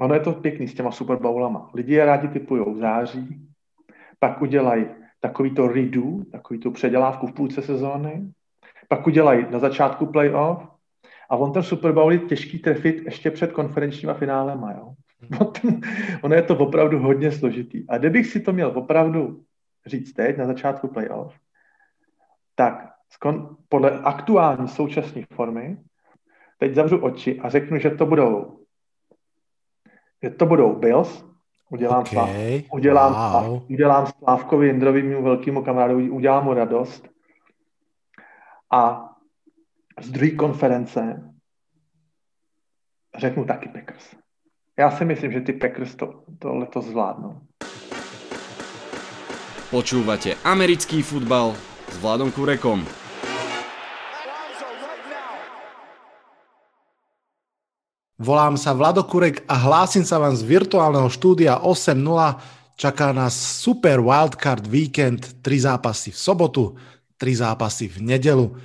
ono je to pěkný s těma Super Bowlama. Lidi je rádi typujou v září, pak udělají takový to redo, takový tu předělávku v půlce sezóny, pak udělají na začátku playoff a on ten Super Bowl je těžký trefit ještě před konferenčníma finálema, jo. ono je to opravdu hodně složitý. A kdybych si to měl opravdu říct teď, na začátku playoff, tak podle aktuální současné formy teď zavřu oči a řeknu, že to budou že to budou Bills, udělám, okay. slav, udělám, wow. slav, udělám Slávkovi Jindrovi, mému velkému kamarádovi, udělám mu radost. A z druhé konference řeknu taky Packers. Já si myslím, že ty Packers to, to letos zvládnou. Počúvate americký futbal s Vladom Kurekom. Volám sa Vlado Kurek a hlásim sa vám z virtuálneho štúdia 8.0. Čaká nás super wildcard víkend, tri zápasy v sobotu, tri zápasy v nedelu.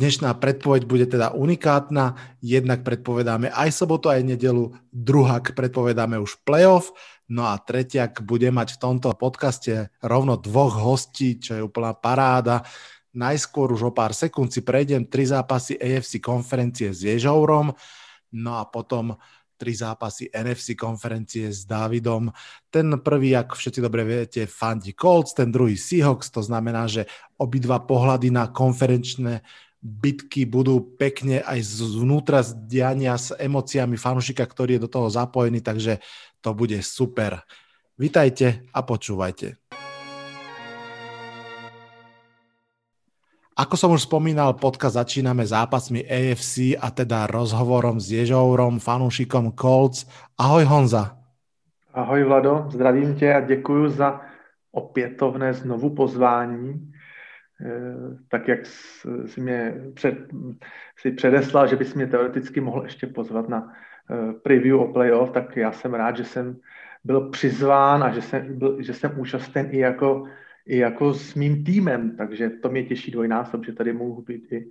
Dnešná predpoveď bude teda unikátna, jednak predpovedáme aj sobotu, aj nedelu, druhak predpovedáme už playoff, no a tretiak bude mať v tomto podcaste rovno dvoch hostí, čo je úplná paráda. Najskôr už o pár sekúnd si prejdem tri zápasy AFC konferencie s Ježourom, No a potom tri zápasy NFC konferencie s Dávidom. Ten prvý, ako všetci dobre viete, fandi Colts, ten druhý Seahawks, to znamená, že obidva pohľady na konferenčné bitky budú pekne aj zvnútra diania s emóciami fanúšika, ktorý je do toho zapojený, takže to bude super. Vítajte a počúvajte. Ako som už spomínal, podcast začíname zápasmi AFC a teda rozhovorom s Ježourom, fanúšikom Colts. Ahoj Honza. Ahoj Vlado, zdravím tě a děkuji za opětovné znovu pozvání. Eh, tak jak si, mě před, si předeslal, že bys mě teoreticky mohl ještě pozvat na eh, preview o playoff, tak já jsem rád, že jsem byl přizván a že jsem, byl, že jsem účasten i jako i jako s mým týmem, takže to mě těší dvojnásob, že tady mohu být i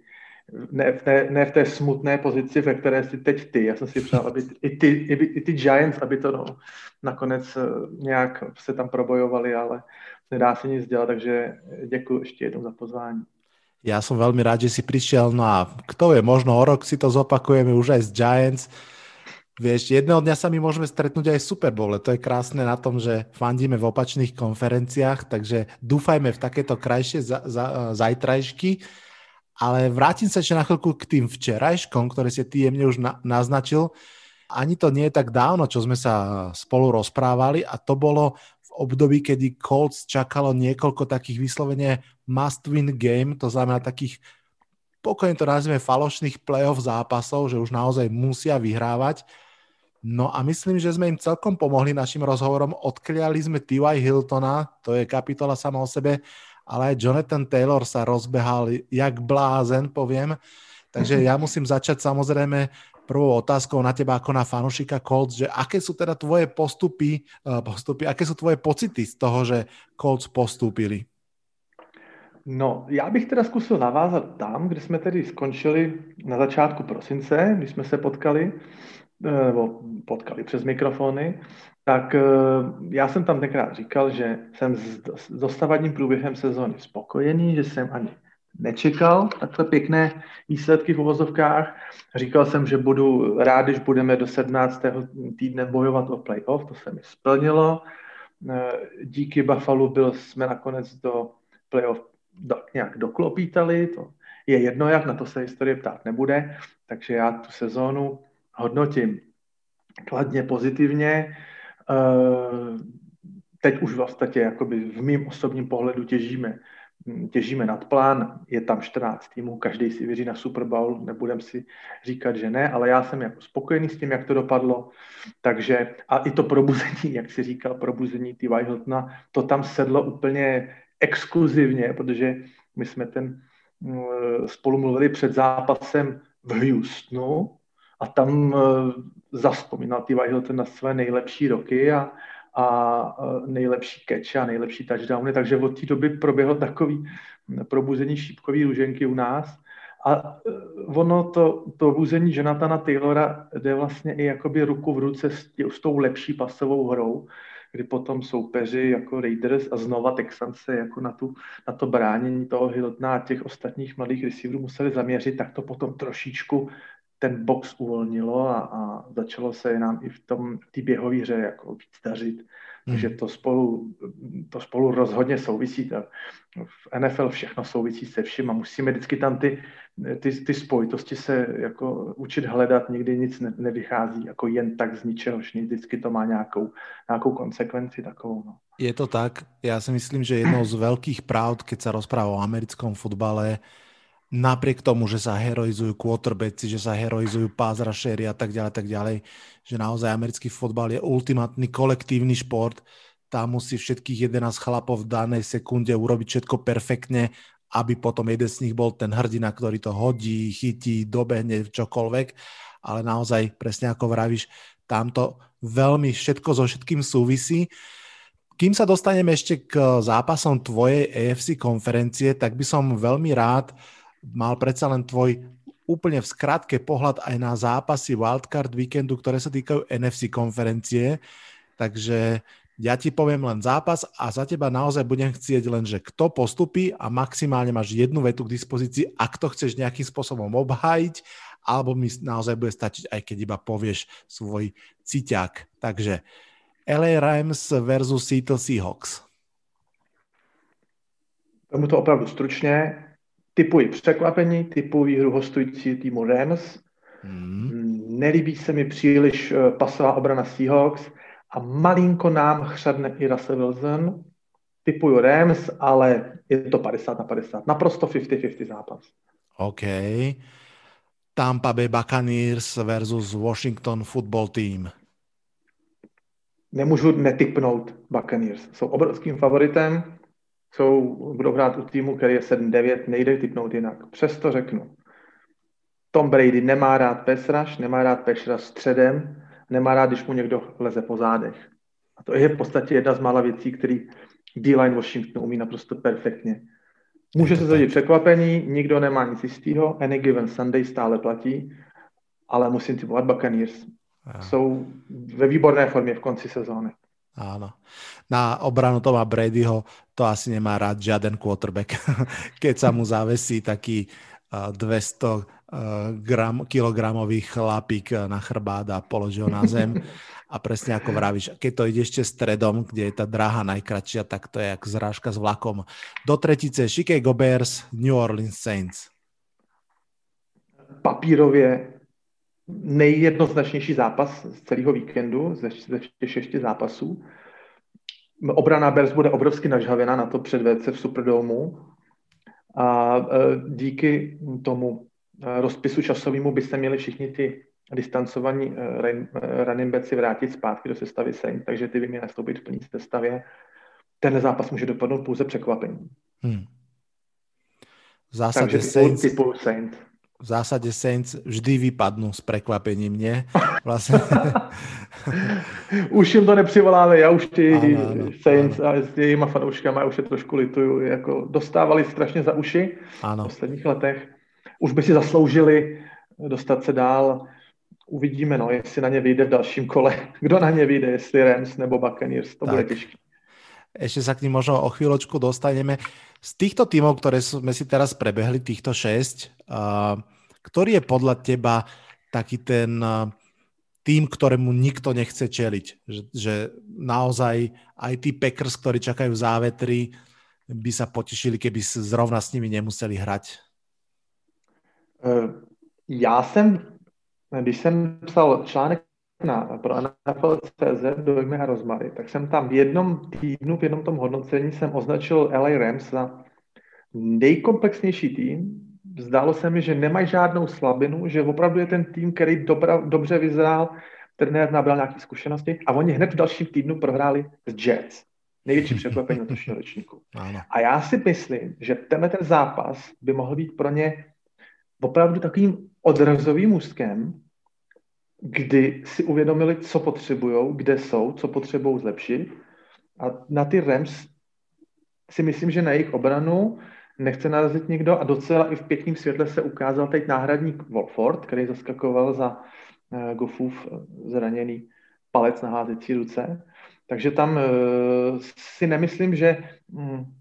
ne v, té, ne v té smutné pozici, ve které jsi teď ty. Já jsem si přál, aby i ty, i, i ty Giants, aby to no, nakonec eh, nějak se tam probojovali, ale nedá se nic dělat, takže děkuji ještě jednou za pozvání. Já jsem velmi rád, že si přišel, no a kto je, možno o rok si to zopakujeme už aj z Giants. Vieš, jedného dňa sa my môžeme stretnúť aj v Super Bowl. To je krásne na tom, že fandíme v opačných konferenciách, takže dúfajme v takéto krajšie za, za, zajtrajšky. Ale vrátim sa ešte na chvíľku k tým včerajškom, ktoré si ty jemne už na, naznačil. Ani to nie je tak dávno, čo sme sa spolu rozprávali a to bolo v období, kedy Colts čakalo niekoľko takých vyslovene must-win game, to znamená takých pokojne to nazveme falošných playoff zápasov, že už naozaj musia vyhrávať No a myslím, že sme im celkom pomohli našim rozhovorom. Odkliali sme T.Y. Hiltona, to je kapitola sama o sebe, ale aj Jonathan Taylor sa rozbehal jak blázen, poviem. Takže ja musím začať samozrejme prvou otázkou na teba ako na fanušika Colts, že aké sú teda tvoje postupy, eh, postupy, aké sú tvoje pocity z toho, že Colts postúpili? No, já bych teda zkusil navázat tam, kde jsme tedy skončili na začátku prosince, když jsme se potkali. Eh, nebo potkali přes mikrofony, tak eh, já jsem tam tenkrát říkal, že jsem s dostavadním průběhem sezóny spokojený, že jsem ani nečekal takhle pěkné výsledky v uvozovkách. Říkal jsem, že budu rád, když budeme do 17. týdne bojovat o playoff, to se mi splnilo. Eh, díky Buffalo byl, jsme nakonec do playoff nějak doklopítali, to je jedno, jak na to se historie ptát nebude, takže já tu sezónu hodnotím kladně, pozitivně. Eh, teď už v podstatě jakoby v mým osobním pohledu těžíme, těžíme nad plán, je tam 14 týmů, každý si věří na Super Bowl, nebudem si říkat, že ne, ale já jsem jako spokojený s tím, jak to dopadlo, takže a i to probuzení, jak si říkal, probuzení T.Y. Hiltona, to tam sedlo úplně exkluzivně, protože my jsme ten eh, spolu mluvili před zápasem v Houstonu, a tam eh, zaspomínal ty Hilton na své nejlepší roky a, a eh, nejlepší catch a nejlepší touchdowny, takže od té doby proběhlo takový probuzení šípkový růženky u nás. A ono, to, to Jonathana Taylora jde vlastně i jakoby ruku v ruce s, s tou lepší pasovou hrou, kdy potom soupeři jako Raiders a znova Texans se jako na, tu, na to bránění toho Hiltona a těch ostatních mladých receiverů museli zaměřit, tak to potom trošičku ten box uvolnilo a, a začalo se nám i v tom té běhové hře jako víc dařit. Hmm. Takže to spolu, to spolu rozhodně souvisí. V NFL všechno souvisí se vším a musíme vždycky tam ty, ty, ty spojitosti se jako učit hledat, nikdy nic ne, nevychází jako jen tak z ničeho, vždycky to má nějakou, nějakou konsekvenci takovou. No. Je to tak. Já si myslím, že jednou z velkých pravd, keď se rozpráva o americkom futbale, napriek tomu, že sa heroizujú quarterbacki, že sa heroizujú rushery a tak ďalej, tak ďalej, že naozaj americký fotbal je ultimátny kolektívny šport, tam musí všetkých 11 chlapov v danej sekunde urobiť všetko perfektne, aby potom jeden z nich bol ten hrdina, ktorý to hodí, chytí, dobehne čokoľvek, ale naozaj, presne ako vravíš, tamto veľmi všetko so všetkým súvisí. Kým sa dostaneme ešte k zápasom tvojej AFC konferencie, tak by som veľmi rád uh, mal predsa len tvoj úplne v skratke pohľad aj na zápasy wildcard víkendu, ktoré sa týkajú NFC konferencie. Takže ja ti poviem len zápas a za teba naozaj budem chcieť len, že kto postupí a maximálne máš jednu vetu k dispozícii, ak to chceš nejakým spôsobom obhájiť, alebo mi naozaj bude stačiť, aj keď iba povieš svoj ciťák. Takže LA Rams versus Seattle Seahawks. Tomu to opravdu stručně typuji překvapení, typu výhru hostující týmu Rams. Hmm. Nelíbí se mi příliš eh, pasová obrana Seahawks a malinko nám chřadne i Russell Wilson. Typuju Rams, ale je to 50 na 50. Naprosto 50-50 zápas. OK. Tampa Bay Buccaneers versus Washington Football Team. Nemůžu netypnout Buccaneers. Jsou obrovským favoritem jsou, budou hrát u týmu, který je 7-9, nejde typnout jinak. Přesto řeknu, Tom Brady nemá rád pesraš, nemá rád pešra středem, nemá rád, když mu někdo leze po zádech. A to je v podstatě jedna z mála věcí, který D-line Washington umí naprosto perfektně. Může se zhodit překvapení, nikdo nemá nic jistého, any given Sunday stále platí, ale musím typovat Buccaneers. Jsou ve výborné formě v konci sezóny. Áno. Na obranu Toma Bradyho to asi nemá rád žiaden quarterback. Keď sa mu zavesí taký 200 gram, kilogramový chlapík na chrbát a položí ho na zem. A presne ako vravíš, keď to ide ešte stredom, kde je tá dráha najkračšia, tak to je jak zrážka s vlakom. Do tretice Chicago Bears, New Orleans Saints. Papírově nejjednoznačnější zápas z celého víkendu, ze, ze těch šesti zápasů. Obrana Bears bude obrovsky nažhavěna na to předvedce v Superdomu a e, díky tomu e, rozpisu časovému by se měli všichni ty distancovaní e, running backi vrátit zpátky do sestavy Saints, takže ty by měly nastoupit v plní sestavě. Ten zápas může dopadnout pouze překvapením. Hmm. V zásadě takže Saints... typu Saints v zásade Saints vždy vypadnú s prekvapením, nie? Vlastně. už jim to nepřivoláme, já už ty ano, ano, Saints ano. a s jejíma fanouškama já už je trošku lituju, jako dostávali strašně za uši ano. v posledních letech. Už by si zasloužili dostat se dál. Uvidíme, no, jestli na ně vyjde v dalším kole. Kdo na ně vyjde, jestli Rams nebo Buccaneers, to tak. bude těžké. Ešte sa k ním možno o chvíľočku dostaneme. Z týchto tímov, ktoré sme si teraz prebehli, týchto šesť, ktorý je podľa teba taký ten tým, ktorému nikto nechce čeliť? Že, že naozaj aj tí Packers, ktorí čakajú závetry, by sa potešili, keby zrovna s nimi nemuseli hrať? Já jsem, když jsem psal článek na, pro NFL.cz dojmy a rozmary, tak jsem tam v jednom týdnu, v jednom tom hodnocení jsem označil LA Rams za nejkomplexnější tým. Zdálo se mi, že nemají žádnou slabinu, že opravdu je ten tým, který dobra, dobře vyzrál, trenér nabral nějaké zkušenosti a oni hned v dalším týdnu prohráli s Jets. Největší překvapení letošního ročníku. A já si myslím, že tenhle ten zápas by mohl být pro ně opravdu takovým odrazovým úzkem, kdy si uvědomili, co potřebují, kde jsou, co potřebují zlepšit. A na ty Rams si myslím, že na jejich obranu nechce narazit nikdo a docela i v pěkném světle se ukázal teď náhradník Wolford, který zaskakoval za uh, Goffův zraněný palec na házecí ruce. Takže tam uh, si nemyslím, že um,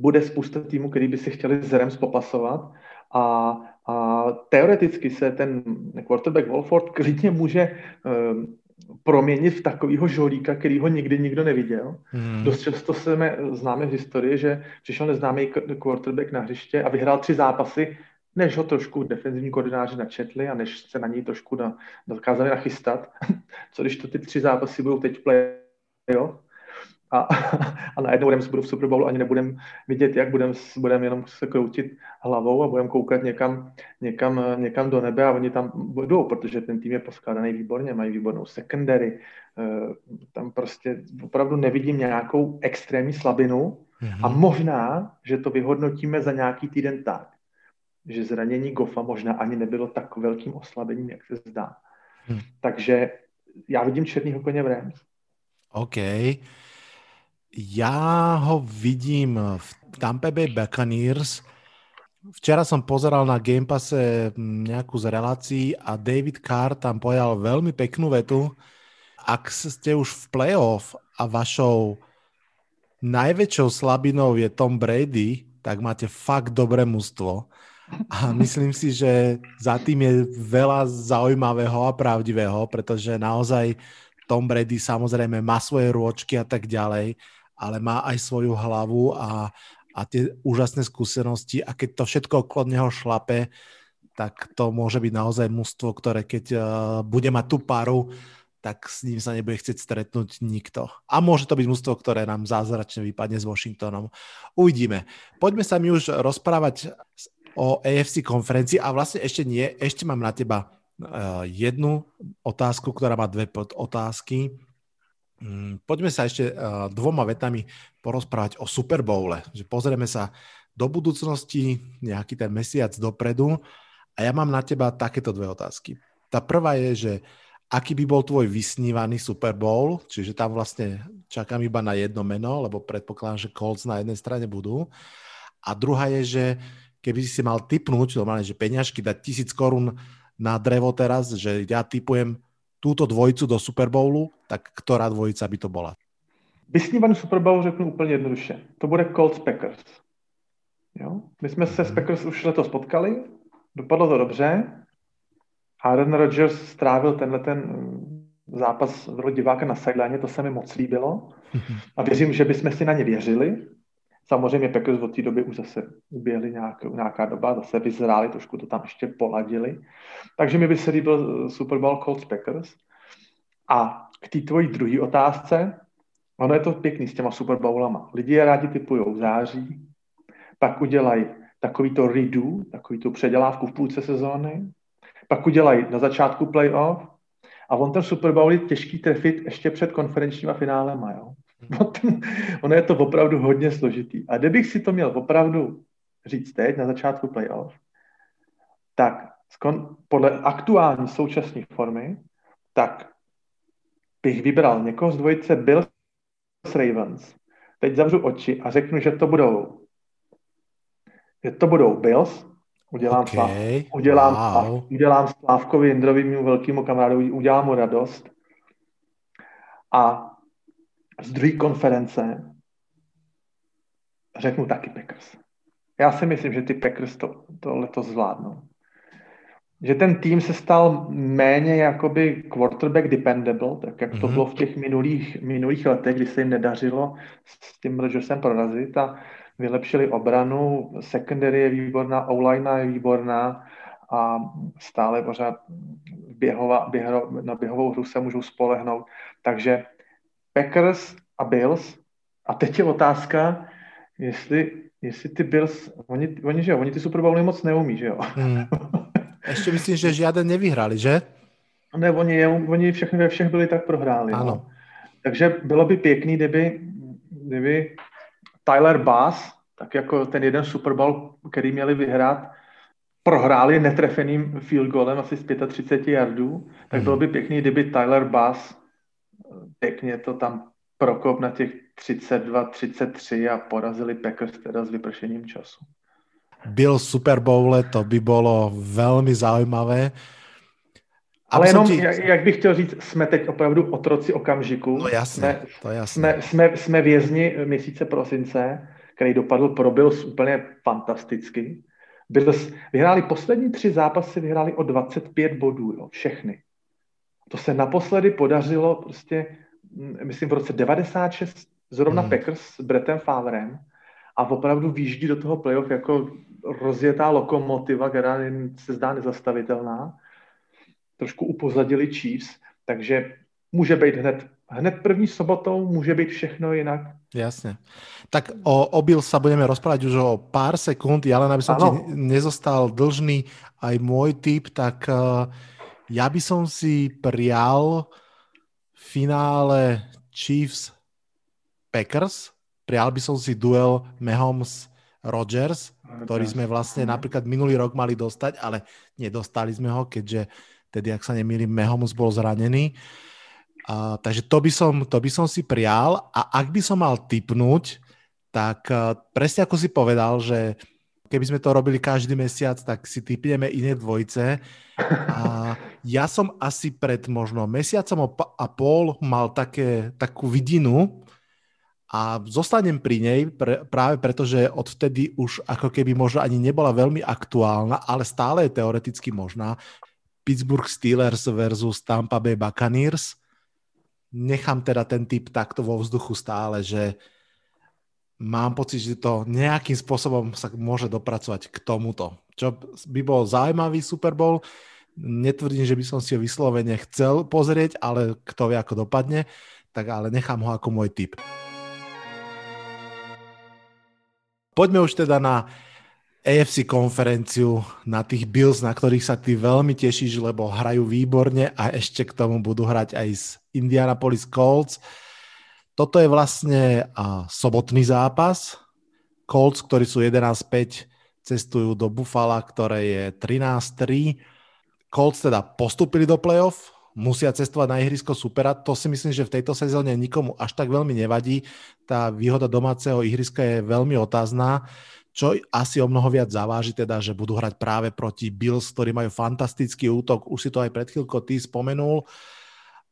bude spousta týmů, který by si chtěli s Rams popasovat a, a teoreticky se ten quarterback Wolford klidně může um, proměnit v takového žolíka, který ho nikdy nikdo neviděl. Hmm. Dost často se známe v historii, že přišel neznámý quarterback na hřiště a vyhrál tři zápasy, než ho trošku defenzivní koordináři načetli a než se na něj trošku na, dokázali nachystat. Co když to ty tři zápasy budou teď play a, a najednou Rams budou v Super Bowlu, ani nebudeme vidět, jak budeme budem jenom se kroutit hlavou a budeme koukat někam, někam, někam do nebe a oni tam budou, protože ten tým je poskládaný výborně, mají výbornou secondary, eh, tam prostě opravdu nevidím nějakou extrémní slabinu mm-hmm. a možná, že to vyhodnotíme za nějaký týden tak, že zranění Gofa možná ani nebylo tak velkým oslabením, jak se zdá. Hmm. Takže já vidím černýho koně v Rams. OK. Ja ho vidím v Tampa Bay Buccaneers. Včera som pozeral na Game Passe nejakú z relácií a David Carr tam pojal veľmi peknú vetu. Ak ste už v playoff a vašou najväčšou slabinou je Tom Brady, tak máte fakt dobré mužstvo. A myslím si, že za tým je veľa zaujímavého a pravdivého, pretože naozaj Tom Brady samozrejme má svoje rôčky a tak ďalej, ale má aj svoju hlavu a, a tie úžasné skúsenosti a keď to všetko okolo neho šlape, tak to môže byť naozaj mužstvo, ktoré keď uh, bude mať tú paru, tak s ním sa nebude chcieť stretnúť nikto. A môže to byť mužstvo, ktoré nám zázračne vypadne s Washingtonom. Uvidíme. Poďme sa mi už rozprávať o AFC konferencii a vlastne ešte nie, ešte mám na teba uh, jednu otázku, ktorá má dve otázky. Mm, poďme sa ešte uh, dvoma vetami porozprávať o Super Bowle. Že pozrieme sa do budúcnosti, nejaký ten mesiac dopredu a ja mám na teba takéto dve otázky. Tá prvá je, že aký by bol tvoj vysnívaný Super Bowl, čiže tam vlastne čakám iba na jedno meno, lebo predpokladám, že Colts na jednej strane budú. A druhá je, že keby si mal typnúť, normálne, že peňažky dať tisíc korún na drevo teraz, že ja typujem túto dvojicu do Super Bowlu, tak ktorá dvojica by to bola? Vysnívaný Super Bowl řeknu úplně jednoduše. To bude Colts Packers. Jo? My jsme se s mhm. Packers už letos potkali, dopadlo to dobře. Aaron Rodgers strávil tenhle ten mm, zápas v diváka na sideline, to se mi moc líbilo. Mhm. A věřím, že bychom si na ně věřili. Samozřejmě Packers od té doby už zase uběhli nějak, nějaká doba, zase vyzráli, trošku to tam ještě poladili. Takže mi by se líbil Super Bowl Colts Packers. A k té tvojí druhé otázce, ono je to pěkný s těma Super Bowlama. Lidi je rádi typujou v září, pak udělají takový to redo, takový tu předělávku v půlce sezóny, pak udělají na začátku playoff a on ten Super Bowl je těžký trefit ještě před konferenčníma finálema, jo. ono je to opravdu hodně složitý. A kdybych si to měl opravdu říct teď, na začátku playoff, tak podle aktuální současné formy, tak bych vybral někoho z dvojice Bills Ravens. Teď zavřu oči a řeknu, že to budou že to budou Bills, udělám, okay. slav, udělám, wow. slav, udělám Slávkovi Jindrovi, mému velkému kamarádovi, udělám mu radost. A z druhé konference řeknu taky Packers. Já si myslím, že ty Packers to, to letos zvládnou. Že ten tým se stal méně jakoby quarterback dependable, tak jak to mm-hmm. bylo v těch minulých, minulých letech, kdy se jim nedařilo s tím Rodgersem prorazit a vylepšili obranu, secondary je výborná, o je výborná a stále pořád běhova, běho, na běhovou hru se můžou spolehnout. Takže Packers a Bills. A teď je otázka, jestli, jestli ty Bills, oni, oni, že jo, oni ty Super Bowly moc neumí, že jo. Hmm. Ještě myslím, že žiaden nevyhrali, že? Ne, oni, oni všechny ve všech byli tak prohráli. Ano. No. Takže bylo by pěkný, kdyby, kdyby Tyler Bass, tak jako ten jeden Super Bowl, který měli vyhrát, prohráli netrefeným field goalem asi z 35 yardů, tak hmm. bylo by pěkný, kdyby Tyler Bass pěkně to tam prokop na těch 32-33 a porazili Packers teda s vypršením času. Byl Super Bowl, to by bylo velmi zajímavé. Ale jenom, ti... jak, jak bych chtěl říct, jsme teď opravdu otroci okamžiku. No jasně, jsme, to jasně. Jsme, jsme, jsme vězni měsíce prosince, který dopadl pro Bills úplně fantasticky. Bills vyhráli poslední tři zápasy, vyhráli o 25 bodů, jo, všechny. To se naposledy podařilo prostě, myslím, v roce 96 zrovna hmm. Packers s Brettem Favrem a opravdu výjíždí do toho playoff jako rozjetá lokomotiva, která se zdá nezastavitelná. Trošku upozadili Chiefs, takže může být hned, hned první sobotou, může být všechno jinak. Jasne. Tak o, obil sa budeme rozprávať už o pár sekúnd, ale aby som ano. ti nezostal dlžný aj môj tip, tak uh, ja by som si prial finále Chiefs Packers, prial by som si duel Mahomes Rodgers, ktorý sme vlastne napríklad minulý rok mali dostať, ale nedostali sme ho, keďže tedy, ak sa nemýlim, Mahomes bol zranený. Uh, takže to by, som, to by som si prial a ak by som mal typnúť, tak uh, presne ako si povedal, že keby sme to robili každý mesiac, tak si typneme iné dvojce. A ja som asi pred možno mesiacom a pol mal také, takú vidinu a zostanem pri nej pre, práve preto, že odvtedy už ako keby možno ani nebola veľmi aktuálna, ale stále je teoreticky možná. Pittsburgh Steelers versus Tampa Bay Buccaneers. Nechám teda ten typ takto vo vzduchu stále, že mám pocit, že to nejakým spôsobom sa môže dopracovať k tomuto. Čo by bol zaujímavý Super Bowl, netvrdím, že by som si ho vyslovene chcel pozrieť, ale kto vie, ako dopadne, tak ale nechám ho ako môj tip. Poďme už teda na AFC konferenciu, na tých Bills, na ktorých sa ty veľmi tešíš, lebo hrajú výborne a ešte k tomu budú hrať aj z Indianapolis Colts. Toto je vlastne sobotný zápas. Colts, ktorí sú 11-5, cestujú do Buffalo, ktoré je 13-3. Colts teda postupili do playoff, musia cestovať na ihrisko supera. To si myslím, že v tejto sezóne nikomu až tak veľmi nevadí. Tá výhoda domáceho ihriska je veľmi otázná, čo asi o mnoho viac zaváži, teda, že budú hrať práve proti Bills, ktorí majú fantastický útok. Už si to aj pred chvíľkou ty spomenul.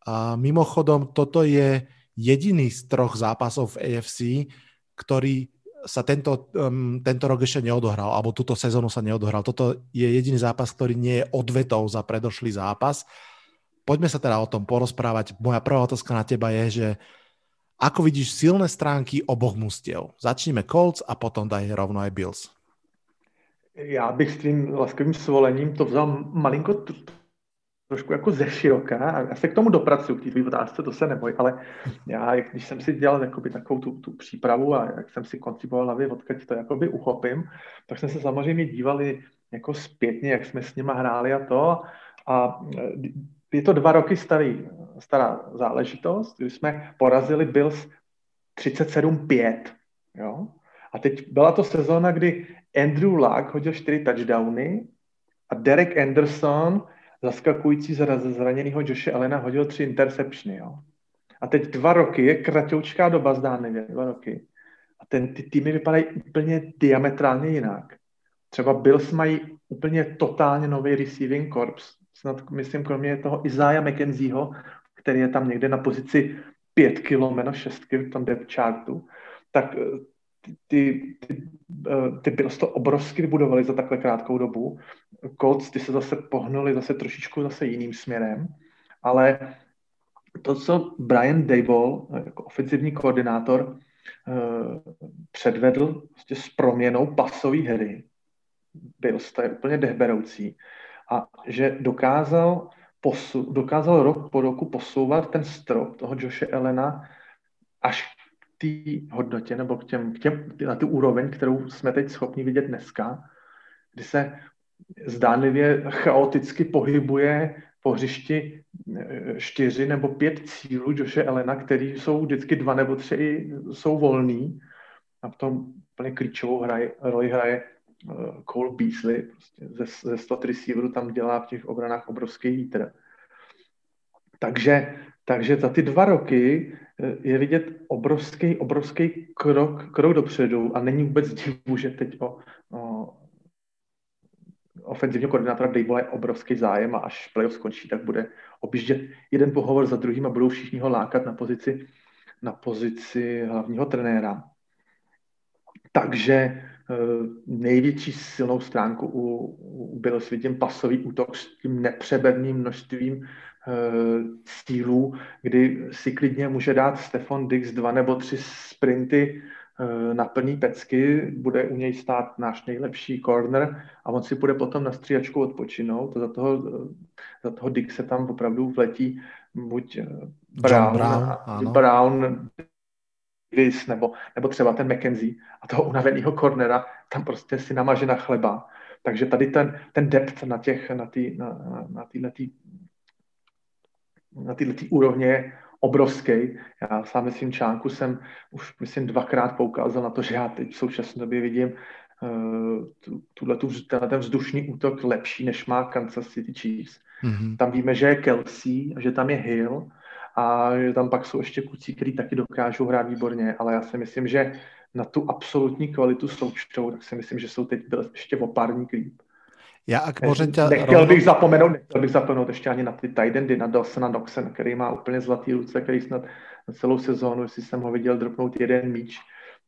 A mimochodom, toto je jediný z troch zápasov v AFC, ktorý sa tento, um, tento rok ešte neodohral, alebo túto sezónu sa neodohral. Toto je jediný zápas, ktorý nie je odvetou za predošlý zápas. Poďme sa teda o tom porozprávať. Moja prvá otázka na teba je, že ako vidíš silné stránky oboch mustiev? Začneme Colts a potom daj rovno aj Bills. Já bych s tím laskavým svolením to vzal malinko trošku jako ze široká. A já se k tomu dopracuju, k té otázce, to se neboj, ale já, když jsem si dělal jakoby, takovou tu, tu přípravu a jak jsem si koncipoval hlavě, odkud to jakoby uchopím, tak jsme se samozřejmě dívali jako zpětně, jak jsme s nima hráli a to. A e, je to dva roky starý, stará záležitost, kdy jsme porazili Bills 37-5. Jo? A teď byla to sezóna, kdy Andrew Luck hodil čtyři touchdowny a Derek Anderson zaskakující zraněného Joshe Elena hodil tři interceptiony. A teď dva roky, je kratoučká doba zdánlivě, dva roky. A ten, ty týmy vypadají úplně diametrálně jinak. Třeba Bills mají úplně totálně nový receiving corps. Snad, myslím, kromě toho Isaiah McKenzieho, který je tam někde na pozici 5 km, 6 km v tom depth chartu, tak eh, ty, ty, eh, ty Bills to obrovsky vybudovali za takhle krátkou dobu. Colts, ty se zase pohnuli zase trošičku zase jiným směrem, ale to, co Brian Dable, jako ofenzivní koordinátor, eh, předvedl vlastně s proměnou pasové hry, Bills, to je úplně dehberoucí, a že dokázal, posu, dokázal rok po roku posouvat ten strop toho Joshe Elena až té hodnotě nebo k těm, k těm, na tu úroveň, kterou jsme teď schopni vidět dneska, kdy se zdánlivě chaoticky pohybuje po hřišti e, čtyři nebo pět cílů Joše Elena, který jsou vždycky dva nebo tři jsou volný a v tom úplně klíčovou hraje, roli hraje e, Cole Beasley, prostě ze, ze slot receiveru tam dělá v těch obranách obrovský vítr. Takže Takže za ty dva roky eh, je vidět obrovský, obrovský krok, krok dopředu a není vůbec divu, že teď o, o ofenzivního koordinátora Dejbola je obrovský zájem a až playoff skončí, tak bude objíždět jeden pohovor za druhým a budou všichni ho lákat na pozici, na pozici hlavního trenéra. Takže eh, největší silnou stránku u, u Bills vidím pasový útok s tím nepřeberným množstvím cílů, kdy si klidně může dát Stefan Dix dva nebo tři sprinty eh, na plný pecky, bude u něj stát náš nejlepší corner a on si bude potom na stříhačku odpočinout. Za toho, eh, za toho Dixe tam opravdu vletí buď Brown, Brown, Brown Davis nebo, nebo třeba ten McKenzie a toho unaveného cornera tam prostě si namaže na chleba. Takže tady ten, ten depth na těch, na, tý, na, na, na týhle tý na této tý úrovně obrovský. Já sám ve svým článku jsem už, myslím, dvakrát poukázal na to, že já teď v současné době vidím uh, tuhle, tu, ten vzdušný útok lepší, než má Kansas City Chiefs. Mm-hmm. Tam víme, že je Kelsey, že tam je Hill a že tam pak jsou ještě kluci, kteří taky dokážou hrát výborně, ale já si myslím, že na tu absolutní kvalitu součtou, tak si myslím, že jsou teď byl ještě o pár líp. Já ak môžem ťa... Nechtěl bych zapomenout, nechtěl bych zapomenout ještě ani na ty tight endy, na Dawsona Noxen, který má úplně zlatý ruce, který snad na celou sezónu, jestli jsem ho viděl dropnout jeden míč,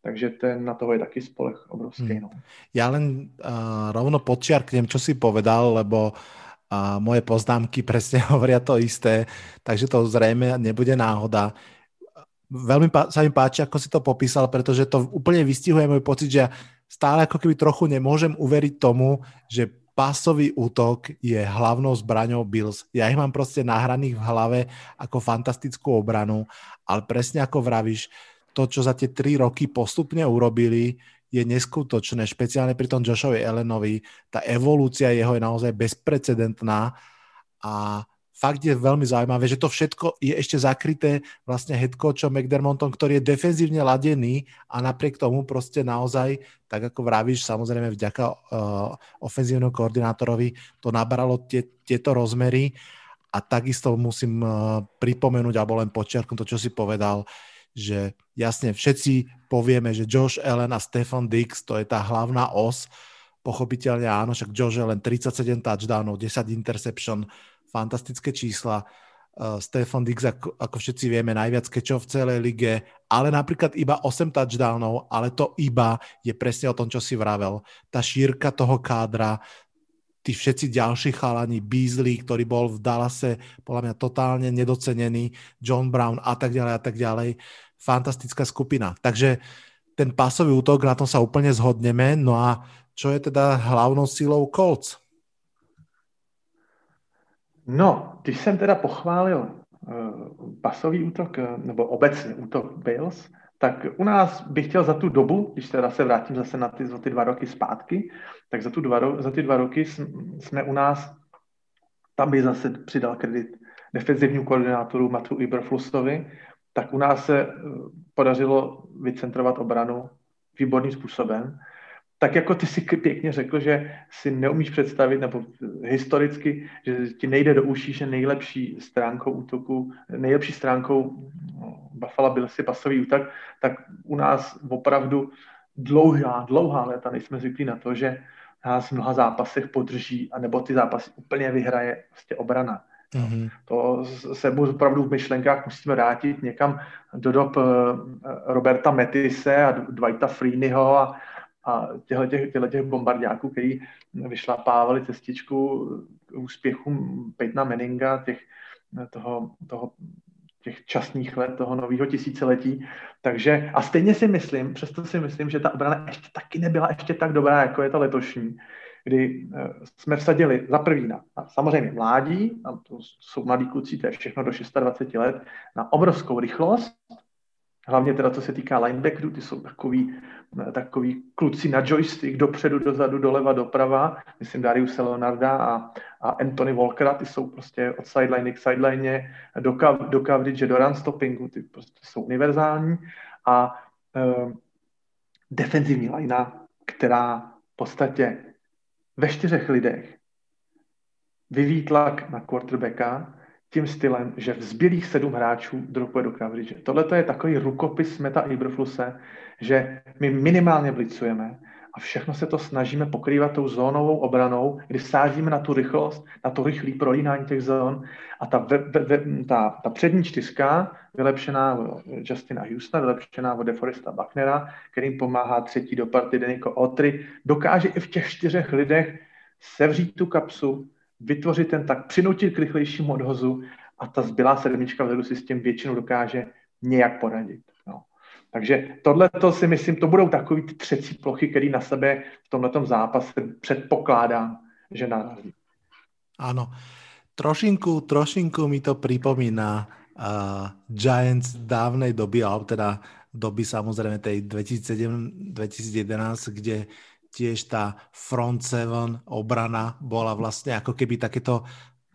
takže ten na toho je taky spolech obrovský. Hmm. No. Ja len uh, rovno podčiarknem, čo si povedal, lebo uh, moje poznámky presne hovoria to isté, takže to zrejme nebude náhoda. Veľmi sa mi páči, ako si to popísal, pretože to úplne vystihuje môj pocit, že ja stále ako keby trochu nemôžem uveriť tomu, že pasový útok je hlavnou zbraňou Bills. Ja ich mám proste nahraných v hlave ako fantastickú obranu, ale presne ako vravíš, to, čo za tie tri roky postupne urobili, je neskutočné, špeciálne pri tom Joshovi Ellenovi. Tá evolúcia jeho je naozaj bezprecedentná a fakt je veľmi zaujímavé, že to všetko je ešte zakryté vlastne headcoachom McDermontom, ktorý je defenzívne ladený a napriek tomu proste naozaj, tak ako vravíš, samozrejme vďaka uh, ofenzívnemu koordinátorovi to nabralo tie, tieto rozmery. A takisto musím uh, pripomenúť alebo len počiarknúť to, čo si povedal, že jasne všetci povieme, že Josh Allen a Stefan Dix to je tá hlavná os, pochopiteľne áno, však Josh Allen 37 touchdownov, 10 interception, fantastické čísla. Uh, Stefan Diggs, ako, ako všetci vieme, najviac kečov v celej lige, ale napríklad iba 8 touchdownov, ale to iba je presne o tom, čo si vravel. Tá šírka toho kádra, tí všetci ďalší chalani, Beasley, ktorý bol v Dallase podľa mňa totálne nedocenený, John Brown a tak ďalej a tak ďalej. Fantastická skupina. Takže ten pasový útok, na tom sa úplne zhodneme. No a čo je teda hlavnou sílou Colts? No, když jsem teda pochválil uh, pasový útok, uh, nebo obecně útok Bills, tak u nás bych chtěl za tu dobu, když teda se vrátím zase na ty, za ty dva roky zpátky, tak za, tu dva, za ty dva roky jsme u nás, tam by zase přidal kredit defenzivnímu koordinátoru Matu Iberflustovi, tak u nás se eh, podařilo vycentrovat obranu výborným způsobem tak jako ty si pěkně řekl, že si neumíš představit, nebo historicky, že ti nejde do uší, že nejlepší stránkou útoku, nejlepší stránkou no, Buffalo byl si pasový útok, tak u nás opravdu dlouhá, dlouhá léta nejsme zvyklí na to, že nás v mnoha zápasech podrží, anebo ty zápasy úplně vyhraje vlastně obrana. Mm-hmm. To se opravdu v myšlenkách musíme vrátit někam do dob eh, Roberta Metise a Dwighta Freeneyho a, a těchto těch, těch bombardáků, který vyšlapávali cestičku k úspěchům Peytona Meninga, těch, toho, toho, těch časných let toho nového tisíciletí. Takže a stejně si myslím, přesto si myslím, že ta obrana ještě taky nebyla ještě tak dobrá, jako je ta letošní, kdy eh, jsme vsadili za první na, na samozřejmě mládí, a to jsou mladí kluci, to je všechno do 26 let, na obrovskou rychlost, hlavně teda co se týká linebackerů, ty jsou takový takový kluci na joystick, dopředu, dozadu, doleva, doprava, myslím Darius Leonarda a, a Anthony Walkera, ty jsou prostě od sideline k sideline do, do coverage, do run stoppingu, ty prostě jsou univerzální. A e, defenzivní linea, která v podstatě ve čtyřech lidech vyvíjí tlak na quarterbacka, tím stylem, že v zbylých sedm hráčů dropuje do coverage. Tohle je takový rukopis Meta Iberfluse, že my minimálně blicujeme a všechno se to snažíme pokrývat tou zónovou obranou, kdy sázíme na tu rychlost, na to rychlé prolínání těch zón a ta, ve, ve, ta, ta přední čtyřka, vylepšená od Justina Houstona, vylepšená od DeForesta Bucknera, kterým pomáhá třetí do party Deniko Otry, dokáže i v těch čtyřech lidech sevřít tu kapsu, vytvořit ten tak, přinutit k rychlejšímu odhozu a ta zbylá sedmička vzadu si s tím většinou dokáže nějak poradit. No. Takže tohle to si myslím, to budou takový ty třecí plochy, které na sebe v tomto zápase předpokládám, že narazí. Ano. Trošinku, trošinku mi to připomíná uh, Giants dávnej doby, alebo teda doby samozrejme tej 2007-2011, kde tiež tá front seven obrana bola vlastne ako keby takéto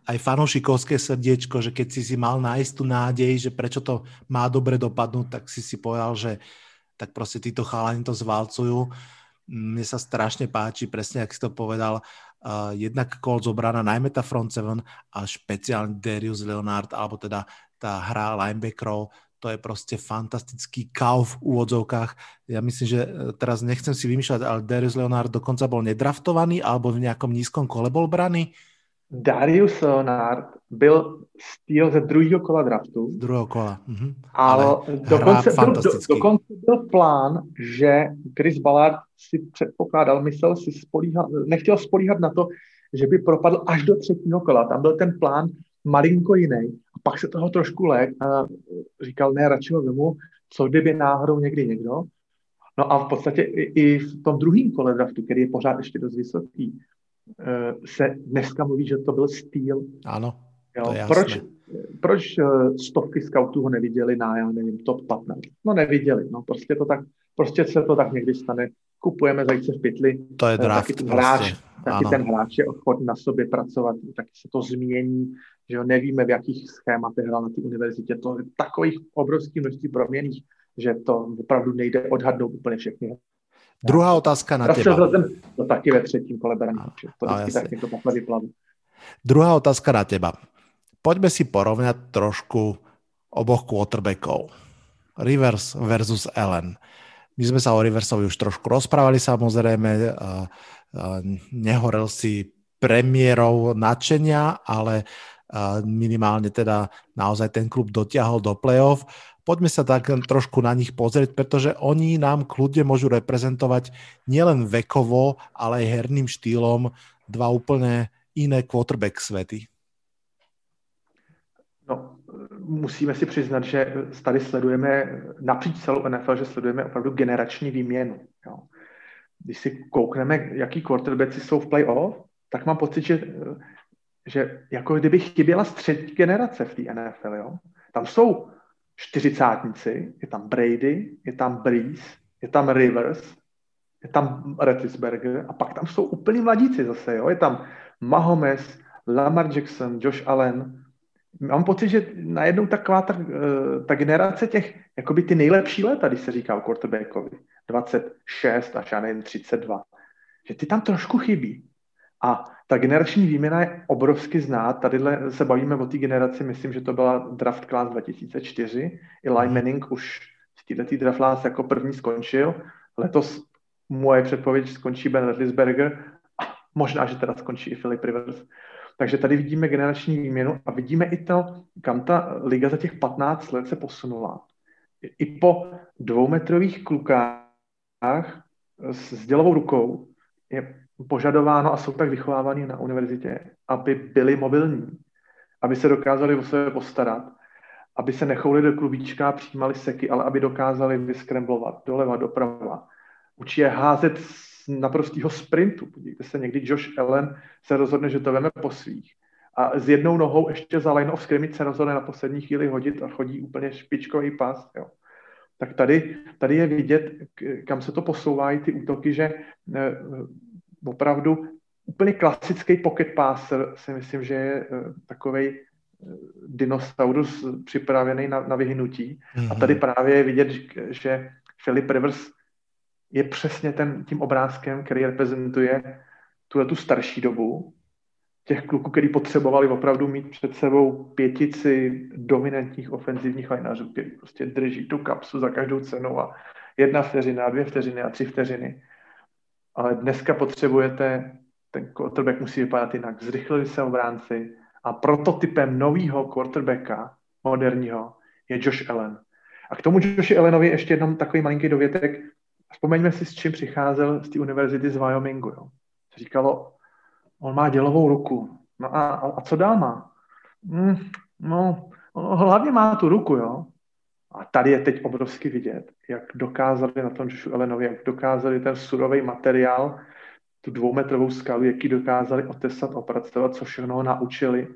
aj fanúšikovské srdiečko, že keď si si mal nájsť tú nádej, že prečo to má dobre dopadnúť, tak si si povedal, že tak proste títo chalani to zvalcujú. Mne sa strašne páči, presne jak si to povedal, uh, jednak Colts obrana, najmä tá front seven a špeciálne Darius Leonard, alebo teda tá hra linebackerov, to je prostě fantastický kauf v úvodzovkách. Ja myslím, že e, teraz nechcem si vymýšľať, ale Darius Leonard dokonca bol nedraftovaný alebo v nejakom nízkom kole bol braný. Darius Leonard byl stýl ze druhého kola draftu. Z druhého kola. Mhm. Ale, ale dokonce, byl, do, dokonce byl plán, že Chris Ballard si předpokládal, myslel si spolíhat, nechtěl spolíhat na to, že by propadl až do třetího kola. Tam byl ten plán malinko jiný. Pak se toho trošku lek a říkal, ne, radši ho vemu, co kdyby náhodou někdy někdo. No a v podstatě i, i v tom druhém kole draftu, který je pořád ještě dost vysoký, eh, se dneska mluví, že to byl styl. Ano, jo, to je proč, proč eh, stovky scoutů ho neviděli na, já nevím, top 15? No neviděli, no prostě to tak, prostě se to tak někdy stane. Kupujeme zajíce v pytli. To je draft taky ten hráč, prostě. taky ano. ten hráč je ochotný na sobě pracovat, taky se to změní, že jo, nevíme, v jakých schématech hrál na té univerzitě. To je takových obrovských množství proměných, že to opravdu nejde odhadnout úplně všechny. Druhá otázka na teba. Jsem to taky ve třetím kole berám, to no, vždycky tak to takhle vyplaví. Druhá otázka na teba. Poďme si porovnať trošku oboch quarterbackov. Rivers versus Allen. My sme sa o Riversovi už trošku rozprávali samozrejme. Nehorel si premiérov nadšenia, ale minimálne teda naozaj ten klub dotiahol do play-off. Poďme sa tak trošku na nich pozrieť, pretože oni nám kľudne môžu reprezentovať nielen vekovo, ale aj herným štýlom dva úplne iné quarterback svety. Musíme si přiznat, že tady sledujeme napříč celou NFL, že sledujeme opravdu generační výměnu. Jo. Když si koukneme, jaký quarterbacki jsou v playoff, tak mám pocit, že že jako kdyby chyběla střední generace v té NFL, jo. Tam jsou čtyřicátníci, je tam Brady, je tam Breeze, je tam Rivers, je tam Retisberger a pak tam jsou úplní mladíci zase, jo. Je tam Mahomes, Lamar Jackson, Josh Allen. Mám pocit, že najednou taková ta, eh, ta generace těch, jakoby ty nejlepší léta, když se říká o quarterbackovi, 26 až já nevím, 32, že ty tam trošku chybí. A ta generační výměna je obrovsky znát. Tady se bavíme o té generaci, myslím, že to byla draft class 2004. Eli mhm. Manning už z této draft class jako první skončil. Letos moje předpověď skončí Ben Roethlisberger a možná, že teda skončí i Philip Rivers. Takže tady vidíme generační výměnu a vidíme i to, kam ta liga za těch 15 let se posunula. I po dvoumetrových klukách s dělovou rukou je požadováno a jsou tak vychovávaní na univerzitě, aby byli mobilní, aby se dokázali o sebe postarat, aby se nechouli do klubíčka a přijímali seky, ale aby dokázali vyskremblovat doleva, doprava. Učí je házet naprostého sprintu. Podívejte se, někdy Josh Allen se rozhodne, že to veme po svých. A s jednou nohou ještě za line of scrimmage se rozhodne na poslední chvíli hodit a chodí úplně špičkový pas. Jo. Tak tady, tady je vidět, kam se to posouvají ty útoky, že eh, opravdu úplně klasický pocket passer si myslím, že je eh, takový eh, dinosaurus připravený na, na vyhnutí. Mm-hmm. A tady mhm. právě je vidět, že Philip Rivers je přesně ten, tím obrázkem, který reprezentuje tuhle tu starší dobu, těch kluků, který potřebovali opravdu mít před sebou pětici dominantních ofenzivních lineařů, který prostě drží tu kapsu za každou cenu a jedna vteřina, dvě vteřiny a tři vteřiny. Ale dneska potřebujete, ten quarterback musí vypadat jinak. Zrychlili se obránci a prototypem nového quarterbacka, moderního, je Josh Allen. A k tomu Joshi Allenovi ještě jenom takový malinký dovětek. Vzpomeňme si, s čím přicházel z té univerzity z Wyomingu. Jo. Říkalo, on má dělovou ruku. No a, a co dál má? Mm, no, hlavně má tu ruku, jo. A tady je teď obrovsky vidět, jak dokázali na tom Joshu Ellenovi, jak dokázali ten surový materiál, tu dvoumetrovou skalu, jaký dokázali otesat, opracovat, co všechno naučili.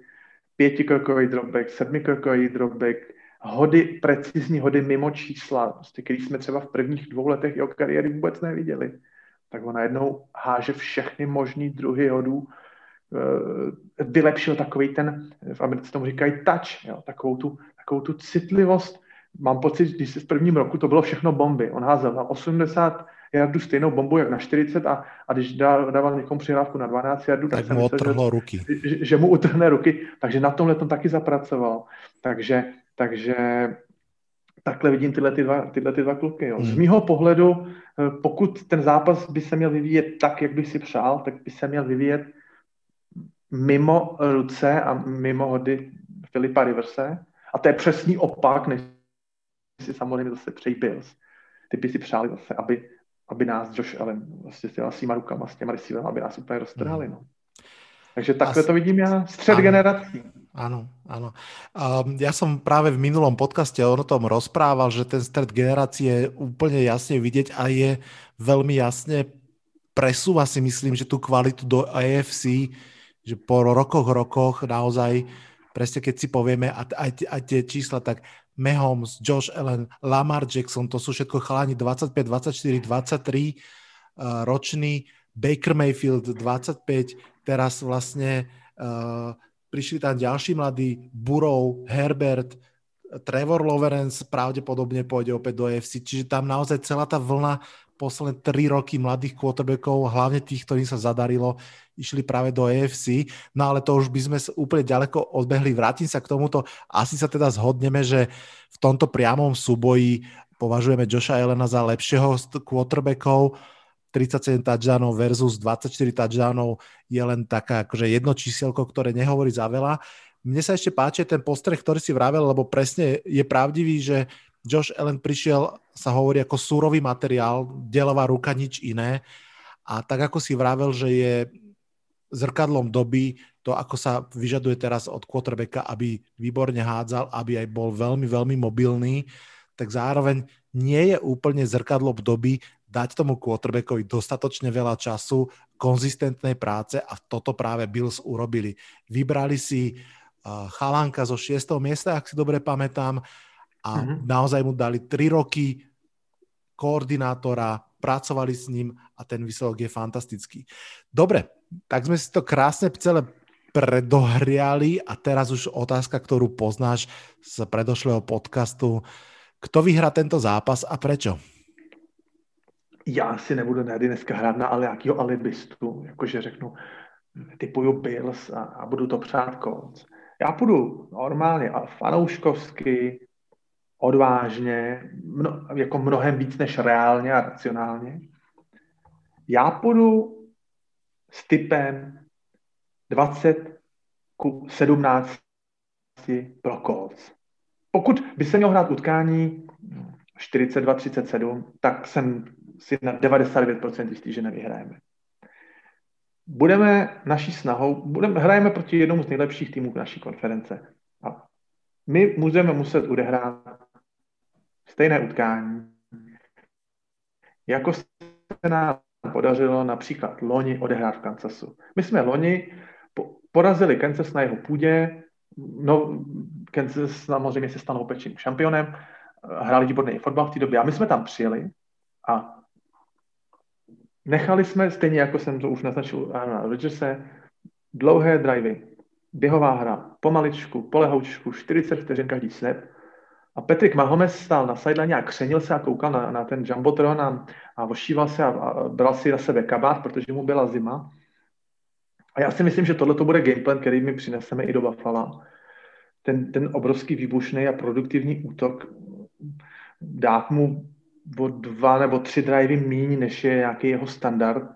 Pětikrokový dropback, sedmikrokový dropback, hody, precizní hody mimo čísla, prostě, který jsme třeba v prvních dvou letech jeho kariéry vůbec neviděli. Tak on najednou háže všechny možný druhy hodů, eh, vylepšil takový ten, v Americe tomu říkají touch, jo, takovou, tu, takovou tu citlivost. Mám pocit, když se v prvním roku to bylo všechno bomby. On házel na 80 jardů stejnou bombu jak na 40 a, a když dával někomu přihrávku na 12 jardů, tak, tak mu myslel, že, ruky. Že, že, mu utrhne ruky, takže na tomhle to taky zapracoval. Takže takže takhle vidím tyhle, ty dva, tyhle ty dva kluky. Jo. Z hmm. mýho pohledu, eh, pokud ten zápas by se měl vyvíjet tak, jak by si přál, tak by se měl vyvíjet mimo ruce a mimo hody Filipa Riverse. A to je přesný opak, než si samozřejmě zase přejí Bills. Ty by si přáli zase, aby, aby nás Josh Allen vlastně s těma svýma rukama, s těma aby nás úplně roztrhali. Hmm. No. Takže takhle to vidím já, střed ano, generací. Áno, áno. Um, ja som práve v minulom podcaste o tom rozprával, že ten stred generácie je úplne jasne vidieť a je veľmi jasne presúva si myslím, že tú kvalitu do AFC, že po rokoch, rokoch naozaj, presne keď si povieme, a aj, aj tie čísla, tak Mahomes, Josh Allen, Lamar Jackson, to sú všetko chalani 25, 24, 23 uh, roční, Baker Mayfield 25, teraz vlastne uh, prišli tam ďalší mladí, Burrow, Herbert, Trevor Lawrence pravdepodobne pôjde opäť do AFC, čiže tam naozaj celá tá vlna posledné tri roky mladých quarterbackov, hlavne tých, ktorým sa zadarilo, išli práve do AFC. No ale to už by sme úplne ďaleko odbehli. Vrátim sa k tomuto. Asi sa teda zhodneme, že v tomto priamom súboji považujeme Joša Elena za lepšieho quarterbackov. 37 touchdownov versus 24 touchdownov je len taká akože jedno číselko, ktoré nehovorí za veľa. Mne sa ešte páči ten postreh, ktorý si vravel, lebo presne je pravdivý, že Josh Allen prišiel, sa hovorí ako súrový materiál, delová ruka, nič iné. A tak ako si vravel, že je zrkadlom doby to, ako sa vyžaduje teraz od quarterbacka, aby výborne hádzal, aby aj bol veľmi, veľmi mobilný, tak zároveň nie je úplne zrkadlo doby dať tomu quarterbackovi dostatočne veľa času, konzistentnej práce a toto práve Bills urobili. Vybrali si uh, Chalánka zo 6. miesta, ak si dobre pamätám, a mm-hmm. naozaj mu dali 3 roky koordinátora, pracovali s ním a ten výsledok je fantastický. Dobre, tak sme si to krásne celé predohriali a teraz už otázka, ktorú poznáš z predošlého podcastu. Kto vyhrá tento zápas a prečo? Já si nebudu tady dneska hrát na nějakého alibistu, jakože řeknu, typuju Bills a, a budu to přát Colts. Já půjdu normálně a fanouškovsky, odvážně, mno, jako mnohem víc než reálně a racionálně. Já půjdu s typem 20 ku 17 pro Colts. Pokud by se měl hrát utkání 42-37, tak jsem si na 99% jistý, že nevyhrajeme. Budeme naší snahou, budeme, hrajeme proti jednomu z nejlepších týmů naší konference. A my můžeme muset odehrát stejné utkání, jako se nám podařilo například loni odehrát v Kansasu. My jsme loni porazili Kansas na jeho půdě, no, Kansas samozřejmě se stanou pečným šampionem, hráli výborný fotbal v té době a my jsme tam přijeli a Nechali jsme, stejně jako jsem to už naznačil Arona Rodgerse, dlouhé drivey, běhová hra, pomaličku, polehoučku, 40 vteřin každý snap. A Patrick Mahomes stál na sideline a křenil se a koukal na, na ten jumbotron a, a ošíval se a, a bral si na sebe kabát, protože mu byla zima. A já si myslím, že tohle to bude gameplan, který my přineseme i do Buffalo. Ten, ten obrovský výbušný a produktivní útok dát mu o dva nebo tři drivey míň, než je nějaký jeho standard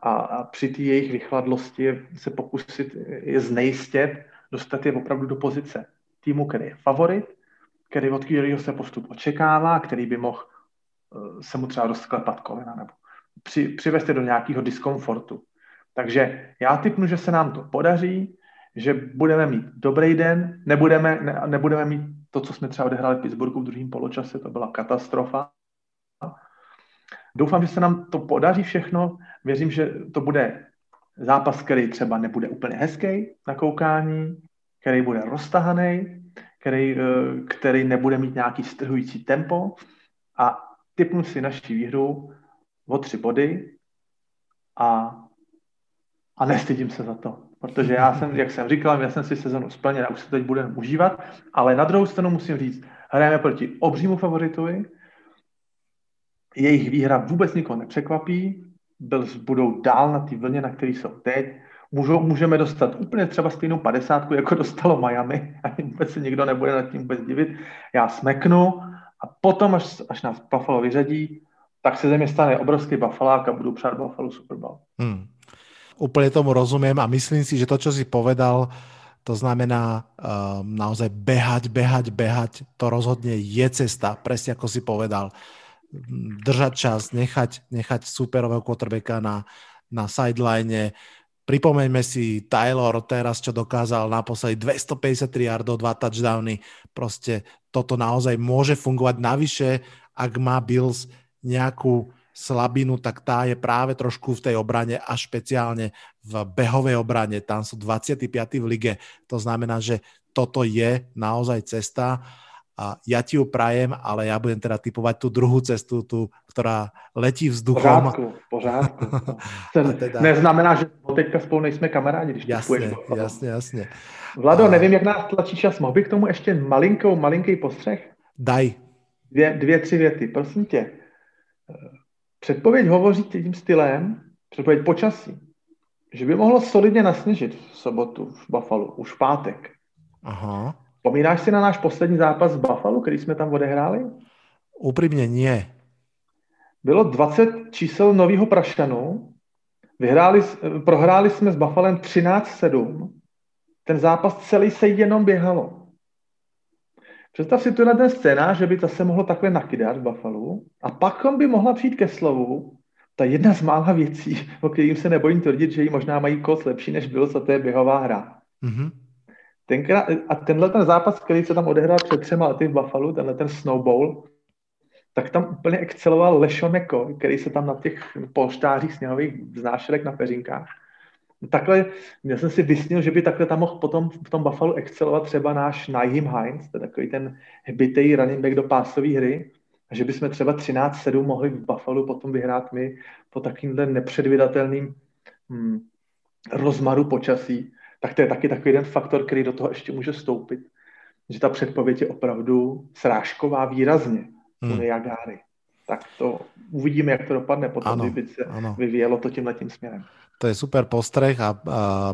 a, a při té jejich vychladlosti se pokusit je znejistět, dostat je opravdu do pozice týmu, který je favorit, který od kterého se postup očekává, který by mohl eh, se mu třeba rozklepat kolena nebo při, přivést je do nějakého diskomfortu. Takže já typnu, že se nám to podaří, že budeme mít dobrý den, nebudeme, ne, nebudeme mít to, co jsme třeba odehráli v Pittsburghu v druhém poločase, to byla katastrofa. Doufám, že se nám to podaří všechno. Věřím, že to bude zápas, který třeba nebude úplně hezký na koukání, který bude roztahaný, který, eh, který nebude mít nějaký strhující tempo a typnu si naší výhru o tři body a, a nestydím se za to. Protože já jsem, jak jsem říkal, já jsem si sezonu splnil a už se teď budeme užívat, ale na druhou stranu musím říct, hrajeme proti obřímu favoritovi, jejich výhra vůbec nikoho nepřekvapí, byl, budou dál na té vlně, na které jsou teď. Můžou, můžeme dostat úplně třeba stejnou padesátku, jako dostalo Miami, a vůbec se nikdo nebude nad tím vůbec divit. Já smeknu a potom, až, až nás Buffalo vyřadí, tak se ze mě stane obrovský Buffalák a budu přát Buffalo Super Bowl. Hmm. Úplně tomu rozumím a myslím si, že to, čo si povedal, to znamená um, naozaj behať, behať, behať, to rozhodne je cesta, presne ako si povedal držať čas, nechať, nechať superového quarterbacka na, na sideline. Pripomeňme si Taylor teraz, čo dokázal naposledy 253 yardov, dva touchdowny. Proste toto naozaj môže fungovať. Navyše, ak má Bills nejakú slabinu, tak tá je práve trošku v tej obrane a špeciálne v behovej obrane. Tam sú 25. v lige. To znamená, že toto je naozaj cesta a ja ti ju prajem, ale ja budem teda typovať tú druhú cestu, tú, ktorá letí vzduchom. Pořádku, pořádku. Teda... neznamená, že teďka spolu nejsme kamarádi, když jasne, jasne, jasne. Vlado, a... nevím, jak nás tlačí čas. Mohl bych k tomu ještě malinkou, malinký postřeh? Daj. Dvě, dvě, tři věty, prosím tě. Předpověď hovoří tím stylem, předpověď počasí, že by mohlo solidně nasněžit v sobotu v Buffalo, už v pátek. Aha. Pomínáš si na náš poslední zápas v Buffalo, který jsme tam odehráli? Úprimně nie. Bylo 20 čísel nového Prašanu, vyhráli, prohráli jsme s Buffalem 13-7, ten zápas celý se jenom běhalo. Představ si tu na ten scénář, že by to se mohlo takhle nakydat v Buffalo a pak by mohla přijít ke slovu ta jedna z mála věcí, o kterým se nebojím tvrdit, že ji možná mají kos lepší než byl, co to je běhová hra. Mm-hmm. Tenkrát, a tenhle ten zápas, který se tam odehrál před třema lety v Buffalo, tenhle ten snowball, tak tam úplně exceloval Lešoneko, který se tam na těch polštářích sněhových vznášel na peřinkách. Takhle, já jsem si vysnil, že by takhle tam mohl potom v tom Buffalo excelovat třeba náš Naheem Hines, to je takový ten hbitej running back do pásové hry, a že bychom třeba 13-7 mohli v Buffalo potom vyhrát my po takovýmhle nepředvydatelným hmm, rozmaru počasí tak to je taky takový jeden faktor, který do toho ještě může stoupit. Že ta předpověď je opravdu srážková výrazně hmm. u Niagary. Tak to uvidíme, jak to dopadne potom, ano, kdyby se ano. vyvíjelo to tímhle tím směrem. To je super postreh a, a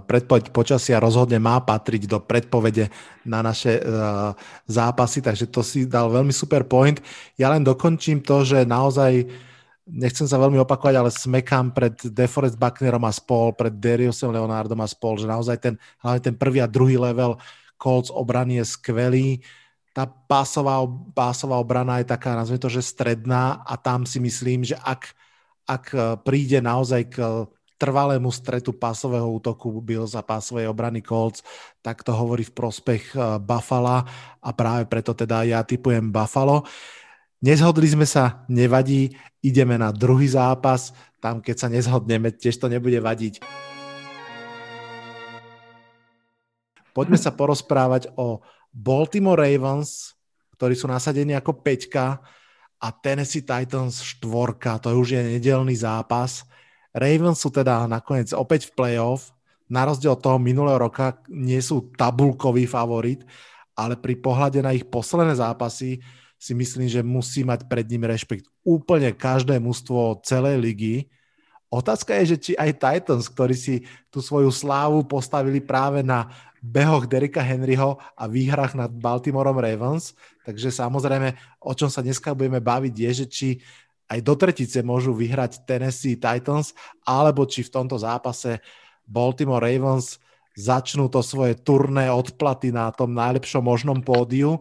predpoveď počasia rozhodne má patriť do predpovede na naše uh, zápasy, takže to si dal veľmi super point. Ja len dokončím to, že naozaj nechcem sa veľmi opakovať, ale smekám pred DeForest Bucknerom a spol, pred Dariusem Leonardom a spol, že naozaj ten, hlavne ten prvý a druhý level Colts obrany je skvelý. Tá pásová, pásová obrana je taká, nazvime to, že stredná a tam si myslím, že ak, ak e, príde naozaj k trvalému stretu pásového útoku Bills a pásovej obrany Colts, tak to hovorí v prospech e, Buffalo a práve preto teda ja typujem Buffalo. Nezhodli sme sa, nevadí, ideme na druhý zápas, tam keď sa nezhodneme, tiež to nebude vadiť. Poďme sa porozprávať o Baltimore Ravens, ktorí sú nasadení ako peťka a Tennessee Titans štvorka, to už je nedelný zápas. Ravens sú teda nakoniec opäť v playoff, na rozdiel od toho minulého roka nie sú tabulkový favorit, ale pri pohľade na ich posledné zápasy si myslím, že musí mať pred ním rešpekt úplne každé mužstvo celej ligy. Otázka je, že či aj Titans, ktorí si tú svoju slávu postavili práve na behoch Derika Henryho a výhrách nad Baltimoreom Ravens, takže samozrejme, o čom sa dneska budeme baviť, je, že či aj do tretice môžu vyhrať Tennessee Titans, alebo či v tomto zápase Baltimore Ravens začnú to svoje turné odplaty na tom najlepšom možnom pódiu.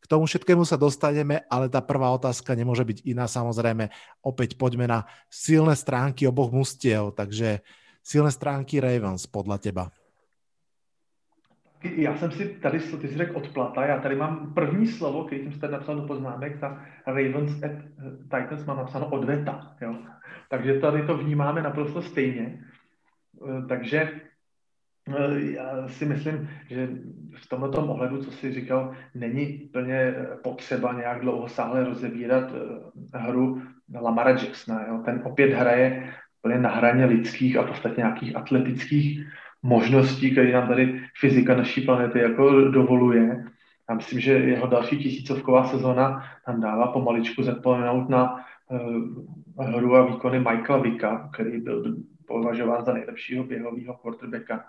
K tomu všetkému sa dostaneme, ale tá prvá otázka nemôže byť iná. Samozrejme, opäť poďme na silné stránky oboch mustiev. Takže silné stránky Ravens podľa teba. Já jsem si tady, ty jsi řekl odplata, já tady mám první slovo, který jsem si tady napsal do poznámek, za Ravens at Titans mám napsáno odveta, jo. Takže tady to vnímáme naprosto stejně. Takže Eh, já si myslím, že v tomto ohledu, co jsi říkal, není plně potřeba nějak dlouhosáhle rozebírat eh, hru Lamara Jacksona. Jo? Ten opět hraje plně na hraně lidských a podstatě nějakých atletických možností, které nám tady fyzika naší planety jako dovoluje. Já myslím, že jeho další tisícovková sezona nám dává pomaličku zapomenout na uh, hru a výkony Michaela Vicka, který byl považován za nejlepšího běhového quarterbacka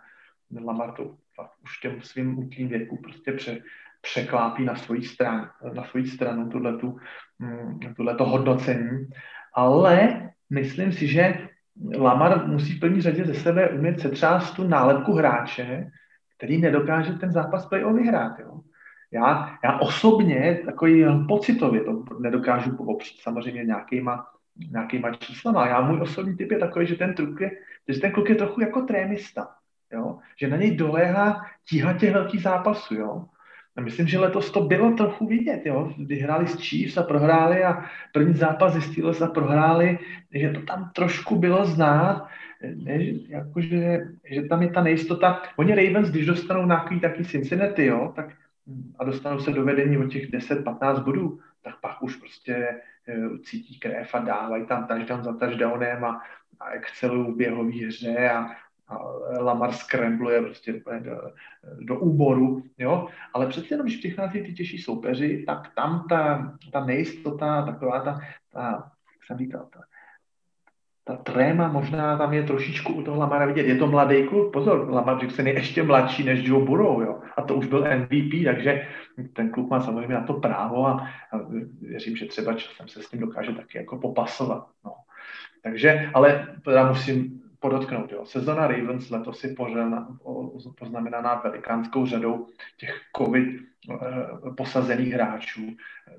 Lamar to fakt už těm svým útlým věku prostě pře, překlápí na svoji stranu, na svoji stranu tuhletu, mm, tuhleto hodnocení. Ale myslím si, že Lamar musí v první řadě ze sebe umět setřást tu nálepku hráče, který nedokáže ten zápas play vyhrát. Jo. Já, já osobně takový pocitově to nedokážu popřít samozřejmě nějakýma, nějakýma číslama. Já můj osobní typ je takový, že ten, truk je, že ten kluk je trochu jako trémista jo? že na něj doléhá tíha těch velkých zápasů. Jo? A myslím, že letos to bylo trochu vidět, jo? kdy hráli s Chiefs a prohráli a první zápas zjistili a prohráli, že to tam trošku bylo znát, ne, jakože, že tam je ta nejistota. Oni Ravens, když dostanou nějaký taky Cincinnati, jo, tak a dostanou se do vedení o těch 10-15 bodů, tak pak už prostě e, cítí krev a dávají tam touchdown za touchdownem a, a excelují v běhové hře a, Lamar scrambluje prostě do, do úboru, jo, ale přece jenom, když přichází ty těžší soupeři, tak tam ta, ta nejistota, taková ta, ta jak jsem říkal, ta, ta tréma možná tam je trošičku u toho Lamara vidět. Je to mladý kluk, pozor, Lamar Jackson je ještě mladší než Joe Burrow, jo. A to už byl MVP, takže ten kluk má samozřejmě na to právo a, a věřím, že třeba časem se s tím dokáže taky jako popasovat. No. Takže, ale teda musím podotknout. Jo. Sezona Ravens letos si poznamenaná velikánskou řadou těch covid eh, posazených hráčů.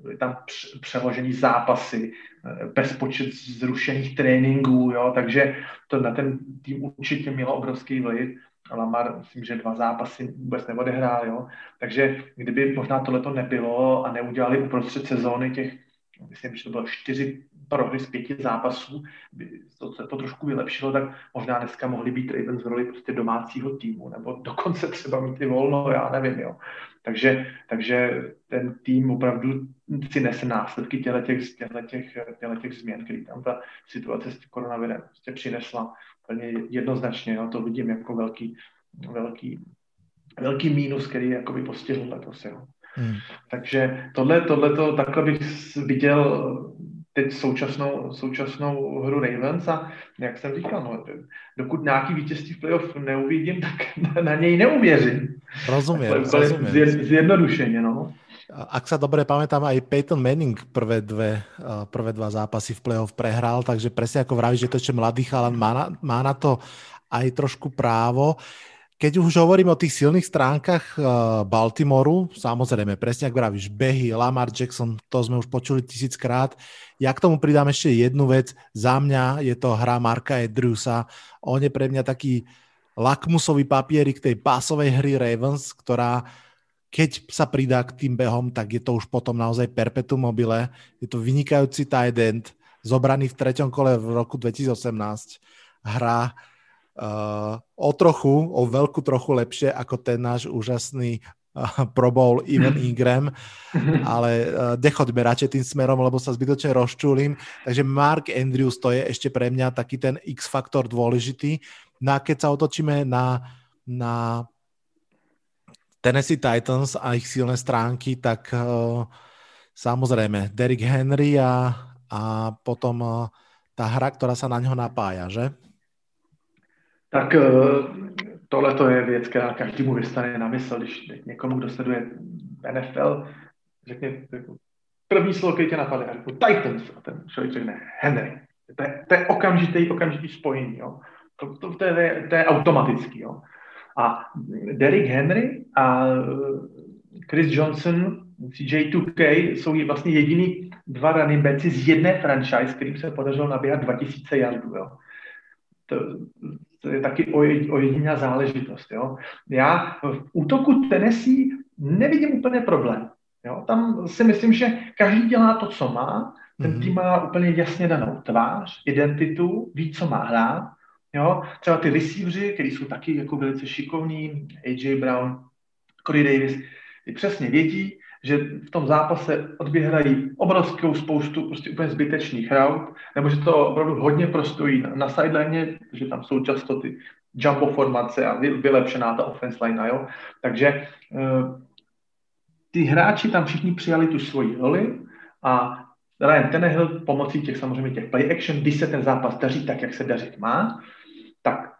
Byly tam přeložený zápasy, eh, bezpočet zrušených tréninků, jo, takže to na ten tým určitě mělo obrovský vliv. Lamar, myslím, že dva zápasy vůbec neodehrál, jo. Takže kdyby možná tohleto nebylo a neudělali uprostřed sezóny těch, myslím, že to bylo čtyři prohry z pěti zápasů, to se to trošku vylepšilo, tak možná dneska mohli být Ravens v roli prostě domácího týmu, nebo dokonce třeba mít i volno, já nevím, jo. Takže, takže ten tým opravdu si nese následky těchto těch, těchto těch, těchto těch změn, který tam ta situace s koronavirem prostě přinesla úplně jednoznačně, jo. to vidím jako velký, velký, velký mínus, který jakoby postihl letos. Jo. Hmm. Takže tohle, tohle to, takhle bych viděl teď současnou, současnou hru Ravens a jak jsem říkal, no, dokud nějaký vítězství v playoff neuvidím, tak na něj neuvěřím. Rozumím, rozumím. Zjednodušeně, no. Ak sa dobre pamätám, aj Peyton Manning prvé, dve, prvé dva zápasy v playoff prehral, takže presne ako vravíš, že to ešte mladý chalan má na, má na to aj trošku právo. Keď už hovorím o tých silných stránkach uh, Baltimoru, samozrejme, presne ako vravíš, behy, Lamar Jackson, to sme už počuli tisíckrát. Ja k tomu pridám ešte jednu vec. Za mňa je to hra Marka Edrusa. On je pre mňa taký lakmusový papierik tej pásovej hry Ravens, ktorá keď sa pridá k tým behom, tak je to už potom naozaj perpetuum mobile. Je to vynikajúci tight end, zobraný v treťom kole v roku 2018. Hra uh, o trochu, o veľkú trochu lepšie ako ten náš úžasný uh, Pro Bowl Ivan Ingram, ale uh, nechoďme radšej tým smerom, lebo sa zbytočne rozčulím. Takže Mark Andrews to je ešte pre mňa taký ten X-faktor dôležitý. No a keď sa otočíme na, na Tennessee Titans a ich silné stránky, tak uh, samozrejme Derrick Henry a, a potom uh, tá hra, ktorá sa na ňo napája, že? Tak eh, tohle to je věc, která každému vystane na mysl, když někomu, kdo sleduje NFL, řekne první slovo, který tě napadne, a řeknu Titans, a ten člověk řekne Henry. To je, to je okamžitý, okamžitý spojení, jo. To, to, to, je, to je automatický, jo. A Derrick Henry a Chris Johnson, CJ2K, jsou vlastně jediný dva running backi z jedné franchise, kterým se podařilo nabíhat 2000 yardů, jo. To, to je taky ojediná záležitost. Jo. Já v útoku Tennessee nevidím úplně problém. Jo. Tam si myslím, že každý dělá to, co má, ten mhm. tým má úplně jasně danou tvář, identitu, ví, co má hrát. Jo. Třeba ty receiveři, kteří jsou taky jako velice šikovní, AJ Brown, Corey Davis, ty přesně vědí, že v tom zápase odběhrají obrovskou spoustu prostě úplně zbytečných rout, nebo že to opravdu hodně prostojí na sideline, že tam jsou často ty jumbo formace a vylepšená ta offense line, jo. Takže uh, ty hráči tam všichni přijali tu svoji roli a Ryan Tannehill pomocí těch samozřejmě těch play action, když se ten zápas daří tak, jak se dařit má, tak,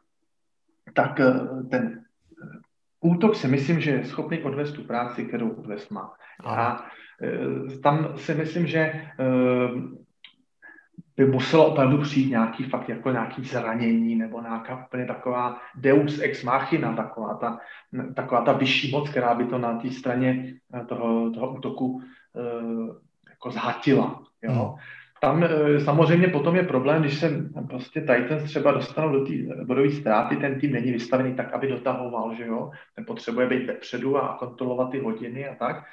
tak eh, ten útok si myslím, že je schopný odvést tu práci, kterou odvést má. A e, tam si myslím, že e, by muselo opravdu přijít nějaký fakt jako nějaký zranění nebo nějaká úplně taková deus ex machina, taková ta, taková ta vyšší moc, která by to na té straně e, toho, toho útoku jako zhatila. Jo? Hmm. Tam samozřejmě potom je problém, když se prostě Titans třeba dostanou do té bodové ztráty, ten tým není vystavený tak, aby dotahoval, že jo, ten potřebuje být vepředu a kontrolovat ty hodiny a tak.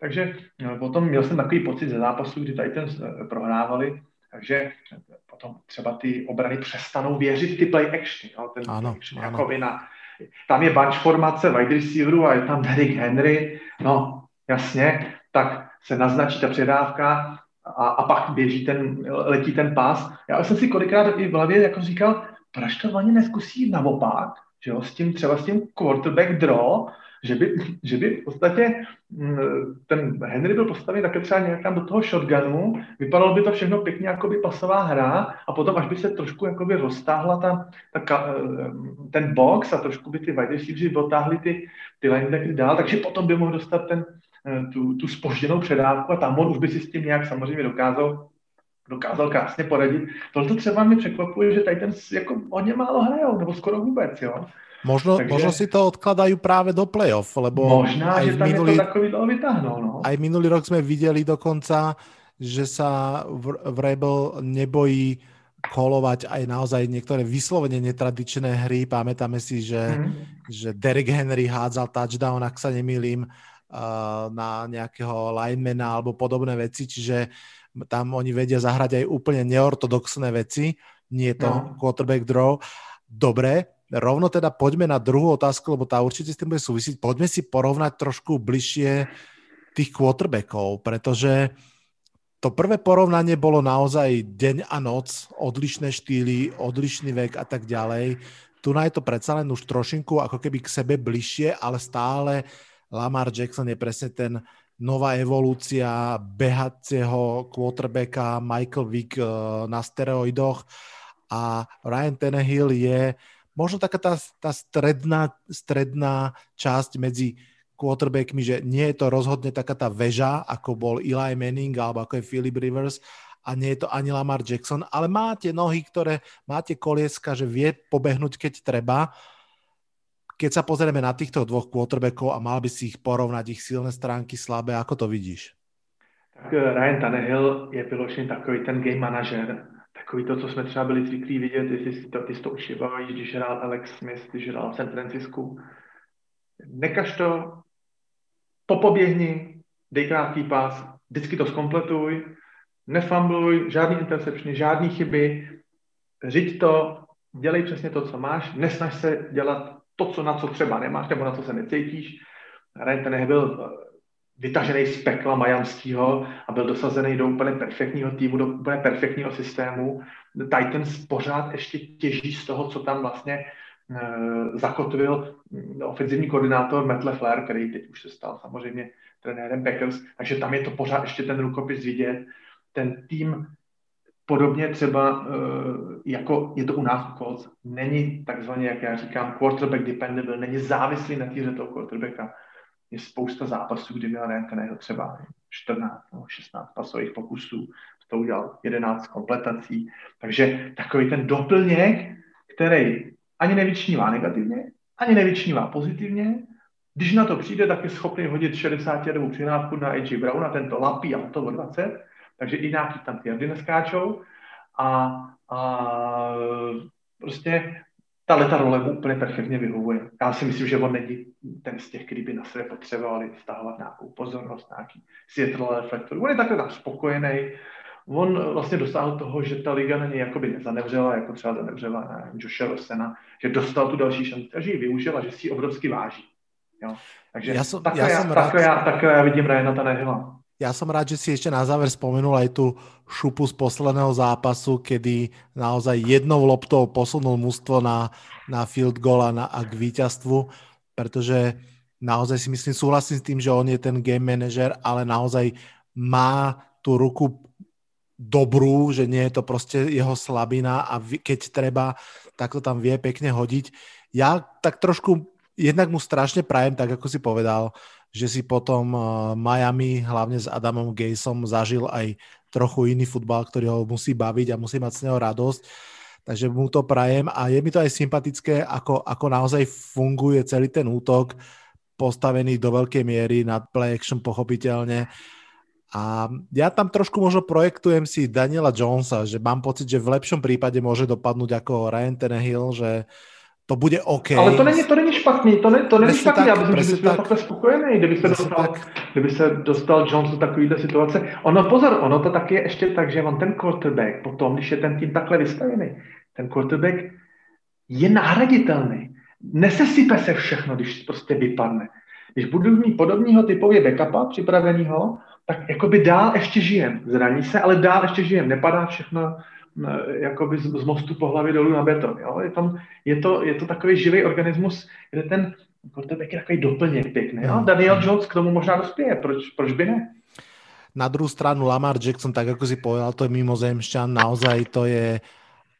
Takže eh, potom měl jsem takový pocit ze zápasu, kdy Titans eh, prohrávali, takže potom třeba ty obrany přestanou věřit ty play action. Jo? Ten ano, action ano. Jako vina. Tam je bunch formace wide receiveru a je tam Derrick Henry, no jasně, tak se naznačí ta předávka a, a pak běží ten, letí ten pás. Já jsem si kolikrát i v hlavě jako říkal, proč to oni neskusí naopak, že jo, s tím třeba s tím quarterback draw, že by, že by v podstatě mm, ten Henry byl postavený také třeba nějak do toho shotgunu, vypadalo by to všechno pěkně jako by pasová hra a potom až by se trošku jakoby roztáhla ta, ta, eh, ten box a trošku by ty wide receivers dotáhli ty, ty linebackery dál, takže potom by mohl dostat ten, tu, tu spožděnou předávku a tam on už by si s tím nějak samozřejmě dokázal dokázal krásně poradit. Tohle to třeba mě překvapuje, že tady ten jako hodně málo hrajou, nebo skoro vůbec, jo. Možno, Takže, možno si to odkladajú práve do play-off, lebo možná, aj že tam minulý, je to takový vytáhnou, no. Aj minulý rok sme videli dokonca, že sa v, v Rebel nebojí kolovať aj naozaj niektoré vyslovene netradičné hry. Pamätáme si, že, mm. že Derek Henry hádzal touchdown, ak sa nemýlim, na nejakého linemana alebo podobné veci, čiže tam oni vedia zahrať aj úplne neortodoxné veci. Nie je to no. quarterback draw. Dobre, rovno teda poďme na druhú otázku, lebo tá určite s tým bude súvisieť. Poďme si porovnať trošku bližšie tých quarterbackov, pretože to prvé porovnanie bolo naozaj deň a noc, odlišné štýly, odlišný vek a tak ďalej. Tu na je to predsa len už trošinku ako keby k sebe bližšie, ale stále Lamar Jackson je presne ten nová evolúcia behacieho quarterbacka Michael Vick eh, na steroidoch a Ryan Tannehill je možno taká tá, tá stredná, stredná časť medzi quarterbackmi, že nie je to rozhodne taká tá väža, ako bol Eli Manning alebo ako je Philip Rivers a nie je to ani Lamar Jackson, ale máte nohy, ktoré máte kolieska, že vie pobehnúť, keď treba. Keď sa pozrieme na týchto dvoch quarterbackov a mal by si ich porovnať, ich silné stránky, slabé, ako to vidíš? Tak eh, Ryan Tannehill je vyložený takový ten game manažer, takový to, co jsme třeba byli zvyklí vidět, ty si to, ty to už když hrál Alex Smith, když hrál v San Francisku. Nekaž to, popoběhni, dej krátký pás, vždycky to zkompletuj, nefambluj, žádný interception, žádný chyby, řiď to, dělej přesně to, co máš, nesnaž se dělat to, co na co třeba nemáš, nebo na co se necítíš. Ten byl vytažený z pekla Majamského a byl dosazený do úplně perfektního týmu, do úplně perfektního systému. Titans pořád ještě těží z toho, co tam vlastně e, zakotvil mm, ofenzivní koordinátor Matt LeFleur, který teď už se stal samozřejmě trenérem Packers, takže tam je to pořád ještě ten rukopis vidět. Ten tým podobně třeba, jako je to u nás u Colts, není takzvaně, jak já říkám, quarterback dependable, není závislý na týře toho quarterbacka. Je spousta zápasů, kdy měl Ryan třeba 14 nebo 16 pasových pokusů, to udělal 11 kompletací. Takže takový ten doplněk, který ani nevyčnívá negativně, ani nevyčnívá pozitivně, když na to přijde, tak je schopný hodit 60 jardovou přihrávku na AJ Brown a tento lapí a to o 20, takže i nějaký tam ty jardy neskáčou a, a prostě ta leta role mu úplně perfektně vyhovuje. Já si myslím, že on není ten z těch, který by na sebe potřebovali stahovat nějakou pozornost, nějaký světlé reflektor. On je takhle tam spokojený, on vlastně dosáhl toho, že ta liga na něj jakoby nezanevřela, jako třeba zanevřela na Joshua Rosena, že dostal tu další šanci a že ji využil a že si ji obrovsky váží. Jo. Takže já som, takhle, já, já, takhle, rád, já, takhle já vidím Ryana Tanehila. Ja som rád, že si ešte na záver spomenul aj tú šupu z posledného zápasu, kedy naozaj jednou loptou posunul mužstvo na, na field goal a, na, a k víťazstvu, pretože naozaj si myslím, súhlasím s tým, že on je ten game manager, ale naozaj má tú ruku dobrú, že nie je to prostě jeho slabina a keď treba, tak to tam vie pekne hodiť. Ja tak trošku jednak mu strašne prajem, tak ako si povedal, že si potom uh, Miami, hlavne s Adamom Gayesom, zažil aj trochu iný futbal, ktorý ho musí baviť a musí mať z neho radosť. Takže mu to prajem a je mi to aj sympatické, ako, ako naozaj funguje celý ten útok, postavený do veľkej miery na play action pochopiteľne. A ja tam trošku možno projektujem si Daniela Jonesa, že mám pocit, že v lepšom prípade môže dopadnúť ako Ryan Tannehill, že to bude OK. Ale to není, to není špatný, to, ne, to není špatný, tak, já myslím, že byl takhle spokojený, kdyby se, dostal, tak. kdyby se dostal Jones do takovéhle situace. Ono, pozor, ono to taky je ještě tak, že on ten quarterback potom, když je ten tým takhle vystavený, ten quarterback je nahraditelný. Nesesype se všechno, když prostě vypadne. Když budu mít podobného typově backupa připraveného, tak jakoby dál ještě žijem. Zraní se, ale dál ještě žijem. Nepadá všechno jakoby z, z mostu po hlavě dolů na beton. Jo? Je, tam, je, to, je to takový živý organismus, kde ten quarterback je takový doplněk pěkný. Jo? Hmm. Daniel Jones k tomu možná dospěje, proč, proč by ne? Na druhou stranu Lamar Jackson, tak ako si povedal, to je mimozemšťan, naozaj to je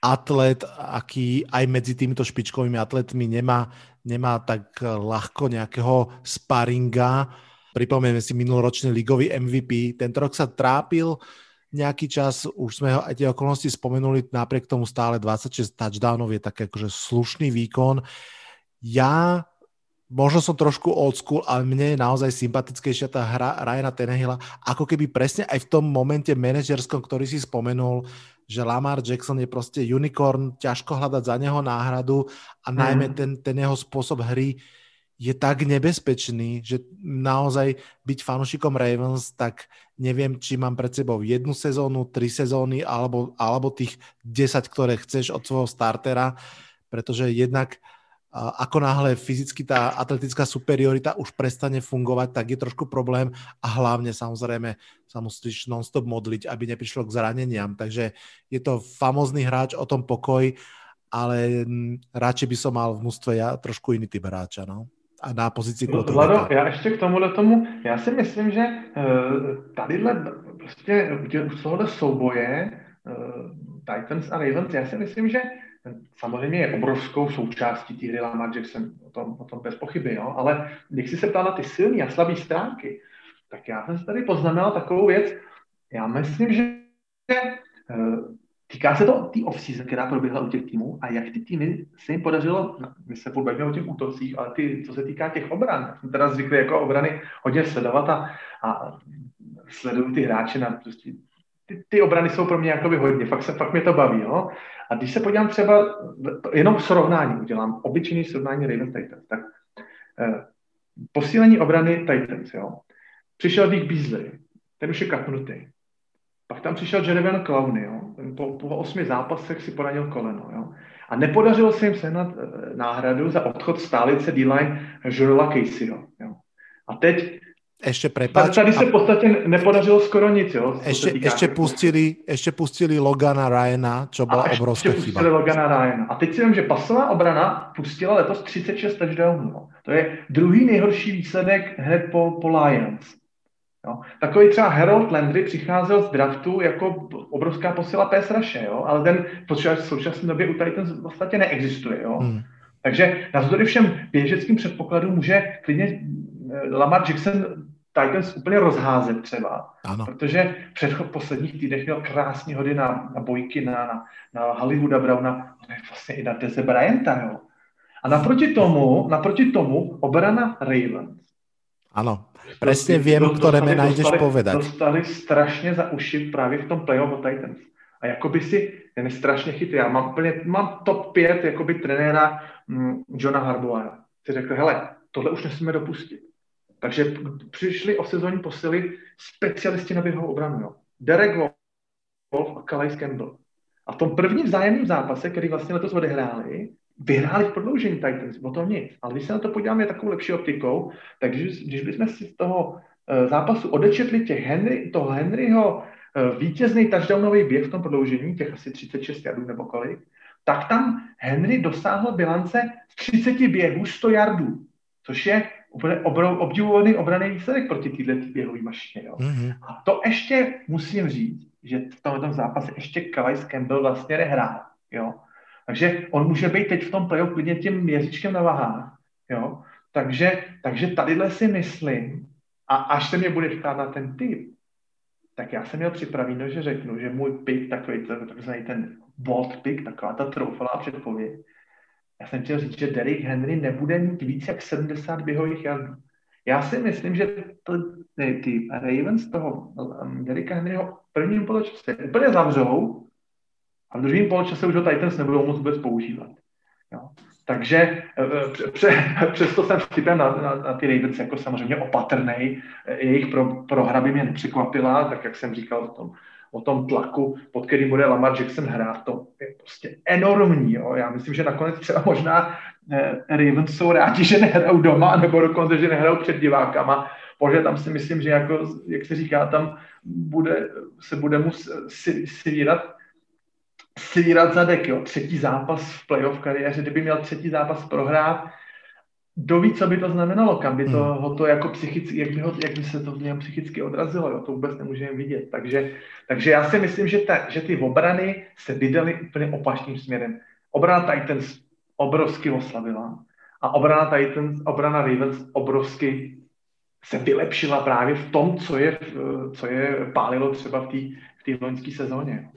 atlet, aký aj medzi týmito špičkovými atletmi nemá, nemá tak ľahko nejakého sparinga. Pripomenieme si minuloročný ligový MVP. Tento rok sa trápil nejaký čas, už sme ho aj tie okolnosti spomenuli, napriek tomu stále 26 touchdownov je také akože slušný výkon. Ja možno som trošku old school, ale mne je naozaj sympatickejšia tá hra Ryana Tenehilla, ako keby presne aj v tom momente manažerskom, ktorý si spomenul, že Lamar Jackson je proste unicorn, ťažko hľadať za neho náhradu a najmä mhm. ten, ten jeho spôsob hry je tak nebezpečný, že naozaj byť fanúšikom Ravens, tak neviem, či mám pred sebou jednu sezónu, tri sezóny, alebo, alebo tých 10, ktoré chceš od svojho startera, pretože jednak ako náhle fyzicky tá atletická superiorita už prestane fungovať, tak je trošku problém a hlavne samozrejme sa musíš non-stop modliť, aby neprišlo k zraneniam. Takže je to famózny hráč o tom pokoji, ale radšej by som mal v mústve ja trošku iný typ hráča. No a na pozici Vlado, já ještě k tomuhle tomu, já si myslím, že uh, tadyhle prostě u tohohle souboje uh, Titans a Ravens, já si myslím, že samozřejmě je obrovskou součástí té hry Lamar Jackson, o tom, o tom bez pochyby, jo? ale když si se ptal na ty silné a slabé stránky, tak já jsem si tady poznamenal takovou věc, já myslím, že Týká se to té off-season, která proběhla u těch týmů a jak ty týmy se jim podařilo, no, my se furt o těch útocích, ale ty, co se týká těch obran, jsem teda zvyklý jako obrany hodně sledovat a, a sleduju ty hráče na prostě, ty, ty obrany jsou pro mě jakoby hodně, fakt, se, fakt mě to baví, jo. A když se podívám třeba, jenom srovnání udělám, obyčejný srovnání Ravens Titans, tak eh, posílení obrany Titans, jo. Přišel Dick Beasley, ten už je kapnutý. Pak tam přišel Jerevan Clowney, jo. Po, po osmi zápasech si poranil koleno. Jo. A nepodařilo se jim sehnat eh, náhradu za odchod stálice D-line Joela Caseyho. Jo. A teď ešte prepáč. Tady se v podstatě nepodařilo skoro nic, jo. Ešte, ešte, pustili, ešte pustili Logana Ryana, čo byla obrovská chyba. pustili Logana Ryana. A teď si vím, že pasová obrana pustila letos 36 touchdownů. To je druhý nejhorší výsledek hned po, po Lions. Jo? Takový třeba Harold Landry přicházel z draftu jako obrovská posila PS Rushe, jo? ale ten v současné době u Titans v podstatě neexistuje. Jo? Hmm. Takže navzdory všem běžeckým předpokladům může klidně eh, Lamar Jackson Titans úplně rozházet třeba, ano. protože před posledních týdnech měl krásný hody na, na bojky, na, na, na Hollywooda Browna, ale vlastně i na Deze Bryanta, jo. A naproti tomu, naproti tomu obrana Ravens. Ano, přesně vím, které mi najdeš povedat. Dostali strašně za uši právě v tom playoff od Titans. A jakoby si, ten je strašně chytrý. Já mám, úplně, mám top 5 jakoby trenéra mm, Johna Harbowera. Ty řekl, hele, tohle už nesmíme dopustit. Takže přišli o sezónní posily specialisti na běhovou obranu. Jo. Derek Wolf a Calais Campbell. A v tom prvním vzájemném zápase, který vlastně letos odehráli, vyhráli v prodloužení Titans, o tom nic. Ale když se na to podíváme takovou lepší optikou, tak když, bychom si z toho uh, zápasu odečetli těch Henry, toho Henryho uh, vítězný touchdownový běh v tom prodloužení, těch asi 36 jardů nebo kolik, tak tam Henry dosáhl bilance z 30 běhů 100 jardů, což je obdivovaný obraný výsledek proti této běhové mašině. Jo. Mm-hmm. A to ještě musím říct, že v tomto zápase ještě Calais Campbell vlastně nehrál. Jo. Takže on může být teď v tom playoff klidně tím jazyčkem na vahách. Jo. Takže, takže tadyhle si myslím, a až se mě bude ptát na ten typ, tak já jsem měl připravený, že řeknu, že můj pick, takový takzvaný ten bold pick, taková ta troufalá předpověď, já jsem chtěl říct, že Derrick Henry nebude mít víc jak 70 běhových jardů. Já si myslím, že to, ty, ty Ravens toho um, Derricka Henryho prvním poločase úplně zavřou a v druhém poločase už ho Titans nebudou moc vůbec používat. Jo. Takže eh, pře, přesto jsem vtipem na, na, na ty Ravens jako samozřejmě opatrnej. Jejich pro, prohra by mě nepřekvapila, tak jak jsem říkal v tom o tom tlaku, pod kterým bude Lamar Jackson hrát, to je prostě enormní. Jo. Já myslím, že nakonec třeba možná Ravens jsou rádi, že nehrajou doma, nebo dokonce, že nehrajou před divákama, protože tam si myslím, že jako, jak se říká, tam bude, se bude muset svírat svírat zadek, jo. Třetí zápas v playoff kariéře, kdyby měl třetí zápas prohrát, kdo ví, co by to znamenalo, kam by to, hmm. ho to jako psychicky, jak by, ho, jak by se to v něm psychicky odrazilo, jo, to vůbec nemůžeme vidět. Takže, takže já si myslím, že, ta, že ty obrany se vydaly úplně opačným směrem. Obrana Titans obrovsky oslavila a obrana Titans, obrana Ravens obrovsky se vylepšila právě v tom, co je, co je pálilo třeba v té v loňské sezóně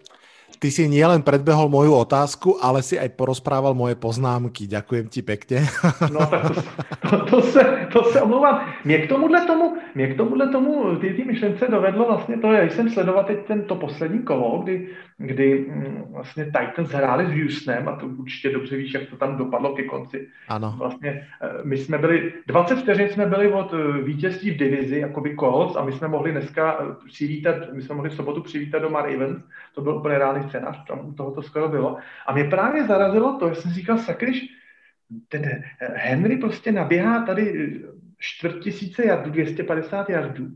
ty si nielen predbehol moju otázku, ale si aj porozprával moje poznámky. Ďakujem ti pekne. No tak to, to, se, to se omlouvám. Mě k tomuhle tomu, mě k tomuhle tomu, ty, ty myšlence dovedlo vlastně to, já jsem sledoval teď ten, to poslední kolo, kdy, kdy mm, vlastně Titans hráli s Houstonem a to určitě dobře víš, jak to tam dopadlo ke konci. Ano. Vlastně eh, my jsme byli, 20 vteřin jsme byli od eh, vítězství v divizi, jakoby Colts a my jsme mohli dneska eh, přivítat, my jsme mohli v sobotu přivítat doma Ravens, to byl úplně reálný scénář, tam toho to skoro bylo. A mě právě zarazilo to, že jsem říkal, sakryš, ten Henry prostě naběhá tady čtvrt tisíce jardů, 250 jardů.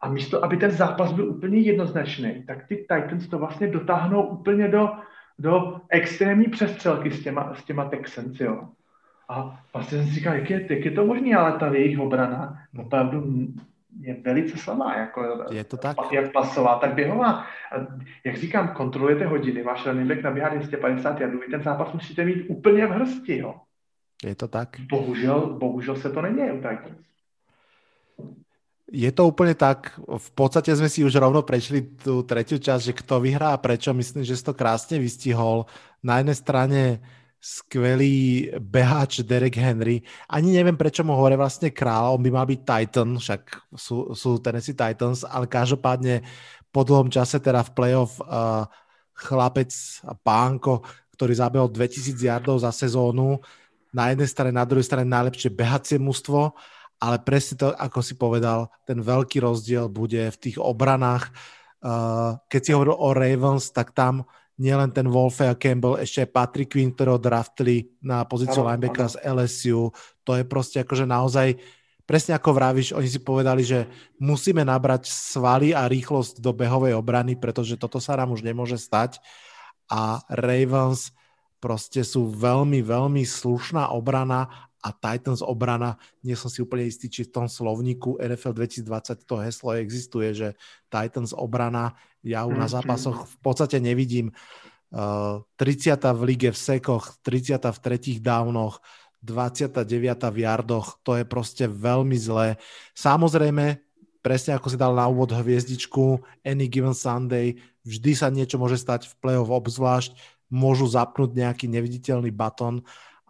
A místo, aby ten zápas byl úplně jednoznačný, tak ty Titans to vlastně dotáhnou úplně do, do extrémní přestřelky s těma, s těma Texans, jo. A vlastně jsem si říkal, jak je, jak je to možné, ale ta jejich obrana opravdu je velice slabá, jako je to tak? jak pasová, tak běhová. A jak říkám, kontrolujete hodiny, váš running back nabíhá 250 jardů, vy ten zápas musíte mít úplně v hrsti, jo. Je to tak? Bohužel, bohužel se to neděje u. Je to úplně tak, v podstate sme si už rovno prešli tú tretiu časť, že kto vyhrá a prečo, myslím, že si to krásne vystihol. Na jednej strane skvelý behač Derek Henry. Ani neviem, prečo mu hovorí vlastne král, on by mal byť Titan, však sú, sú Tennessee Titans, ale každopádne po dlhom čase teda v playoff uh, chlapec a pánko, ktorý zabehol 2000 yardov za sezónu, na jednej strane, na druhej strane najlepšie behacie mužstvo, ale presne to, ako si povedal, ten veľký rozdiel bude v tých obranách. Uh, keď si hovoril o Ravens, tak tam nielen ten Wolfe a Campbell, ešte aj Patrick Quinn, ktorého draftli na pozíciu linebackera z LSU. To je proste akože naozaj, presne ako vravíš, oni si povedali, že musíme nabrať svaly a rýchlosť do behovej obrany, pretože toto sa nám už nemôže stať. A Ravens proste sú veľmi, veľmi slušná obrana a Titans obrana, nie som si úplne istý, či v tom slovníku NFL 2020 to heslo existuje, že Titans obrana, ja na mhm. zápasoch v podstate nevidím. Uh, 30. v lige v sekoch, 30. v tretích downoch, 29. v jardoch, to je proste veľmi zlé. Samozrejme, presne ako si dal na úvod hviezdičku, any given Sunday, vždy sa niečo môže stať v play-off obzvlášť, môžu zapnúť nejaký neviditeľný baton,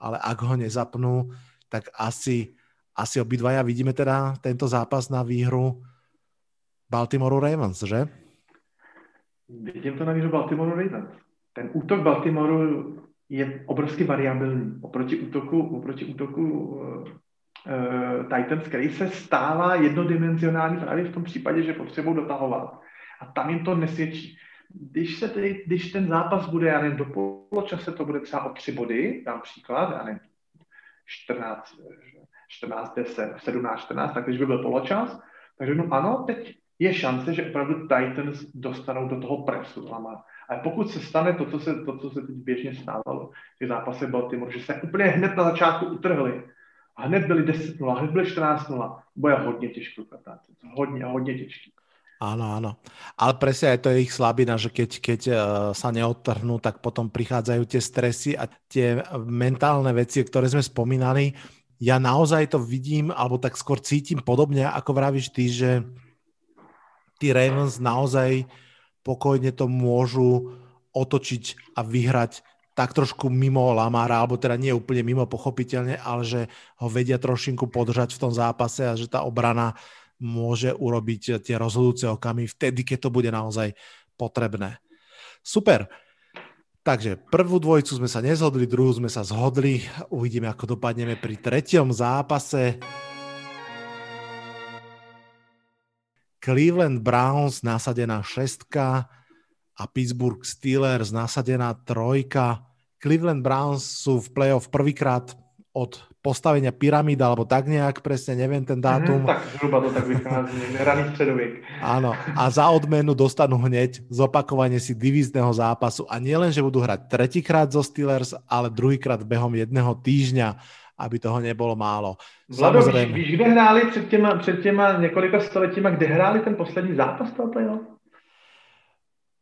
ale ak ho nezapnú, tak asi, asi obidvaja vidíme teda tento zápas na výhru Baltimore Ravens, že? Vidím to na výhru Baltimore Ravens. Ten útok Baltimore je obrovsky variabilní oproti útoku, oproti útoku uh, Titans, který se stává jednodimenzionální právě v tom případě, že potřebují dotahovat. A tam jim to nesvědčí. Když, se tedy, když ten zápas bude, já nevím, do poločase to bude třeba o tři body, dám příklad, já nevím, 14, 14, 10, 17, 14, tak když by byl poločas, tak řeknu, ano, teď je šance, že opravdu Titans dostanou do toho presu. Ale pokud se stane to, co se, to, co se teď běžně stávalo, ty zápasy Baltimore, že se úplně hned na začátku utrhli a hned byli 10-0, hned byli 14-0, bude hodně těžko. Hodně, hodně těžký. Áno, áno. Ale presne aj to je ich slabina, že keď, keď uh, sa neodtrhnú, tak potom prichádzajú tie stresy a tie mentálne veci, ktoré sme spomínali. Ja naozaj to vidím, alebo tak skôr cítim podobne, ako vravíš ty, že tí Ravens naozaj pokojne to môžu otočiť a vyhrať tak trošku mimo Lamara, alebo teda nie úplne mimo pochopiteľne, ale že ho vedia trošinku podržať v tom zápase a že tá obrana uh, môže urobiť tie rozhodujúce okamy vtedy, keď to bude naozaj potrebné. Super. Takže prvú dvojicu sme sa nezhodli, druhú sme sa zhodli. Uvidíme, ako dopadneme pri treťom zápase. Cleveland Browns nasadená šestka a Pittsburgh Steelers nasadená trojka. Cleveland Browns sú v playoff prvýkrát od postavenia pyramíd, alebo tak nejak, presne neviem ten dátum. Mm, tak zhruba to tak vychází, raný středověk. Áno, a za odmenu dostanú hneď zopakovanie si divízneho zápasu a nielen, že budú hrať tretíkrát zo Steelers, ale druhýkrát behom jedného týždňa, aby toho nebolo málo. Vlado, víš, víš, kde hráli před těma, před těma několika stoletíma, kde hráli ten poslední zápas toho playoff?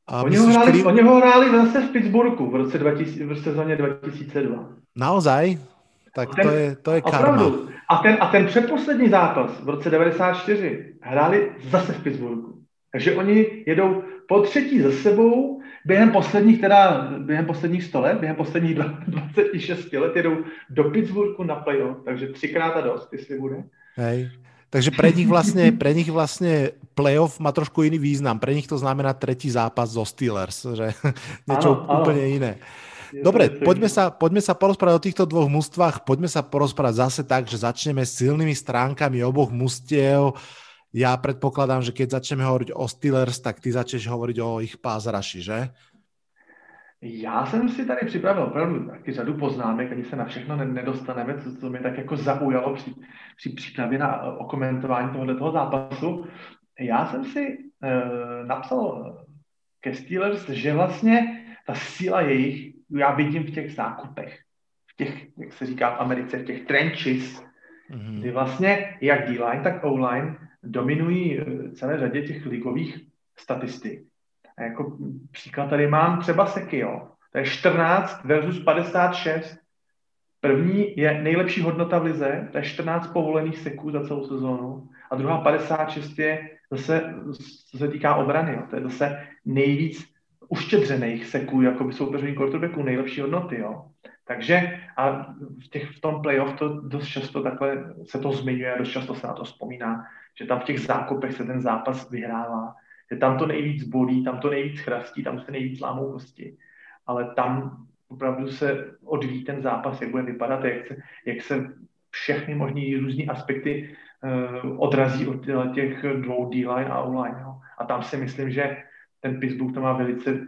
A oni, ho hráli, oni ho hráli zase v Pittsburghu v roce 2000, v sezóně 2002. Naozaj? Tak ten, to je, to je karma. A ten, a ten předposlední zápas v roce 94 hráli zase v Pittsburghu. Takže oni jedou po třetí za sebou během posledních, teda, během posledních 100 let, během posledních 26 let jedou do Pittsburghu na playoff, takže třikrát a dost, jestli bude. Hej. Takže pre nich vlastne, pre nich vlastne playoff má trošku iný význam. Pre nich to znamená tretí zápas zo Steelers, že niečo áno, úplne áno. iné. Dobre, poďme sa, poďme sa porozprávať o týchto dvoch mústvách. Poďme sa porozprávať zase tak, že začneme silnými stránkami oboch mústiev. Ja predpokladám, že keď začneme hovoriť o Steelers, tak ty začneš hovoriť o ich pázraši, že? Já jsem si tady připravil opravdu taky řadu poznámek, ani se na všechno nedostaneme, co, co mě tak jako zaujalo při, při přípravě na okomentování tohoto zápasu. Já jsem si e, napsal ke Steelers, že vlastně ta síla jejich já vidím v těch zákupech, v těch, jak se říká v Americe, v těch trenches, mm-hmm. kdy vlastně jak D-line, tak O-line dominují eh, celé řadě těch ligových statistik. A jako příklad tady mám třeba Seky, jo. To je 14 versus 56. První je nejlepší hodnota v lize, to je 14 povolených seků za celou sezónu. A druhá 56 je zase, co se týká obrany, jo. to je zase nejvíc uštědřených seků, jako by soupeření quarterbacku, nejlepší hodnoty, jo. Takže a v, těch, v tom playoff to dost často takhle se to zmiňuje, dost často se na to vzpomíná, že tam v těch zákopech se ten zápas vyhrává, že tam to nejvíc bolí, tam to nejvíc chrastí, tam se nejvíc lámou kosti, ale tam opravdu se odvíjí ten zápas, jak bude vypadat, jak se, jak se všechny možné různé aspekty uh, odrazí od těch dvou D-line a O-line. Jo. A tam si myslím, že ten Pittsburgh to má velice,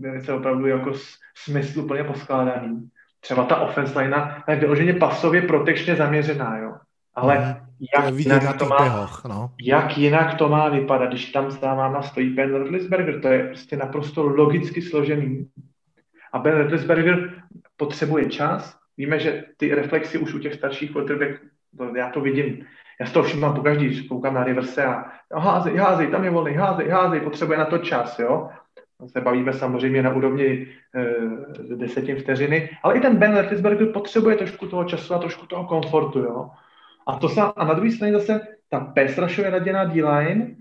velice opravdu jako smysl úplně poskládaný. Třeba ta offense line je vyloženě pasově protečně zaměřená, jo. Ale mm, jak, jinak to má, pehoch, no. jak jinak to má vypadat, když tam na stojí Ben Roethlisberger, to je prostě naprosto logicky složený. A Ben Roethlisberger potřebuje čas, Víme, že ty reflexy už u těch starších quarterback, to, já to vidím, já z toho všimám pokaždý, když koukám na reverse a házej, házej, tam je volný, házej, házej, potřebuje na to čas, jo. Se bavíme samozřejmě na úrovni e, desetin vteřiny, ale i ten Ben Roethlisberger potřebuje trošku toho času a trošku toho komfortu, jo. A, to sa, a na druhé straně zase ta pass raděná D-line,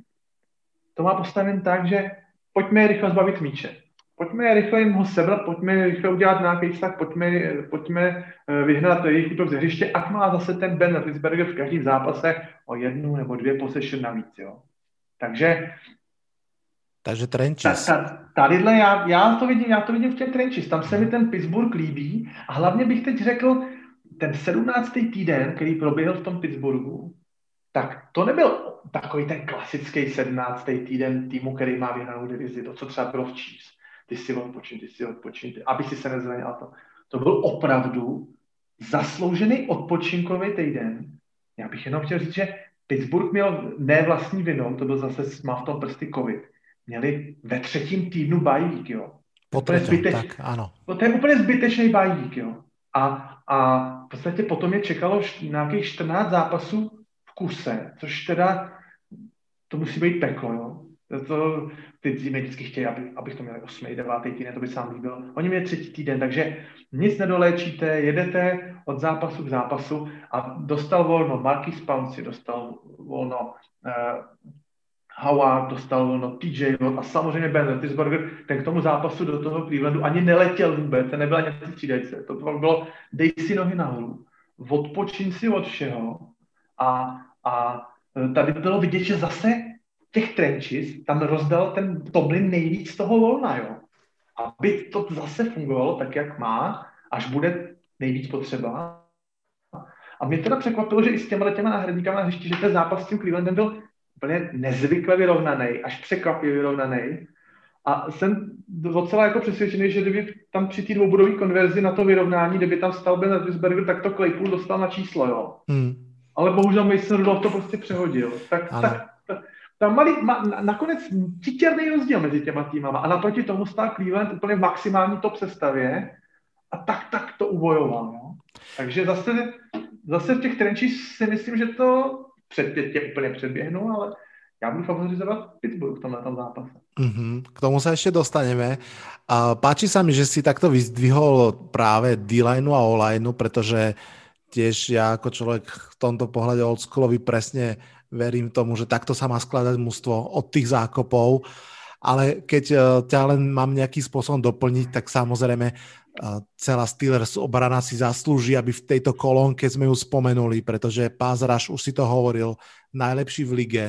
to má postaven tak, že pojďme rychle zbavit míče pojďme rychle jim ho sebrat, pojďme rychle udělat nějaký vztah, pojďme, pojďme eh, vyhnat jejich útok ze hřiště, ať má zase ten Ben Roethlisberger v každém zápase o jednu nebo dvě possession navíc, jo. Takže takže trenches. Ta, ta, tadyhle já, já, to vidím, já to vidím v těch trenches. Tam se mi ten Pittsburgh líbí a hlavně bych teď řekl, ten 17. týden, který proběhl v tom Pittsburghu, tak to nebyl takový ten klasický 17. týden týmu, který má vyhranou divizi, to, co třeba bylo v Chiefs ty si odpočin, ty si odpočin, ty, aby si se nezranil a to. To byl opravdu zasloužený odpočinkový týden. Já bych jenom chtěl říct, že Pittsburgh měl ne vlastní vinou, to byl zase, má v tom prsty covid, měli ve třetím týdnu bajík, jo. Potreťo, zbyteč, tak ano. No, to je úplně zbytečný bajík, jo. A, a v podstatě potom je čekalo nějakých 14 zápasů v kuse, což teda to musí být peklo, jo. To, ty týmy vždycky chtějí, aby, abych to měl 8. 9. týden, to by sám líbil. Oni měli třetí týden, takže nic nedoléčíte, jedete od zápasu k zápasu a dostal volno Marquis Pouncy, dostal volno uh, Howard, dostal volno TJ Watt a samozřejmě Ben Roethlisberger, ten k tomu zápasu do toho Clevelandu ani neletěl vůbec, ten nebyl ani v střídačce. To bylo, dej si nohy nahoru, odpočin si od všeho a, a eh, tady bylo vidět, že zase těch trenches tam rozdal ten Tomlin nejvíc toho volna, jo. Aby to zase fungovalo tak, jak má, až bude nejvíc potřeba. A mě teda překvapilo, že i s těma těma náhradníkama na hřišti, že ten zápas s tím Clevelandem byl úplně nezvykle vyrovnaný, až překvapivě vyrovnaný. A jsem docela jako přesvědčený, že kdyby tam při té dvoubodové konverzi na to vyrovnání, kdyby tam stal Ben Roethlisberger, tak to Claypool dostal na číslo, jo. Hmm. Ale bohužel Mason Rudolph to prostě přehodil. Tak, tak tam malý, ma, nakonec titěrný rozdíl mezi těma týmama a naproti tomu stál Cleveland úplně v maximální top sestavě a tak, tak to ubojoval. No. Takže zase, zase v těch trenčích si myslím, že to před tě úplně předběhnu, ale já budu favorizovat Pittsburgh v tomhle tom zápase. Mm-hmm. K tomu sa ešte dostaneme. A páči sa mi, že si takto vyzdvihol práve D-line a O-line, pretože tiež ja ako človek v tomto pohľade oldschoolovi presne verím tomu, že takto sa má skladať mužstvo od tých zákopov, ale keď eh, ťa len mám nejakým spôsobom doplniť, tak samozrejme eh, celá Steelers obrana si zaslúži, aby v tejto kolónke sme ju spomenuli, pretože Rush, už si to hovoril, najlepší v lige.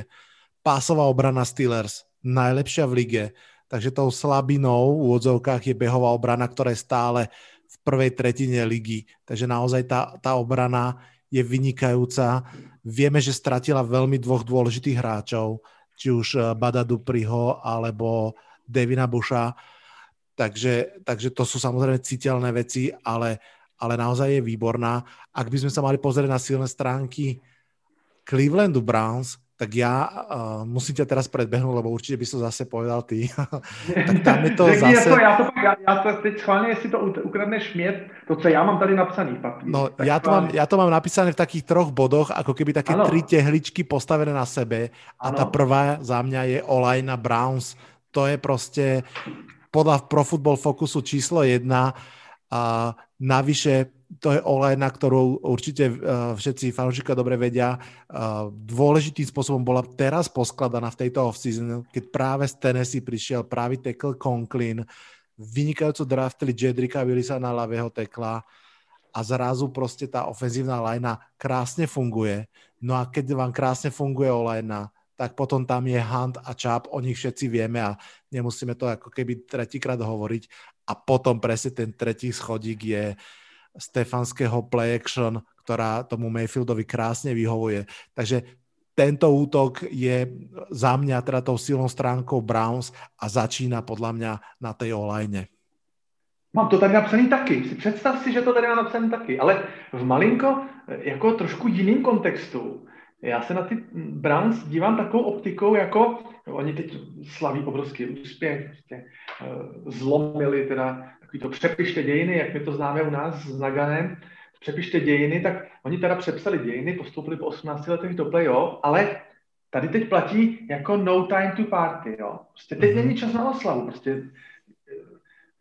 Pásová obrana Steelers, najlepšia v lige. Takže tou slabinou v úvodzovkách je behová obrana, ktorá je stále v prvej tretine ligy. Takže naozaj tá, tá obrana je vynikajúca. Vieme, že stratila veľmi dvoch dôležitých hráčov, či už eh, Bada Dupriho alebo Devina Busha. Takže, takže to sú samozrejme citeľné veci, ale, ale naozaj je výborná. Ak by sme sa mali pozrieť na silné stránky Clevelandu Browns, tak já uh, musím tě teraz predbehnúť, lebo určitě bys to zase povedal ty. tak tam je to Řekni zase... To, já, to, já, já to teď schválně, jestli to ukradneš mě, to, co já mám tady napsaný papír. No, já to, mám, já to mám napísané v takých troch bodoch, jako keby také ano. tři tehličky postavené na sebe a ano. ta prvá za mě je Olajna Browns. To je prostě podle Pro Football Focusu číslo jedna a navyše to je olejna, ktorú určite uh, všetci fanúšika dobre vedia. Uh, dôležitým spôsobom bola teraz poskladaná v tejto off-season, keď práve z Tennessee prišiel právě tackle Conklin, vynikajúco draftili Jedrika Willisa na ľavého tekla a zrazu prostě ta ofenzívna lajna krásne funguje. No a keď vám krásne funguje olejna, tak potom tam je Hunt a Chap, o nich všetci vieme a nemusíme to ako keby tretíkrát hovoriť. A potom presne ten tretí schodík je Stefanského play action, ktorá tomu Mayfieldovi krásne vyhovuje. Takže tento útok je za mňa teda tou silnou stránkou Browns a začíná podľa mňa na tej olajne. Mám to tady napsaný taky. Představ si, že to tady mám napsaný taky, ale v malinko jako trošku jiným kontextu. Já se na ty Browns dívám takovou optikou, jako oni teď slaví obrovský úspěch, prostě, uh, zlomili teda takový to přepište dějiny, jak my to známe u nás s Naganem, přepište dějiny, tak oni teda přepsali dějiny, postoupili po 18 letech do play-off, ale tady teď platí jako no time to party, jo. Prostě teď není čas na oslavu, prostě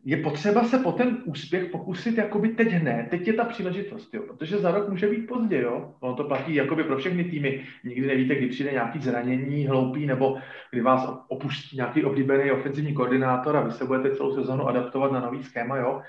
je potřeba se po ten úspěch pokusit jakoby teď hned, teď je ta příležitost, jo, protože za rok může být pozdě, jo. Ono to platí jakoby pro všechny týmy. Nikdy nevíte, kdy přijde nějaký zranění, hloupý, nebo kdy vás opustí nějaký oblíbený ofenzivní koordinátor a vy se budete celou sezonu adaptovat na nový schéma, jo.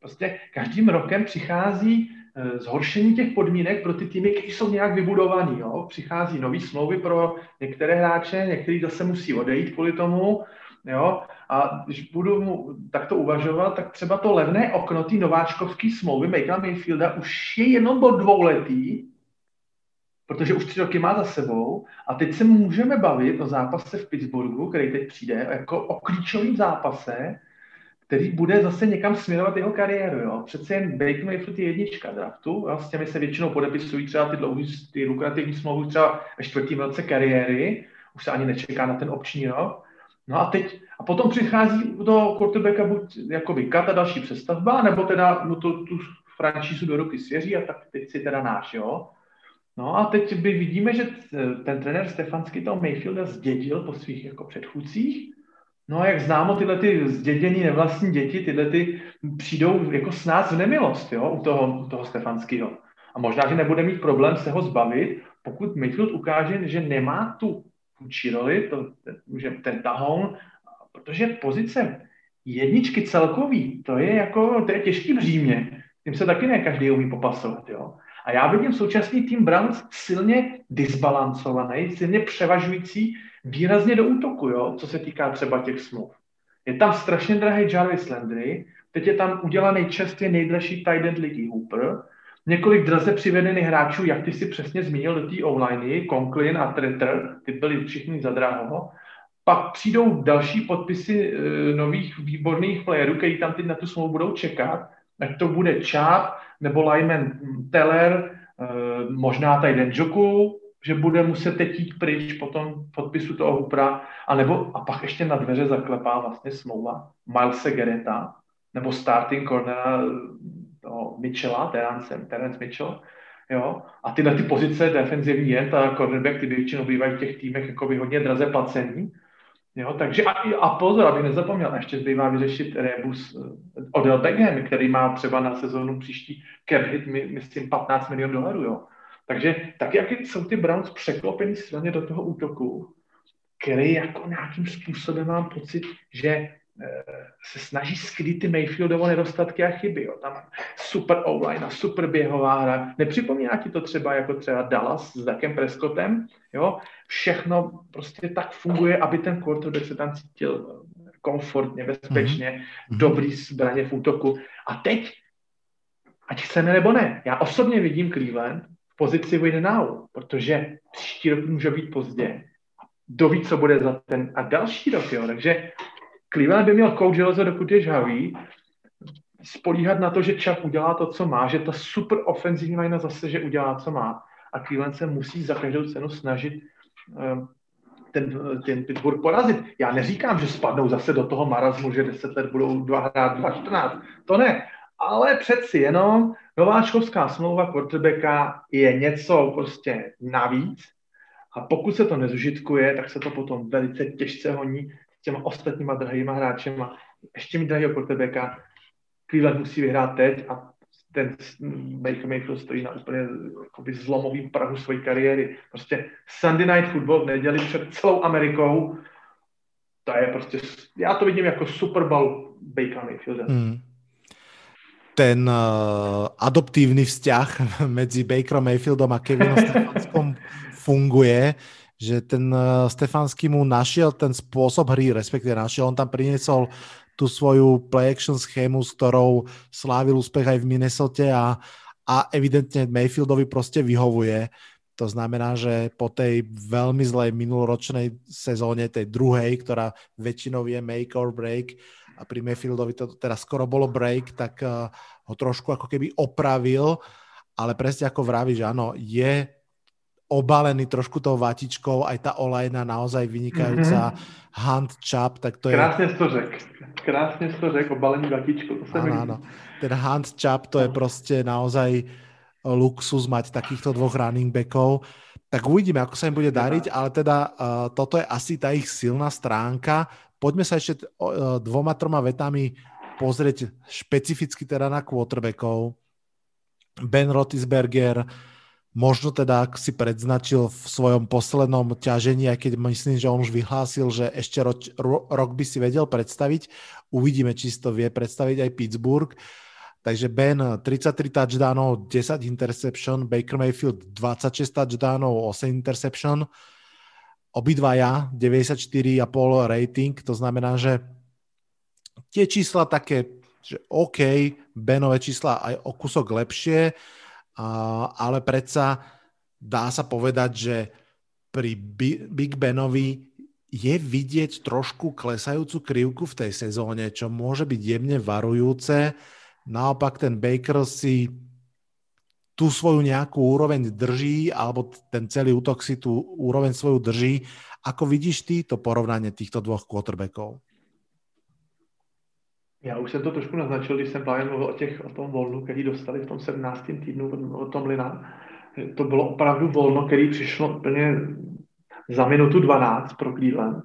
Prostě každým rokem přichází eh, zhoršení těch podmínek pro ty týmy, které jsou nějak vybudovaný. Jo? Přichází nový smlouvy pro některé hráče, některý zase musí odejít kvůli tomu. Jo? A když budu mu takto uvažovat, tak třeba to levné okno té nováčkovské smlouvy Makela Mayfielda už je jenom bod dvouletý, protože už tři roky má za sebou a teď se můžeme bavit o zápase v Pittsburghu, který teď přijde, jako o klíčovém zápase, který bude zase někam směrovat jeho kariéru. Jo. Přece jen Baker Mayfield je jednička draftu, jo. s těmi se většinou podepisují třeba ty dlouhý, ty lukrativní smlouvy třeba ve čtvrtém roce kariéry, už se ani nečeká na ten obční rok. No a teď, a potom přichází do quarterbacka buď jakoby kat a další přestavba, nebo teda mu to, tu franšízu do ruky svěří a tak teď si teda náš, jo. No a teď by vidíme, že ten trenér Stefanský toho Mayfielda zdědil po svých jako předchůdcích, No a jak známo, tyhle ty zdědění nevlastní děti, tyhle ty přijdou jako s nás v nemilost, jo, u toho, u toho Stefanského. A možná, že nebude mít problém se ho zbavit, pokud Mayfield ukáže, že nemá tu vůči roli, to, ten, ten tahoun, protože pozice jedničky celkový, to je jako, to je těžký břímě. Tím se taky ne každý umí popasovat, jo. A já vidím současný tým Browns silně disbalancovaný, silně převažující výrazně do útoku, jo, co se týká třeba těch smluv. Je tam strašně drahý Jarvis Landry, teď je tam udělaný čerstvě nejdražší tight end Hooper, několik draze přivedených hráčů, jak ty si přesně zmínil do té online, Conklin a Tretter, ty byli všichni za draho. Pak přijdou další podpisy e, nových výborných playerů, kteří tam teď na tu smlouvu budou čekat, ať to bude Chap nebo Lyman Teller, e, možná tady Joku, že bude muset teď jít pryč po tom podpisu toho Hoopera, anebo, a pak ještě na dveře zaklepá vlastně smlouva Milese Gereta, nebo starting cornera toho Mitchella, Terence, Terence Mitchell, jo, a tyhle ty pozice defenzivní je, ta cornerback, ty většinou bývají v těch týmech jako hodně draze placení, Jo, takže a, a pozor, aby nezapomněl, ještě zbývá vyřešit rebus eh, Odell Beckham, který má třeba na sezónu příští cap hit, my, myslím, 15 milionů dolarů, jo. Takže tak, jak jsou ty Browns překlopený silně do toho útoku, který jako nějakým způsobem mám pocit, že se snaží skrýt ty Mayfieldovo nedostatky a chyby. Jo. Tam super online a super běhová hra. Nepřipomíná ti to třeba jako třeba Dallas s Dakem Prescottem? Jo? Všechno prostě tak funguje, aby ten quarterback se tam cítil komfortně, bezpečně, mm-hmm. dobrý zbraně v útoku. A teď, ať chceme nebo ne, já osobně vidím Cleveland pozici win now, protože příští rok může být pozdě. Kdo ví, co bude za ten a další rok, jo. Takže Cleveland by měl coach železo, dokud je žhavý, spolíhat na to, že Chubb udělá to, co má, že ta super ofenzivní line zase, že udělá, co má. A Cleveland se musí za každou cenu snažit um, ten, ten Pittsburgh porazit. Já neříkám, že spadnou zase do toho marazmu, že 10 let budou dva hrát 2-14. To ne. Ale přeci jenom nováčkovská smlouva quarterbacka je něco prostě navíc a pokud se to nezužitkuje, tak se to potom velice těžce honí těma ostatníma drahýma hráčema. Ještě mi drahého quarterbacka, Cleveland musí vyhrát teď a ten Baker Mayfield stojí na úplně zlomovým prahu své kariéry. Prostě Sunday Night Football v neděli před celou Amerikou, to je prostě, já to vidím jako Super Bowl Baker Mayfielda. Hmm ten uh, adoptívny vzťah medzi Bakerom Mayfieldom a Kevinom Stefanskom funguje, že ten uh, Stefanský mu našiel ten spôsob hry, respektíve našiel, on tam priniesol tú svoju play action schému, s ktorou slávil úspech aj v Minnesota a, a evidentne Mayfieldovi proste vyhovuje. To znamená, že po tej veľmi zlej minuloročnej sezóne, tej druhej, ktorá väčšinou je make or break, a pri Mayfieldovi to teraz skoro bolo break, tak uh, ho trošku ako keby opravil, ale presne ako vravíš, áno, je obalený trošku tou vatičkou, aj tá olejna naozaj vynikajúca, mm-hmm. hand chop, tak to je... Krásne to řek, krásne to řek, obalený vatičkou. To áno, áno. Ten hand chop, to je proste naozaj luxus mať takýchto dvoch running backov. Tak uvidíme, ako sa im bude dariť, ale teda uh, toto je asi tá ich silná stránka. Poďme sa ešte uh, dvoma, troma vetami pozrieť špecificky teda na quarterbackov. Ben Rotisberger, možno teda, si predznačil v svojom poslednom ťažení, aj keď myslím, že on už vyhlásil, že ešte roč, ro, rok by si vedel predstaviť. Uvidíme, či si to vie predstaviť aj Pittsburgh. Takže Ben 33 touchdownov, 10 interception, Baker Mayfield 26 touchdownov, 8 interception. Obidvaja 94,5 rating, to znamená, že tie čísla také, že OK, Benové čísla aj o kusok lepšie, ale predsa dá sa povedať, že pri Big Benovi je vidieť trošku klesajúcu krivku v tej sezóne, čo môže byť jemne varujúce. Naopak ten Baker si tú svoju nejakú úroveň drží, alebo ten celý útok si tú úroveň svoju drží. Ako vidíš ty to porovnanie týchto dvoch quarterbackov? Já už jsem to trošku naznačil, když jsem právě mluvil o, těch, o tom volnu, který dostali v tom 17. týdnu od tom Lina. To bylo opravdu volno, který přišlo úplně za minutu 12 pro Cleveland.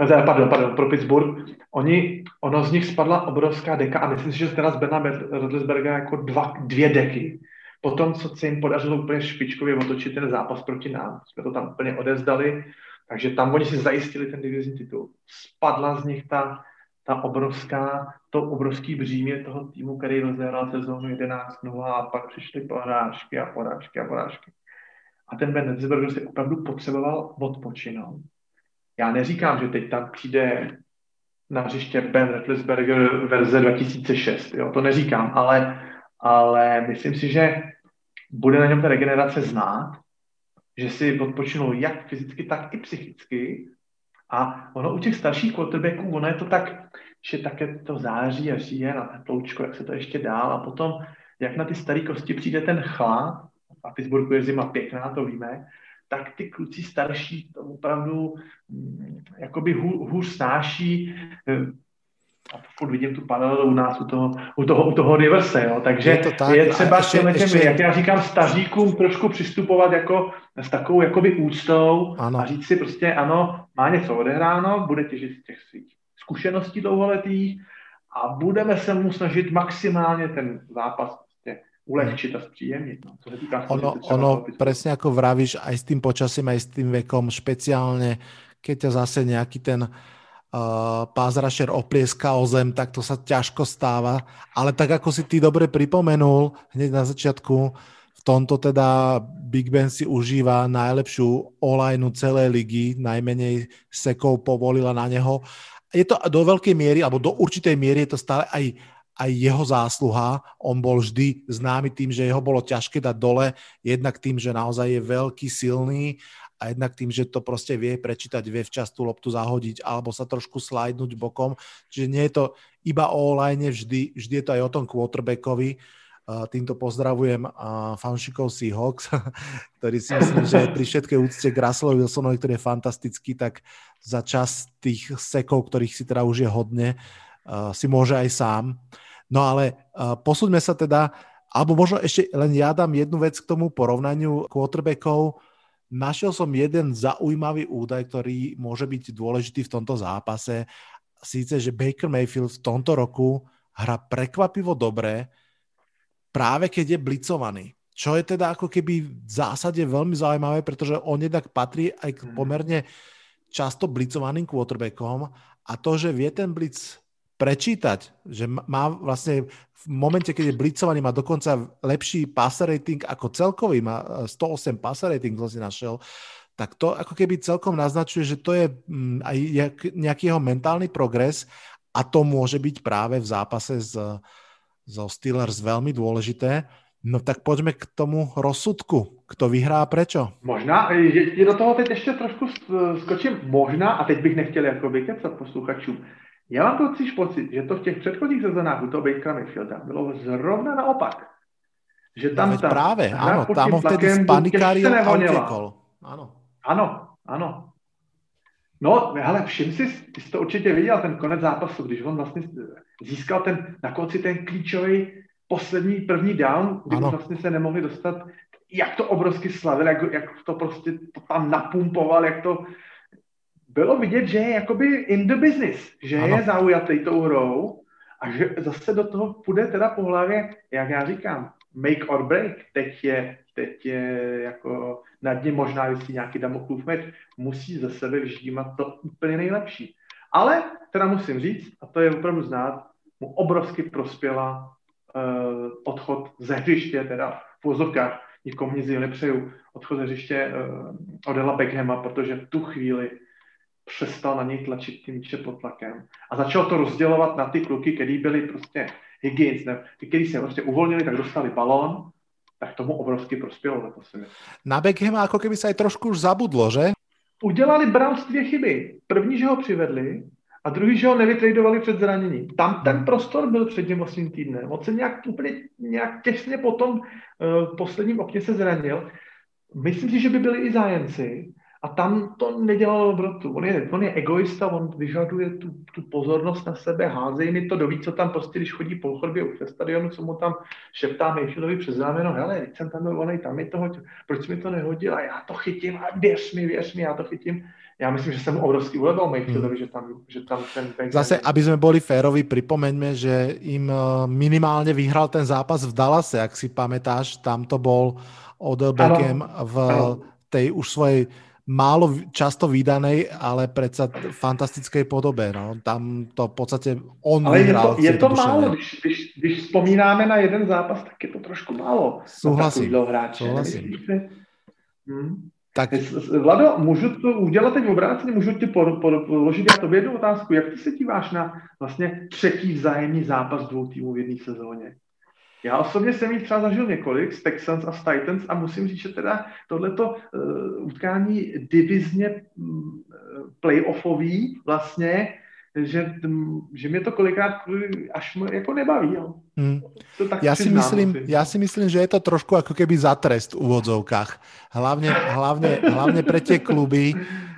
Eh, pardon, pardon, pro Pittsburgh. Oni, ono z nich spadla obrovská deka a myslím si, že teda z Bena Rodlisberga jako dva, dvě deky. Potom, co se jim podařilo úplně špičkově otočit ten zápas proti nám, jsme to tam úplně odezdali, takže tam oni si zajistili ten divizní titul. Spadla z nich ta, ta obrovská, to obrovský břímě toho týmu, který rozehrál sezónu 11-0 a pak přišly porážky a porážky a porážky. A ten Ben Netzberger si opravdu potřeboval odpočinout. Já neříkám, že teď tam přijde na hřiště Ben Roethlisberger verze 2006, jo, to neříkám, ale, ale myslím si, že bude na něm ta regenerace znát, že si odpočinul jak fyzicky, tak i psychicky a ono u těch starších quarterbacků, ono je to tak, že také to září a říje na teploučko, jak se to ještě dál a potom, jak na ty staré kosti přijde ten chlad, a Pittsburghu je zima pěkná, to víme, tak ty kluci starší to opravdu mm, jakoby hů, hůř snáší. A pokud vidím tu paralelu u nás u toho, u toho, u toho reverse, jo. takže je, to tak. je třeba ještě, těm, ještě... jak já říkám, staříkům trošku přistupovat jako s takovou jakoby úctou ano. a říct si prostě, ano, má něco odehráno, bude těžit z těch svých zkušeností dlouholetých a budeme se mu snažit maximálně ten zápas prostě ulehčit a zpříjemnit. No. To týká ono, ono presne ako vravíš, aj s tým počasím, aj s tým vekom, špeciálne, keď ťa zase nejaký ten uh, pázrašer oplieská o zem, tak to sa ťažko stáva. Ale tak, ako si ty dobre pripomenul hneď na začiatku, v tomto teda Big Ben si užíva najlepšiu olajnu celej ligy, najmenej sekov povolila na neho je to do veľkej miery, alebo do určitej miery je to stále aj, aj jeho zásluha. On bol vždy známy tým, že jeho bolo ťažké dať dole, jednak tým, že naozaj je veľký, silný a jednak tým, že to proste vie prečítať, vie včas tú loptu zahodiť alebo sa trošku slajdnúť bokom. Čiže nie je to iba o online, vždy, vždy je to aj o tom quarterbackovi. Týmto pozdravujem fanšikov Seahawks, ktorý si myslím, že pri všetkej úcte k Russellovi Wilsonovi, ktorý je fantastický, tak za čas tých sekov, ktorých si teda už je hodne, si môže aj sám. No ale posúďme sa teda, alebo možno ešte len ja dám jednu vec k tomu porovnaniu quarterbackov. Našiel som jeden zaujímavý údaj, ktorý môže byť dôležitý v tomto zápase. Síce, že Baker Mayfield v tomto roku hra prekvapivo dobre, práve keď je blicovaný. Čo je teda ako keby v zásade veľmi zaujímavé, pretože on jednak patrí aj k mhm. pomerne často blicovaným quarterbackom a to, že vie ten blic prečítať, že má vlastne v momente, keď je blicovaný, má dokonca lepší passer rating ako celkový, má 108 passer rating, som si našiel, tak to ako keby celkom naznačuje, že to je mm, aj nejaký jeho mentálny progres a to môže byť práve v zápase s, zo Steelers veľmi dôležité. No tak pojďme k tomu rozsudku. Kto vyhrá a prečo? Možná, je do toho teď ještě trošku skočím, možná, a teď bych nechtěl jako vykecat posluchačům, já mám totiž pocit, že to v těch předchozích sezónách u toho Bakera Mayfielda bylo zrovna naopak. že tam no, ta právě, ano, tam ho vtedy spanikáril a utekol. Ano. Ano, ano. No, hele, všim si, ty jsi to určitě viděl, ten konec zápasu, když on vlastně získal ten, na konci ten klíčový poslední první down, kdy vlastně se nemohli dostat, jak to obrovsky slavil, jak, jak to prostě to tam napumpoval, jak to bylo vidět, že je jakoby in the business, že ano. je zaujatý tou hrou a že zase do toho půjde teda po hlavě, jak já říkám, make or break. Teď je, teď je jako nad ním možná vysí nějaký Damoklův meč, musí ze sebe vyždímat to úplně nejlepší. Ale teda musím říct, a to je opravdu znát, mu obrovsky prospěla uh, odchod ze hřiště, teda v vozovkách, nikomu nic nepřeju, odchod ze hřiště uh, Odela Beckhama, protože v tu chvíli přestal na něj tlačit tím míče pod tlakem a začal to rozdělovat na ty kluky, který byli prostě Higgins, ne, ty, kteří se prostě uvolnili, tak dostali balón, tak tomu obrovsky prospělo myslím. Na Beckhama jako keby se aj trošku už zabudlo, že? Udělali Browns dvě chyby. První, že ho přivedli, a druhý, že ho nevytradovali před zraněním. Tam ten prostor byl před tím osmým týdnem. On se nějak úplně nějak těsně potom uh, posledním okně se zranil. Myslím si, že by byli i zájemci, a tam to nedělalo dobrotu. On je, on je egoista, on vyžaduje tu, tu pozornost na sebe, házej mi to do co tam prostě, když chodí po chodbě ve stadionu, co mu tam šeptá Mayfieldovi přes záměno, hele, teď jsem tam byl, onej, tam je toho, proč mi to nehodil a já to chytím a věř mi, věř mi, já to chytím. Já myslím, že jsem obrovský ulevil Mayfieldovi, hmm. že tam, že tam ten... ten Zase, aby jsme byli férovi, připomeňme, že jim eh, minimálně vyhrál ten zápas v Dallase, jak si pamätáš, tam to bol Odell Beckham v tej už svojej málo často vydanej, ale predsa fantastickej podobe. No. Tam to v podstate on ale. Je to, je to málo, když, když, když vzpomínáme na jeden zápas, tak je to trošku málo. Souhlasím. Souhlasím. Hmm. Tak... Vlado, můžu to udělat teď obráceně, můžu ti položit já tobě jednu otázku. Jak ty se díváš na vlastně třetí vzájemný zápas dvou týmů v jedné sezóně? Já osobně jsem jich třeba zažil několik z Texans a z Titans a musím říct, že teda tohleto uh, utkání divizně um, playoffový vlastně, že, že mě to kolikrát až jako nebaví. Jo. Hmm. To tak já, si myslím, já si myslím, že je to trošku jako keby za trest v úvodzovkách. Hlavně, hlavně, hlavně pre tie kluby,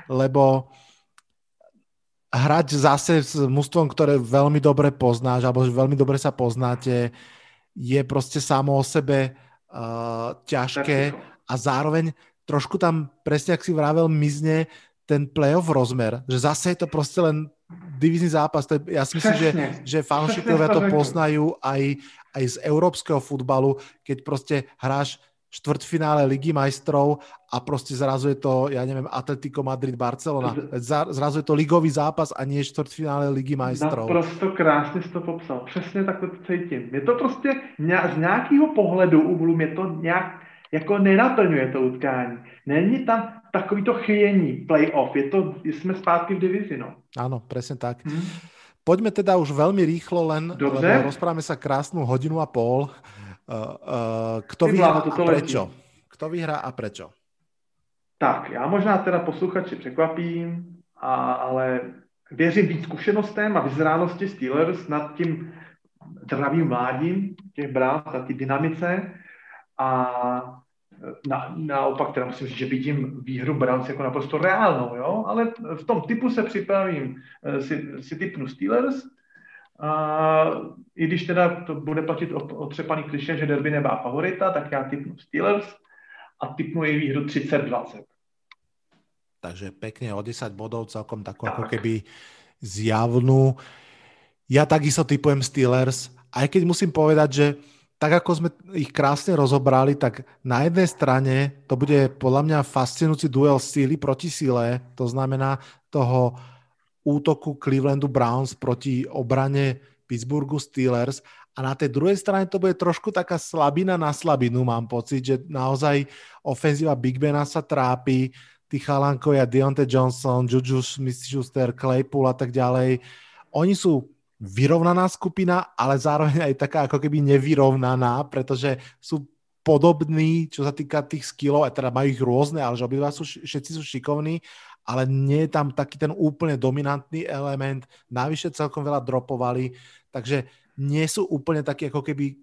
lebo hrať zase s mústvom, ktoré veľmi dobre poznáš, alebo veľmi dobre sa poznáte, je prostě samo o sebe uh, ťažké a zároveň trošku tam, presne jak si vravel, mizne ten playoff rozmer, že zase je to prostě len divizní zápas. To je, já si myslím, že, že fanúšikovia to poznajú aj, aj z európskeho futbalu, keď prostě hráš štvrtfinále Ligy majstrov a prostě zrazu je to, já nevím, Atletico Madrid, Barcelona. Zrazu je to ligový zápas a nie čtvrtfinále Ligy majstrov. Naprosto krásně jsi to popsal. Přesně tak to cítím. Je to prostě z nějakého pohledu úhlu mě to nějak jako nenaplňuje to utkání. Není tam takový to chyjení, playoff. Je to, jsme zpátky v divizi, no. Ano, přesně tak. Hmm. Poďme teda už veľmi rýchlo len, Dobře. rozprávame sa krásnu hodinu a pol. Uh, uh, kto vyhrá a prečo? Kto vyhrá a prečo? Tak, já možná teda posluchači překvapím, a, ale věřím víc zkušenostem a vyzrálosti Steelers nad tím zdravým mládím těch brát, na ty dynamice a na, naopak teda musím říct, že vidím výhru Browns jako naprosto reálnou, jo? ale v tom typu se připravím, eh, si, si typnu Steelers, a i když teda to bude platit o, o třepaný kliše, že derby nebá favorita, tak já typnu Steelers a typnu její výhru 30-20. Takže pekne o 10 bodov, celkom takú tak. ako keby zjavnú. Ja takisto typujem Steelers, aj keď musím povedať, že tak ako sme ich krásne rozobrali, tak na jednej strane to bude podľa mňa fascinujúci duel síly proti síle, to znamená toho útoku Clevelandu Browns proti obrane Pittsburghu Steelers. A na tej druhej strane to bude trošku taká slabina na slabinu, mám pocit, že naozaj ofenzíva Big Bena sa trápi, tí chalankovia Deontay Johnson, Juju Smith-Schuster, Claypool a tak ďalej. Oni sú vyrovnaná skupina, ale zároveň aj taká ako keby nevyrovnaná, pretože sú podobní, čo sa týka tých skillov, a teda majú ich rôzne, ale že obidva sú, všetci sú šikovní, ale nie je tam taký ten úplne dominantný element, navyše celkom veľa dropovali, takže nie sú úplne takí ako keby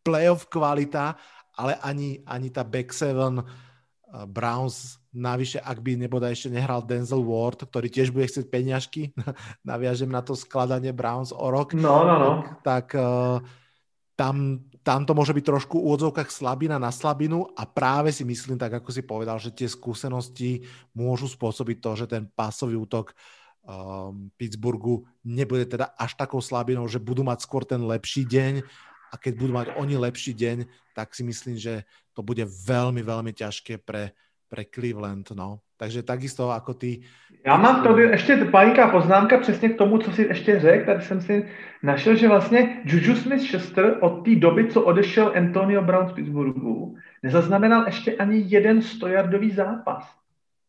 playoff kvalita, ale ani, ani tá back seven uh, Browns, navyše ak by neboda ešte nehral Denzel Ward, ktorý tiež bude chcieť peňažky, naviažem na to skladanie Browns o rok, no, no, no. tak, tak uh, tam, tam to môže byť trošku v úvodzovkách slabina na slabinu a práve si myslím, tak ako si povedal, že tie skúsenosti môžu spôsobiť to, že ten pásový útok um, Pittsburghu nebude teda až takou slabinou, že budú mať skôr ten lepší deň. A keď budú mať oni lepší deň, tak si myslím, že to bude veľmi, veľmi ťažké pre, pre Cleveland. No. Takže takisto jako ty... Já mám to ještě malinká poznámka přesně k tomu, co si ještě řekl. Tady jsem si našel, že vlastně Juju Smith-Schuster od té doby, co odešel Antonio Brown z Pittsburghu, nezaznamenal ještě ani jeden stojardový zápas.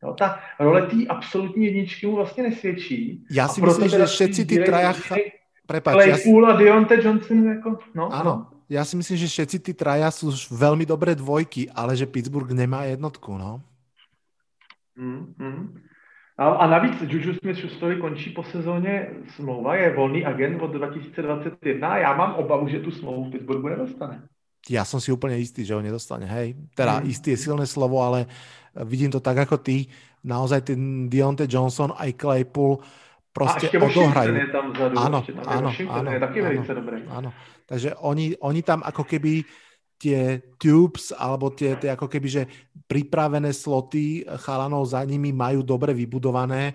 Jo, ta role té absolutní jedničky mu vlastně nesvědčí. Já si myslím, že všetci ty traja... Prepač, Claypool ja... a Deontay Johnson, jako, no. Áno, ja si myslím, že všetci tí traja sú veľmi dobré dvojky, ale že Pittsburgh nemá jednotku, no. Mm, mm. A, a navíc Juju Smith-Schusterovi končí po sezóně smlouva, je volný agent od 2021 a já mám obavu, že tu smlouvu v Pittsburghu nedostane. Ja som si úplne istý, že ho nedostane, hej. Teda mm. istý je silné slovo, ale vidím to tak ako ty. Naozaj ten Deontay Johnson aj Claypool prostě a odohrajú. je tam vzadu. Áno, tam áno, áno, je taky áno, velice dobrý. Áno. Takže oni, oni tam ako keby tie tubes alebo tie, tie ako keby, že pripravené sloty chalanov za nimi majú dobre vybudované.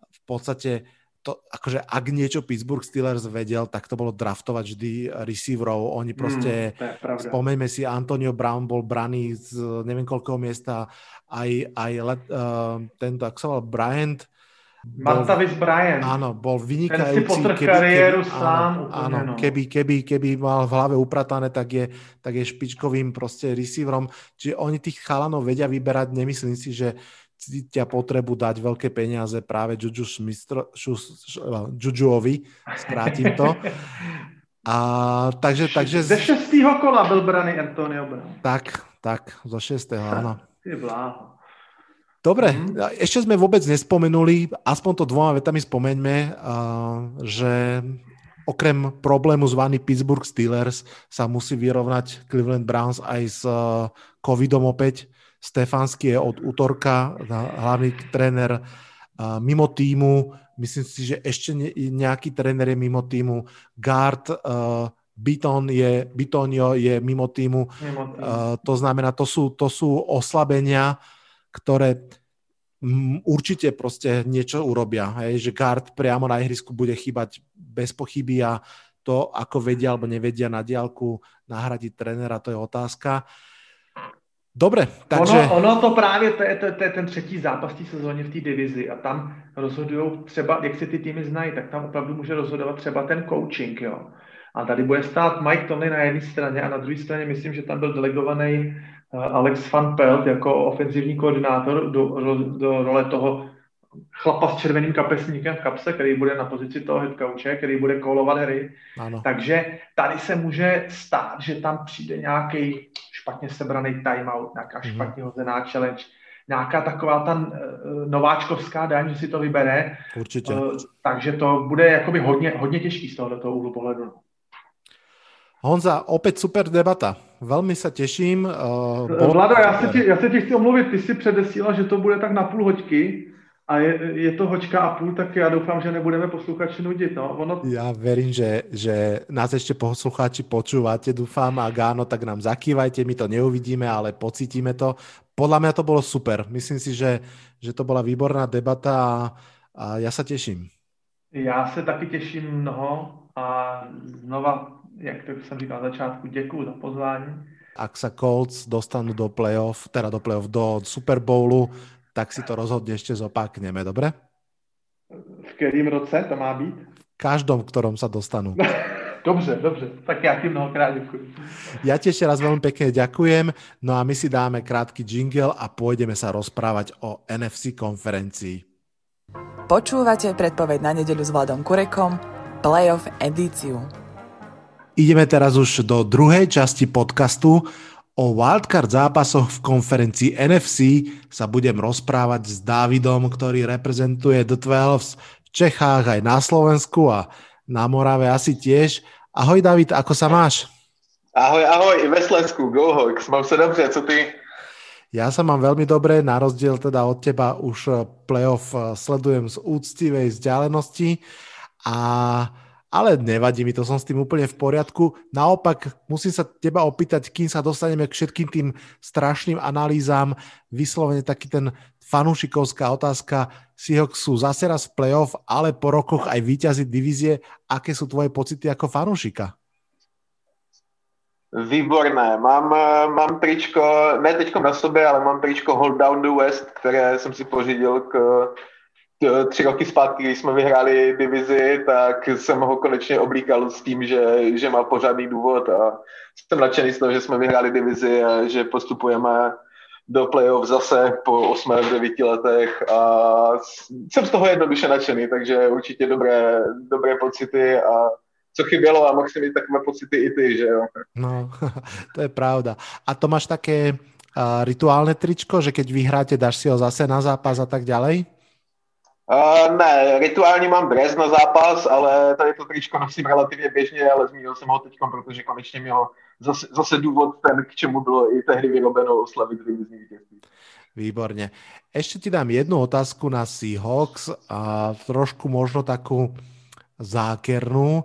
V podstate to, akože ak niečo Pittsburgh Steelers vedel, tak to bolo draftovať vždy receiverov. Oni proste, mm, spomeňme si, Antonio Brown bol braný z neviem koľkého miesta, aj, aj let, uh, tento, ako sa volal, Bryant, Martavis Bryant. Áno, bol vynikajúci. Ten si keby, kariéru keby, sám. Áno, úplne, áno no. keby, keby, keby mal v hlave upratané, tak je, tak je špičkovým proste receiverom. Čiže oni tých chalanov vedia vyberať. Nemyslím si, že cítia potrebu dať veľké peniaze práve Juju Šmistro, Jujuovi, skrátim to. A, takže, takže... Ze šestého kola byl braný Antonio Brown. Tak, tak, zo šestého, áno. Ty bláho. Dobre, mm. ešte sme vôbec nespomenuli, aspoň to dvoma vetami spomeňme, že okrem problému zvaný Pittsburgh Steelers sa musí vyrovnať Cleveland Browns aj s uh, covidom opäť. Stefanský je od útorka hlavný tréner uh, mimo týmu. Myslím si, že ešte ne, nejaký tréner je mimo týmu. Guard uh, Biton je, Bitonio je mimo týmu. Mimo týmu. To znamená, to sú, to sú oslabenia, ktoré určite proste niečo urobia. Hej, že guard priamo na ihrisku bude chýbať bez pochyby a to, ako vedia alebo nevedia na diálku nahradiť trenera, to je otázka. Dobre, takže... Ono, ono to právě, to je, to, to je ten třetí zápas té sezóně v té divizi a tam rozhodují třeba, jak si ty týmy znají, tak tam opravdu může rozhodovat třeba ten coaching, jo. A tady bude stát Mike Tony na jedné straně a na druhé straně myslím, že tam byl delegovaný Alex Van Pelt jako ofenzivní koordinátor do, do role toho chlapa s červeným kapesníkem v kapse, který bude na pozici toho head coache, který bude kolovat hry. Ano. Takže tady se může stát, že tam přijde nějaký špatně sebraný timeout, nějaká mm-hmm. špatně hozená challenge, nějaká taková ta uh, nováčkovská daň, že si to vybere. Určitě. Uh, takže to bude jakoby hodně, hodně těžký z tohoto úhlu pohledu. Honza, opäť super debata. Velmi se těším. Uh, bol... Vlado, já se, ti, já se ti chci omluvit. Ty si předesílal, že to bude tak na půl hoďky a je, je to hoďka a půl, tak já doufám, že nebudeme posluchači nudit. No. Ono... Já verím, že, že nás ještě posluchači počúvate, doufám, a áno, tak nám zakývajte, my to neuvidíme, ale pocítíme to. Podľa mňa to bolo super. Myslím si, že, že to bola výborná debata a, a ja sa teším. Já se taky těším mnoho a znova jak to jsem říkal na začátku, děkuji za pozvání. Ak sa Colts dostanú do playoff, teda do playoff, do Super Bowlu, tak si to rozhodne ešte zopakneme, dobre? V kterým roce to má být? V každom, v ktorom sa dostanú. Dobře, dobře, tak já ti mnohokrát děkuji. Ja ti ešte raz veľmi pekne ďakujem, no a my si dáme krátky jingle a pôjdeme sa rozprávať o NFC konferencii. Počúvate predpoveď na nedeľu s Vladom Kurekom, playoff edíciu. Ideme teraz už do druhej časti podcastu. O wildcard zápasoch v konferencii NFC sa budem rozprávať s Dávidom, ktorý reprezentuje The 12 v Čechách aj na Slovensku a na Morave asi tiež. Ahoj David, ako sa máš? Ahoj, ahoj, i ve Slesku, go Hawks, mám se dobře, co ty? Ja sa mám veľmi dobre, na rozdiel teda od teba už eh, playoff eh, sledujem z úctivej vzdialenosti, a, ale nevadí mi to, som s tým úplne v poriadku. Naopak musím sa teba opýtať, kým sa dostaneme k všetkým tým strašným analýzám, vyslovene taký ten fanúšikovská otázka, Seahawks sú zase raz v playoff, ale po rokoch aj víťazi divízie. Aké sú tvoje pocity ako fanúšika? Výborné. Mám, eh, mám tričko, ne teď na sobě, ale mám tričko Hold Down the West, které jsem si pořídil k tři roky zpátky, když jsme vyhráli divizi, tak jsem ho konečně oblíkal s tím, že, že má pořádný důvod a jsem nadšený z toho, že jsme vyhráli divizi a že postupujeme do playoff zase po 8-9 letech a jsem z toho jednoduše nadšený, takže určitě dobré, dobré pocity a co chybělo a mohl si mít takové pocity i ty, že jo. No, to je pravda. A to máš také uh, rituálne tričko, že keď vyhráte, dáš si ho zase na zápas a tak ďalej? Uh, ne, rituálně mám dres na zápas, ale tady to tričko nosím relativně běžně, ale zmínil jsem ho teď, protože konečně měl zase, zase důvod ten, k čemu bylo i tehdy vyrobeno oslavit divizní vítězství. Výborně. Ešte ti dám jednu otázku na Seahawks a trošku možno takú zákernú.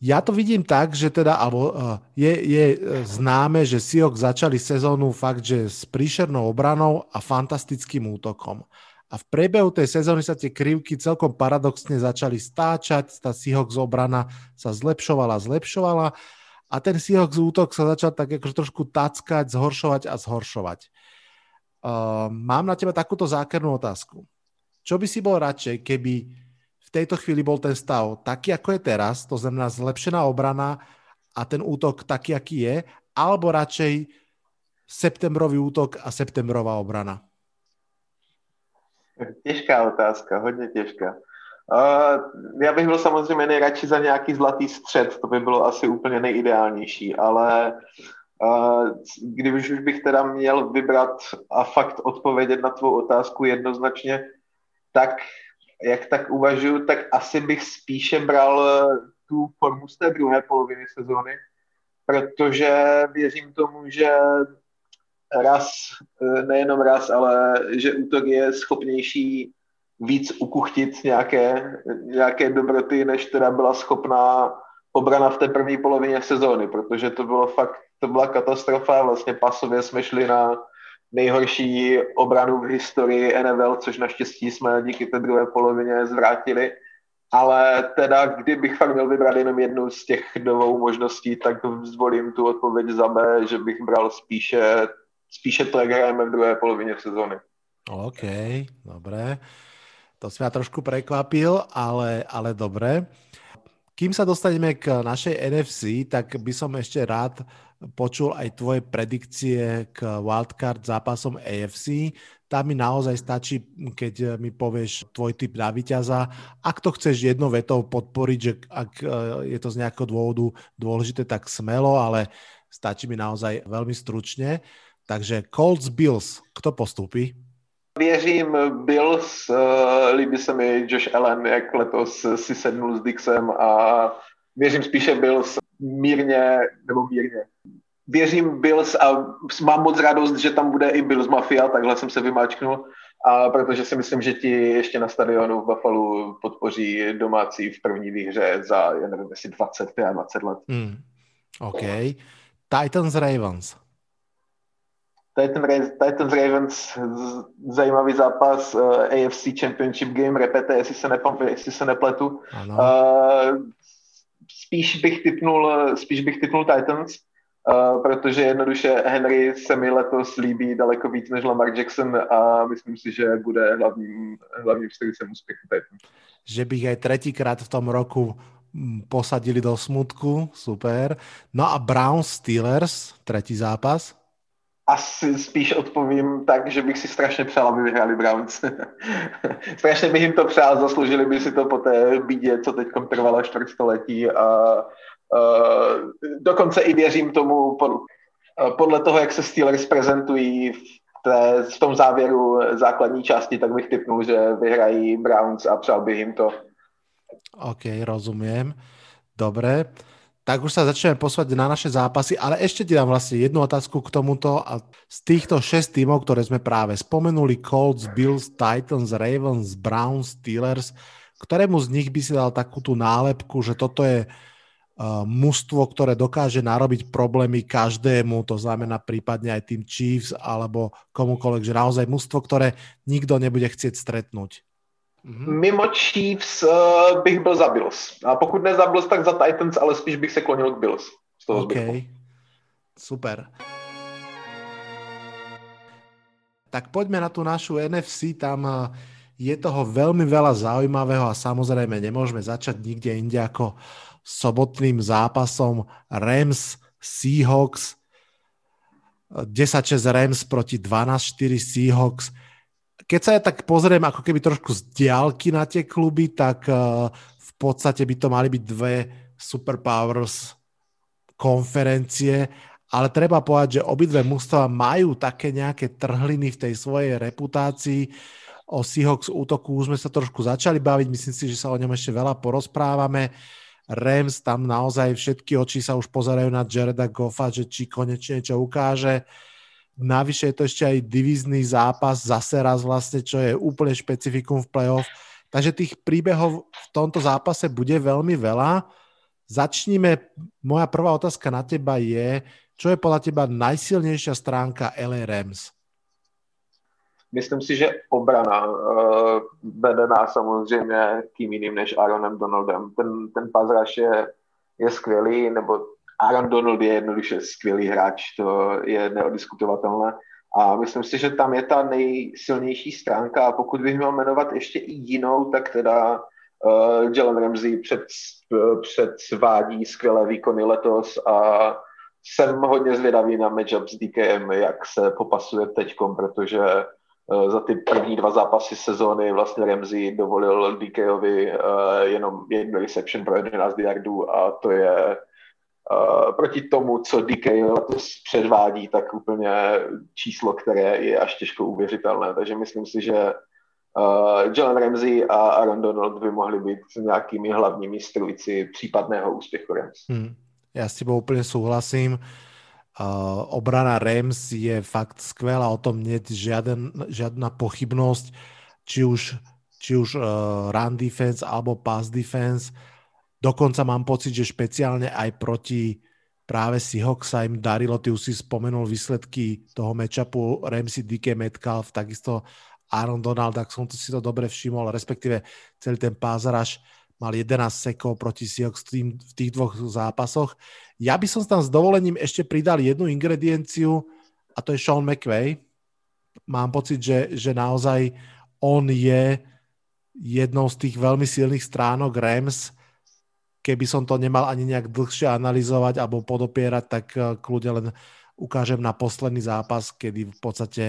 Ja to vidím tak, že teda, alebo uh, je, je e, známe, že Seahawks začali sezónu fakt, že s príšernou obranou a fantastickým útokom. A v priebehu tej sezóny sa tie krivky celkom paradoxne začali stáčať, tá Seahawks obrana sa zlepšovala, zlepšovala a ten Seahawks útok sa začal tak akože trošku tackať, zhoršovať a zhoršovať. Uh, mám na teba takúto zákernú otázku. Čo by si bol radšej, keby tejto chvíli bol ten stav taký, ako je teraz, to znamená zlepšená obrana a ten útok taký, aký je, alebo radšej septembrový útok a septembrová obrana? Těžká otázka, hodně těžká. Uh, já bych byl samozřejmě nejradši za nějaký zlatý střed, to by bylo asi úplně nejideálnější, ale uh, když už bych teda měl vybrat a fakt odpovědět na tvou otázku jednoznačně, tak jak tak uvažuju, tak asi bych spíše bral eh, tu formu z té druhé poloviny sezóny, protože věřím tomu, že raz, eh, nejenom raz, ale že útok je schopnější víc ukuchtit nějaké, nějaké dobroty, než teda byla schopná obrana v té první polovině sezóny, protože to bylo fakt, to byla katastrofa, vlastně pasově jsme šli na nejhorší obranu v historii NFL, což naštěstí jsme díky té druhé polovině zvrátili. Ale teda, kdybych fakt měl vybrat jenom jednu z těch dvou možností, tak zvolím tu odpověď za B, že bych bral spíše, spíše to, jak hrajeme v druhé polovině sezóny. OK, dobré. To si ma trošku prekvapil, ale, ale dobré. Kým sa dostaneme k našej NFC, tak by som ešte rád počul aj tvoje predikcie k wildcard zápasom AFC. Tam mi naozaj stačí, keď mi povieš tvoj typ na víťaza. Ak to chceš jednou vetou podporiť, že ak e, je to z nejakého dôvodu dôležité, tak smelo, ale stačí mi naozaj veľmi stručne. Takže Colts Bills, kto postupí? Věřím Bills, uh, líbí se mi Josh Allen, jak letos si sednul s Dixem a věřím spíše Bills mírně, nebo mírně. Věřím Bills a mám moc radost, že tam bude i Bills Mafia, takhle jsem se vymáčknul, a protože si myslím, že ti ještě na stadionu v Buffalo podpoří domácí v první výhře za, já nevím, jestli 20, 20 let. Mm. OK. Titans Ravens. Titans, Ravens, zajímavý zápas, uh, eh, AFC Championship Game, repete, jestli se, nepam, jestli se nepletu. Ano. Uh, spíš bych typnul, spíš bych typnul Titans, uh, protože jednoduše Henry se mi letos líbí daleko víc než Lamar Jackson a myslím si, že bude hlavním, hlavním strýcem úspěchu Titans. Že bych aj tretíkrát v tom roku mm, posadili do smutku, super. No a Browns Steelers, tretí zápas asi spíš odpovím tak, že bych si strašně přál, aby vyhráli Browns. strašně bych jim to přál, zasloužili by si to po té bídě, co teď trvala čtvrtstoletí a uh, dokonce i věřím tomu pod, podle toho, jak se Steelers prezentují v, té, v tom závěru základní části, tak bych typnul, že vyhrají Browns a přál bych jim to. OK, rozumím. Dobré. Tak už sa začneme posúvať na naše zápasy, ale ešte ti dám vlastne jednu otázku k tomuto a z týchto šest tímov, ktoré sme práve spomenuli, Colts, Bills, Titans, Ravens, Browns, Steelers, ktorému z nich by si dal takú tú nálepku, že toto je uh, mužstvo, ktoré dokáže narobiť problémy každému, to znamená prípadne aj tým Chiefs alebo komukoľvek, že naozaj mužstvo, ktoré nikto nebude chcieť stretnúť. Mm-hmm. Mimo Chiefs uh, bych byl za Bills. A pokud ne za Bills, tak za Titans, ale spíš bych se klonil k Bills. Z toho OK. Zbytku. Super. Tak poďme na tú našu NFC, tam eh, je toho veľmi veľa zaujímavého a samozrejme nemôžeme začať nikde inde ako sobotným zápasom Rams Seahawks 10-6 Rams proti 12-4 Seahawks keď sa ja tak pozriem ako keby trošku z diálky na tie kluby, tak uh, v podstate by to mali byť dve superpowers konferencie, ale treba povedať, že obidve mužstva majú také nejaké trhliny v tej svojej reputácii. O Seahawks útoku už sme sa trošku začali baviť, myslím si, že sa o ňom ešte veľa porozprávame. Rams, tam naozaj všetky oči sa už pozerajú na Jareda Goffa, že či konečne niečo ukáže. Uh, Navyše je to ešte aj divizný zápas, zase raz vlastne, čo je úplne špecifikum v playoff. Takže tých príbehov v tomto zápase bude veľmi veľa. Začníme, moja prvá otázka na teba je, čo je podľa teba najsilnejšia stránka LA Rams? Myslím si, že obrana uh, vedená samozřejmě kým jiným než Aaronem Donaldem. Ten, ten pazraš je, je skvělý, nebo Aaron Donald je jednoduše skvělý hráč, to je neodiskutovatelné. A myslím si, že tam je ta nejsilnější stránka a pokud bych měl jmenovat ještě i jinou, tak teda uh, Jalen Ramsey před, předvádí skvělé výkony letos a jsem hodně zvědavý na matchup s DKM, jak se popasuje teďkom, protože uh, za ty první dva zápasy sezóny vlastně Ramsey dovolil DKovi uh, jenom jednu reception pro 11 yardů a to je Uh, proti tomu, co DK letos předvádí, tak úplně číslo, které je až těžko uvěřitelné. Takže myslím si, že uh, Jalen Ramsey a Aaron Donald by mohli být nějakými hlavními strujci případného úspěchu Rams. Hmm. Já s tebou úplně souhlasím. Uh, obrana Rams je fakt skvělá, o tom nie žiaden, žiadna pochybnosť, či už, či už uh, run defense alebo pass defense. Dokonca mám pocit, že špeciálne aj proti práve Seahawks sa im darilo, ty už si spomenul výsledky toho matchupu Ramsey, DK Metcalf, takisto Aaron Donald, ak som to si to dobre všimol, respektíve celý ten pázaraš mal 11 sekov proti Seahawks v tých dvoch zápasoch. Ja by som tam s dovolením ešte pridal jednu ingredienciu a to je Sean McVay. Mám pocit, že, že naozaj on je jednou z tých veľmi silných stránok Rams, keby som to nemal ani nejak dlhšie analyzovať alebo podopierať, tak eh, kľudne len ukážem na posledný zápas, kedy v podstate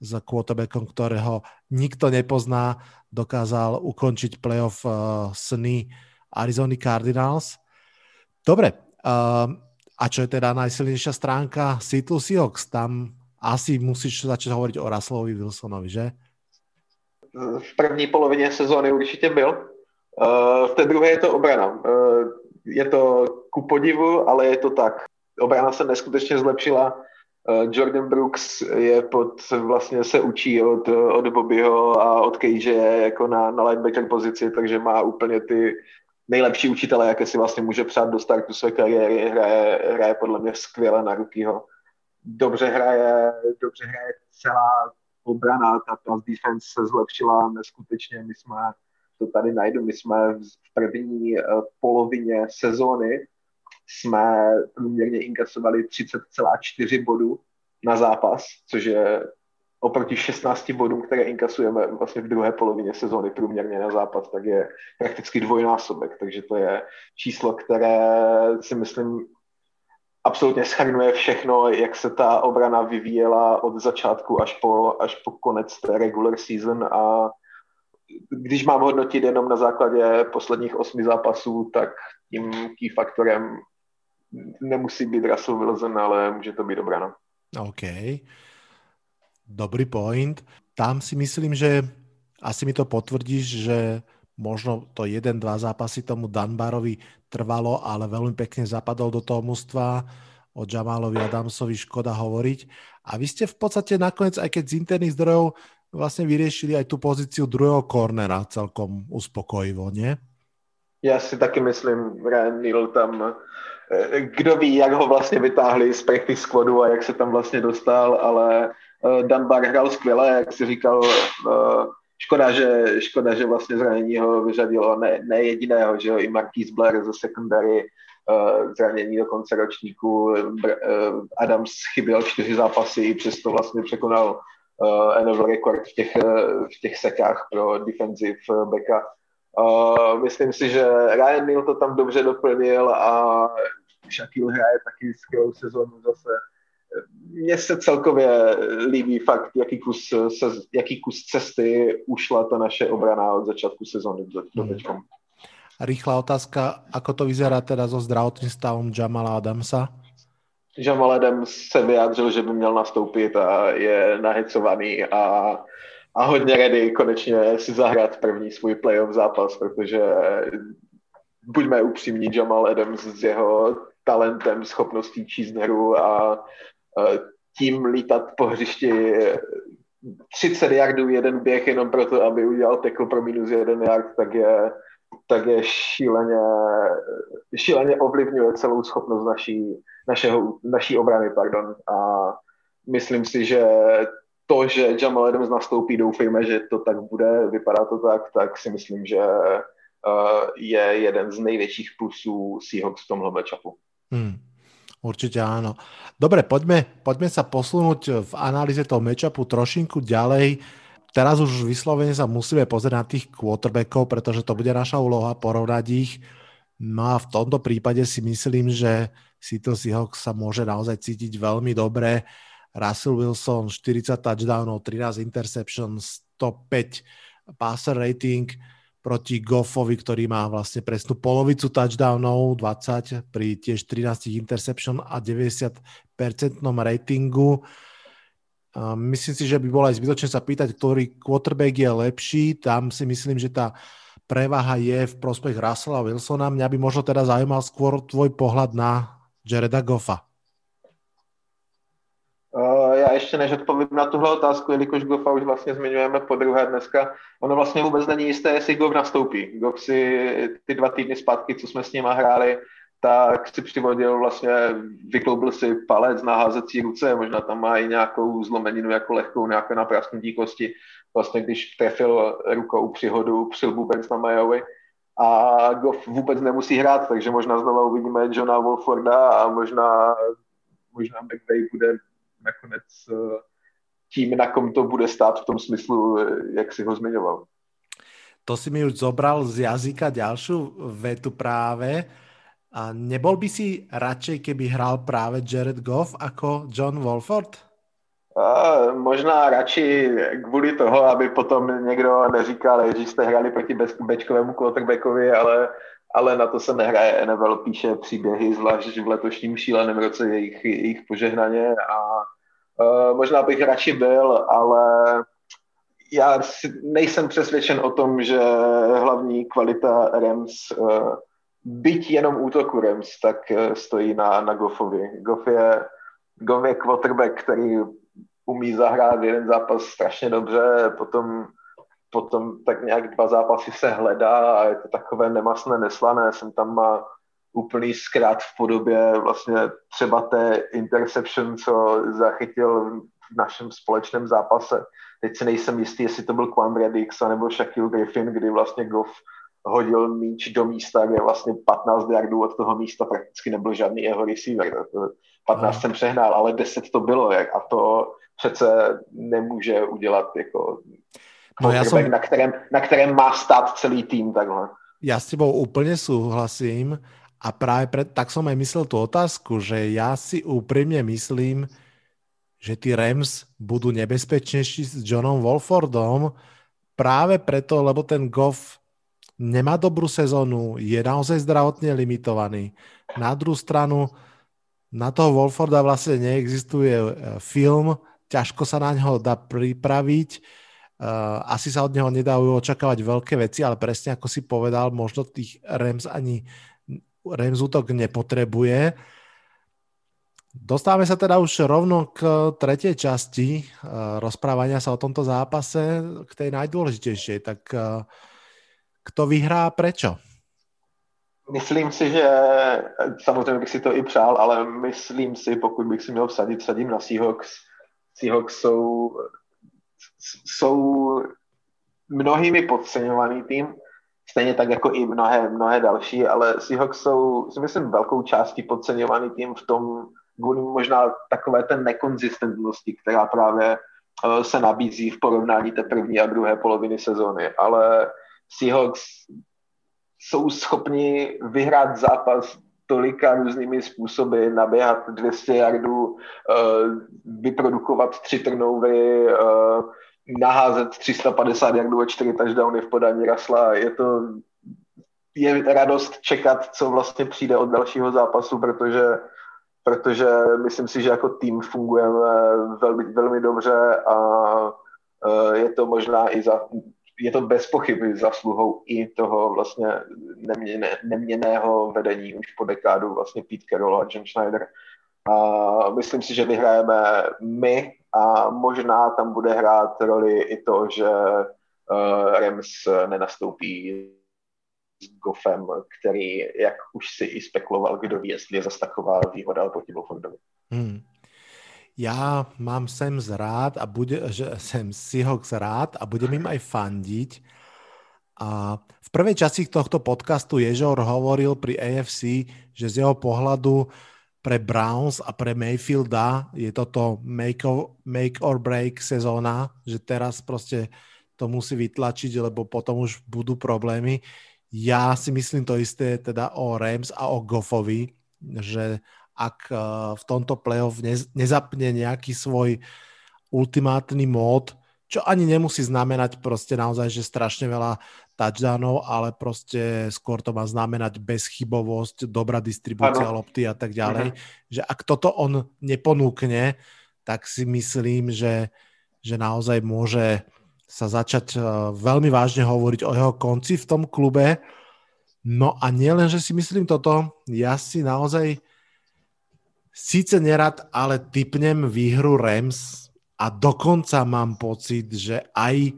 s quarterbackom, ktorého nikto nepozná, dokázal ukončiť playoff uh, sny Arizona Cardinals. Dobre, uh, a čo je teda najsilnejšia stránka Seattle Seahawks? Tam asi musíš začať hovoriť o Russellovi Wilsonovi, že? V první polovině sezóny určitě byl. Uh, v té druhé je to obrana. Uh, je to ku podivu, ale je to tak. Obrana se neskutečně zlepšila. Uh, Jordan Brooks je pod, vlastně se učí od, od Bobbyho a od Cage jako na, na linebacker pozici, takže má úplně ty nejlepší učitele, jaké si vlastně může přát do startu své kariéry. Hraje, hraje podle mě skvěle na Rukyho. Dobře hraje, dobře hraje celá obrana, ta pass defense se zlepšila neskutečně. My jsme to tady najdu. My jsme v první eh, polovině sezóny jsme průměrně inkasovali 30,4 bodů na zápas, což je oproti 16 bodům, které inkasujeme vlastně v druhé polovině sezóny průměrně na zápas, tak je prakticky dvojnásobek. Takže to je číslo, které si myslím absolutně schrnuje všechno, jak se ta obrana vyvíjela od začátku až po, až po konec té regular season a když mám hodnotit jenom na základě posledních osmi zápasů, tak tím key faktorem nemusí být Russell Wilson, ale může to být obrana. OK. Dobrý point. Tam si myslím, že asi mi to potvrdíš, že možno to jeden, dva zápasy tomu Danbarovi trvalo, ale veľmi pekne zapadol do toho mužstva. O Jamalovi Adamsovi škoda hovoriť. A vy ste v podstate nakoniec, aj keď z interných zdrojov, vlastne vyriešili aj tú pozíciu druhého kornera celkom uspokojivo, nie? Já si taky myslím, Ryan Neal tam, eh, kdo ví, jak ho vlastně vytáhli z practice squadu a jak se tam vlastně dostal, ale eh, Dan Bar hrál skvěle, jak si říkal, eh, škoda, že, škoda, že vlastně zranění ho vyřadilo ne, ne jediného, že jo, i Marquis Blair ze secondary, zranění do konce ročníku, Adams chyběl čtyři zápasy, přesto vlastně překonal NFL rekord v těch, v těch sekách pro defensive backa Uh, myslím si, že Ryan Neal to tam dobře doplnil a Shaquille hraje taky skvělou sezonu zase. Mně se celkově líbí fakt, jaký kus, se, jaký kus cesty ušla ta naše obrana od začátku sezóny do, do hmm. Rýchla otázka, ako to vyzerá teda so zdravotným stavom Jamala Adamsa? Jamal Adams se vyjádřil, že by měl nastoupit a je nahecovaný a a hodně ready konečně si zahrát první svůj playoff zápas, protože buďme upřímní, Jamal Adams s jeho talentem, schopností číst hru a tím lítat po hřišti 30 yardů jeden běh jenom proto, aby udělal tackle pro minus jeden yard, tak je, tak je šíleně, šíleně ovlivňuje celou schopnost naší, našeho, naší obrany. Pardon. A myslím si, že to, že Jamal Adams nastoupí, doufejme, že to tak bude, vypadá to tak, tak si myslím, že uh, je jeden z největších plusů Seahawks v tomhle matchupu. Hmm. Určite áno. Dobre, poďme, poďme sa posunúť v analýze toho matchupu trošinku ďalej. Teraz už vyslovene sa musíme pozrieť na tých quarterbackov, pretože to bude naša úloha porovnať ich. No a v tomto prípade si myslím, že Seattle Seahawks sa môže naozaj cítiť veľmi dobre. Russell Wilson 40 touchdownov, 13 interceptions, 105 passer rating proti Goffovi, ktorý má vlastne presnú polovicu touchdownov, 20 pri tiež 13 interception a 90% ratingu. Myslím si, že by bolo aj zbytočné sa pýtať, ktorý quarterback je lepší. Tam si myslím, že tá prevaha je v prospech Russella Wilsona. Mňa by možno teda zaujímal skôr tvoj pohľad na Jareda Goffa. Já ještě než odpovím na tuhle otázku, jelikož Goffa už vlastně zmiňujeme po druhé dneska, ono vlastně vůbec není jisté, jestli Goff nastoupí. Goff si ty dva týdny zpátky, co jsme s ním hráli, tak si přivodil vlastně, vykloubil si palec na házecí ruce, možná tam má i nějakou zlomeninu jako lehkou, nějaké naprasknutí kosti, vlastně když trefil rukou při hodu přilbu Benz na Majovi a Goff vůbec nemusí hrát, takže možná znova uvidíme Johna Wolforda a možná, možná McVay bude nakonec eh, tím, na kom to bude stát v tom smyslu, eh, jak si ho zmiňoval. To si mi už zobral z jazyka ďalšiu vetu práve. A nebol by si radšej, keby hral práve Jared Goff ako John Wolford? A možná radši kvůli toho, aby potom někdo neříkal, že jste hráli proti bečkovému quarterbackovi, ale, ale na to se nehraje. NFL píše příběhy, zvlášť v letošním šíleném roce jejich, jejich požehnaně a Uh, možná bych radši byl, ale já nejsem přesvědčen o tom, že hlavní kvalita Rams, uh, byť jenom útoku Rams, tak uh, stojí na, na Goffovi. Goff je, Goff je quarterback, který umí zahrát jeden zápas strašně dobře, potom, potom tak nějak dva zápasy se hledá a je to takové nemasné, neslané. Jsem tam má úplný zkrát v podobě vlastně třeba té interception, co zachytil v našem společném zápase. Teď si nejsem jistý, jestli to byl Quan Redix nebo Shaquille Griffin, kdy vlastně Goff hodil míč do místa, kde vlastně 15 yardů od toho místa prakticky nebyl žádný jeho receiver. 15 jsem přehnal, ale 10 to bylo a to přece nemůže udělat jako no, já jsem... na, kterém, na kterém má stát celý tým takhle. Já s tebou úplně souhlasím a práve pre, tak som aj myslel tú otázku, že ja si úprimne myslím, že tí Rams budú nebezpečnejší s Johnom Wolfordom práve preto, lebo ten Goff nemá dobrú sezónu, je naozaj zdravotne limitovaný. Na druhú stranu, na toho Wolforda vlastne neexistuje e, film, ťažko sa na ňo dá pripraviť, uh, asi sa od neho nedajú očakávať veľké veci, ale presne ako si povedal, možno tých Rams ani Rams útok nepotrebuje. Dostávame sa teda už rovno k tretej časti uh, rozprávania sa o tomto zápase, k tej najdôležitejšej. Tak kto vyhrá a prečo? Myslím si, že samozřejmě bych si to i přál, ale myslím si, pokud bych si měl vsadit, vsadím na Seahawks. Seahawks jsou, jsou mnohými podceňovaný tým, stejně tak jako i mnohé, mnohé další, ale Seahawks jsou, si myslím, velkou částí podceňovaný tým v tom, kvůli možná takové té nekonzistentnosti, která právě eh, se nabízí v porovnání té první a druhé poloviny sezóny. Ale Seahawks jsou schopni vyhrát zápas tolika různými způsoby, naběhat 200 jardů, eh, vyprodukovat tři turnovy, eh, naházet 350 jardů a čtyři touchdowny v podání Rasla. Je to je radost čekat, co vlastně přijde od dalšího zápasu, protože protože myslím si, že jako tým fungujeme velmi, velmi dobře a e, je to možná i za, je to bez pochyby zasluhou i toho vlastně neměné, neměného vedení už po dekádu vlastně Pete Carroll a John Schneider. A myslím si, že vyhrajeme my a možná tam bude hrát roli i to, že uh, Rams nenastoupí s Goffem, který, jak už si i spekuloval, kdo ví, jestli je zase taková výhoda proti Wolfordovi. Hmm. Já mám sem rád a bude, že sem Seahawks rád a budem im aj fandiť. A v prvej časti tohto podcastu Ježor hovoril pri AFC, že z jeho pohľadu pre Browns a pre Mayfielda je toto make or, make or break sezóna, že teraz prostě to musí vytlačiť, lebo potom už budú problémy. Ja si myslím to isté teda o Rams a o Goffovi, že ak eh, v tomto playoff nezapne nejaký svoj ultimátny mód, čo ani nemusí znamenať prostě naozaj, že strašne veľa touchdownov, ale prostě skôr to má znamenať bezchybovosť, dobrá distribúcia ano. lopty a tak ďalej. Uh-huh. Že ak toto on neponúkne, tak si myslím, že, že naozaj môže sa začať uh, veľmi vážne hovoriť o jeho konci v tom klube. No a nielen, že si myslím toto, ja si naozaj síce nerad, ale typnem výhru Rams a dokonca mám pocit, že aj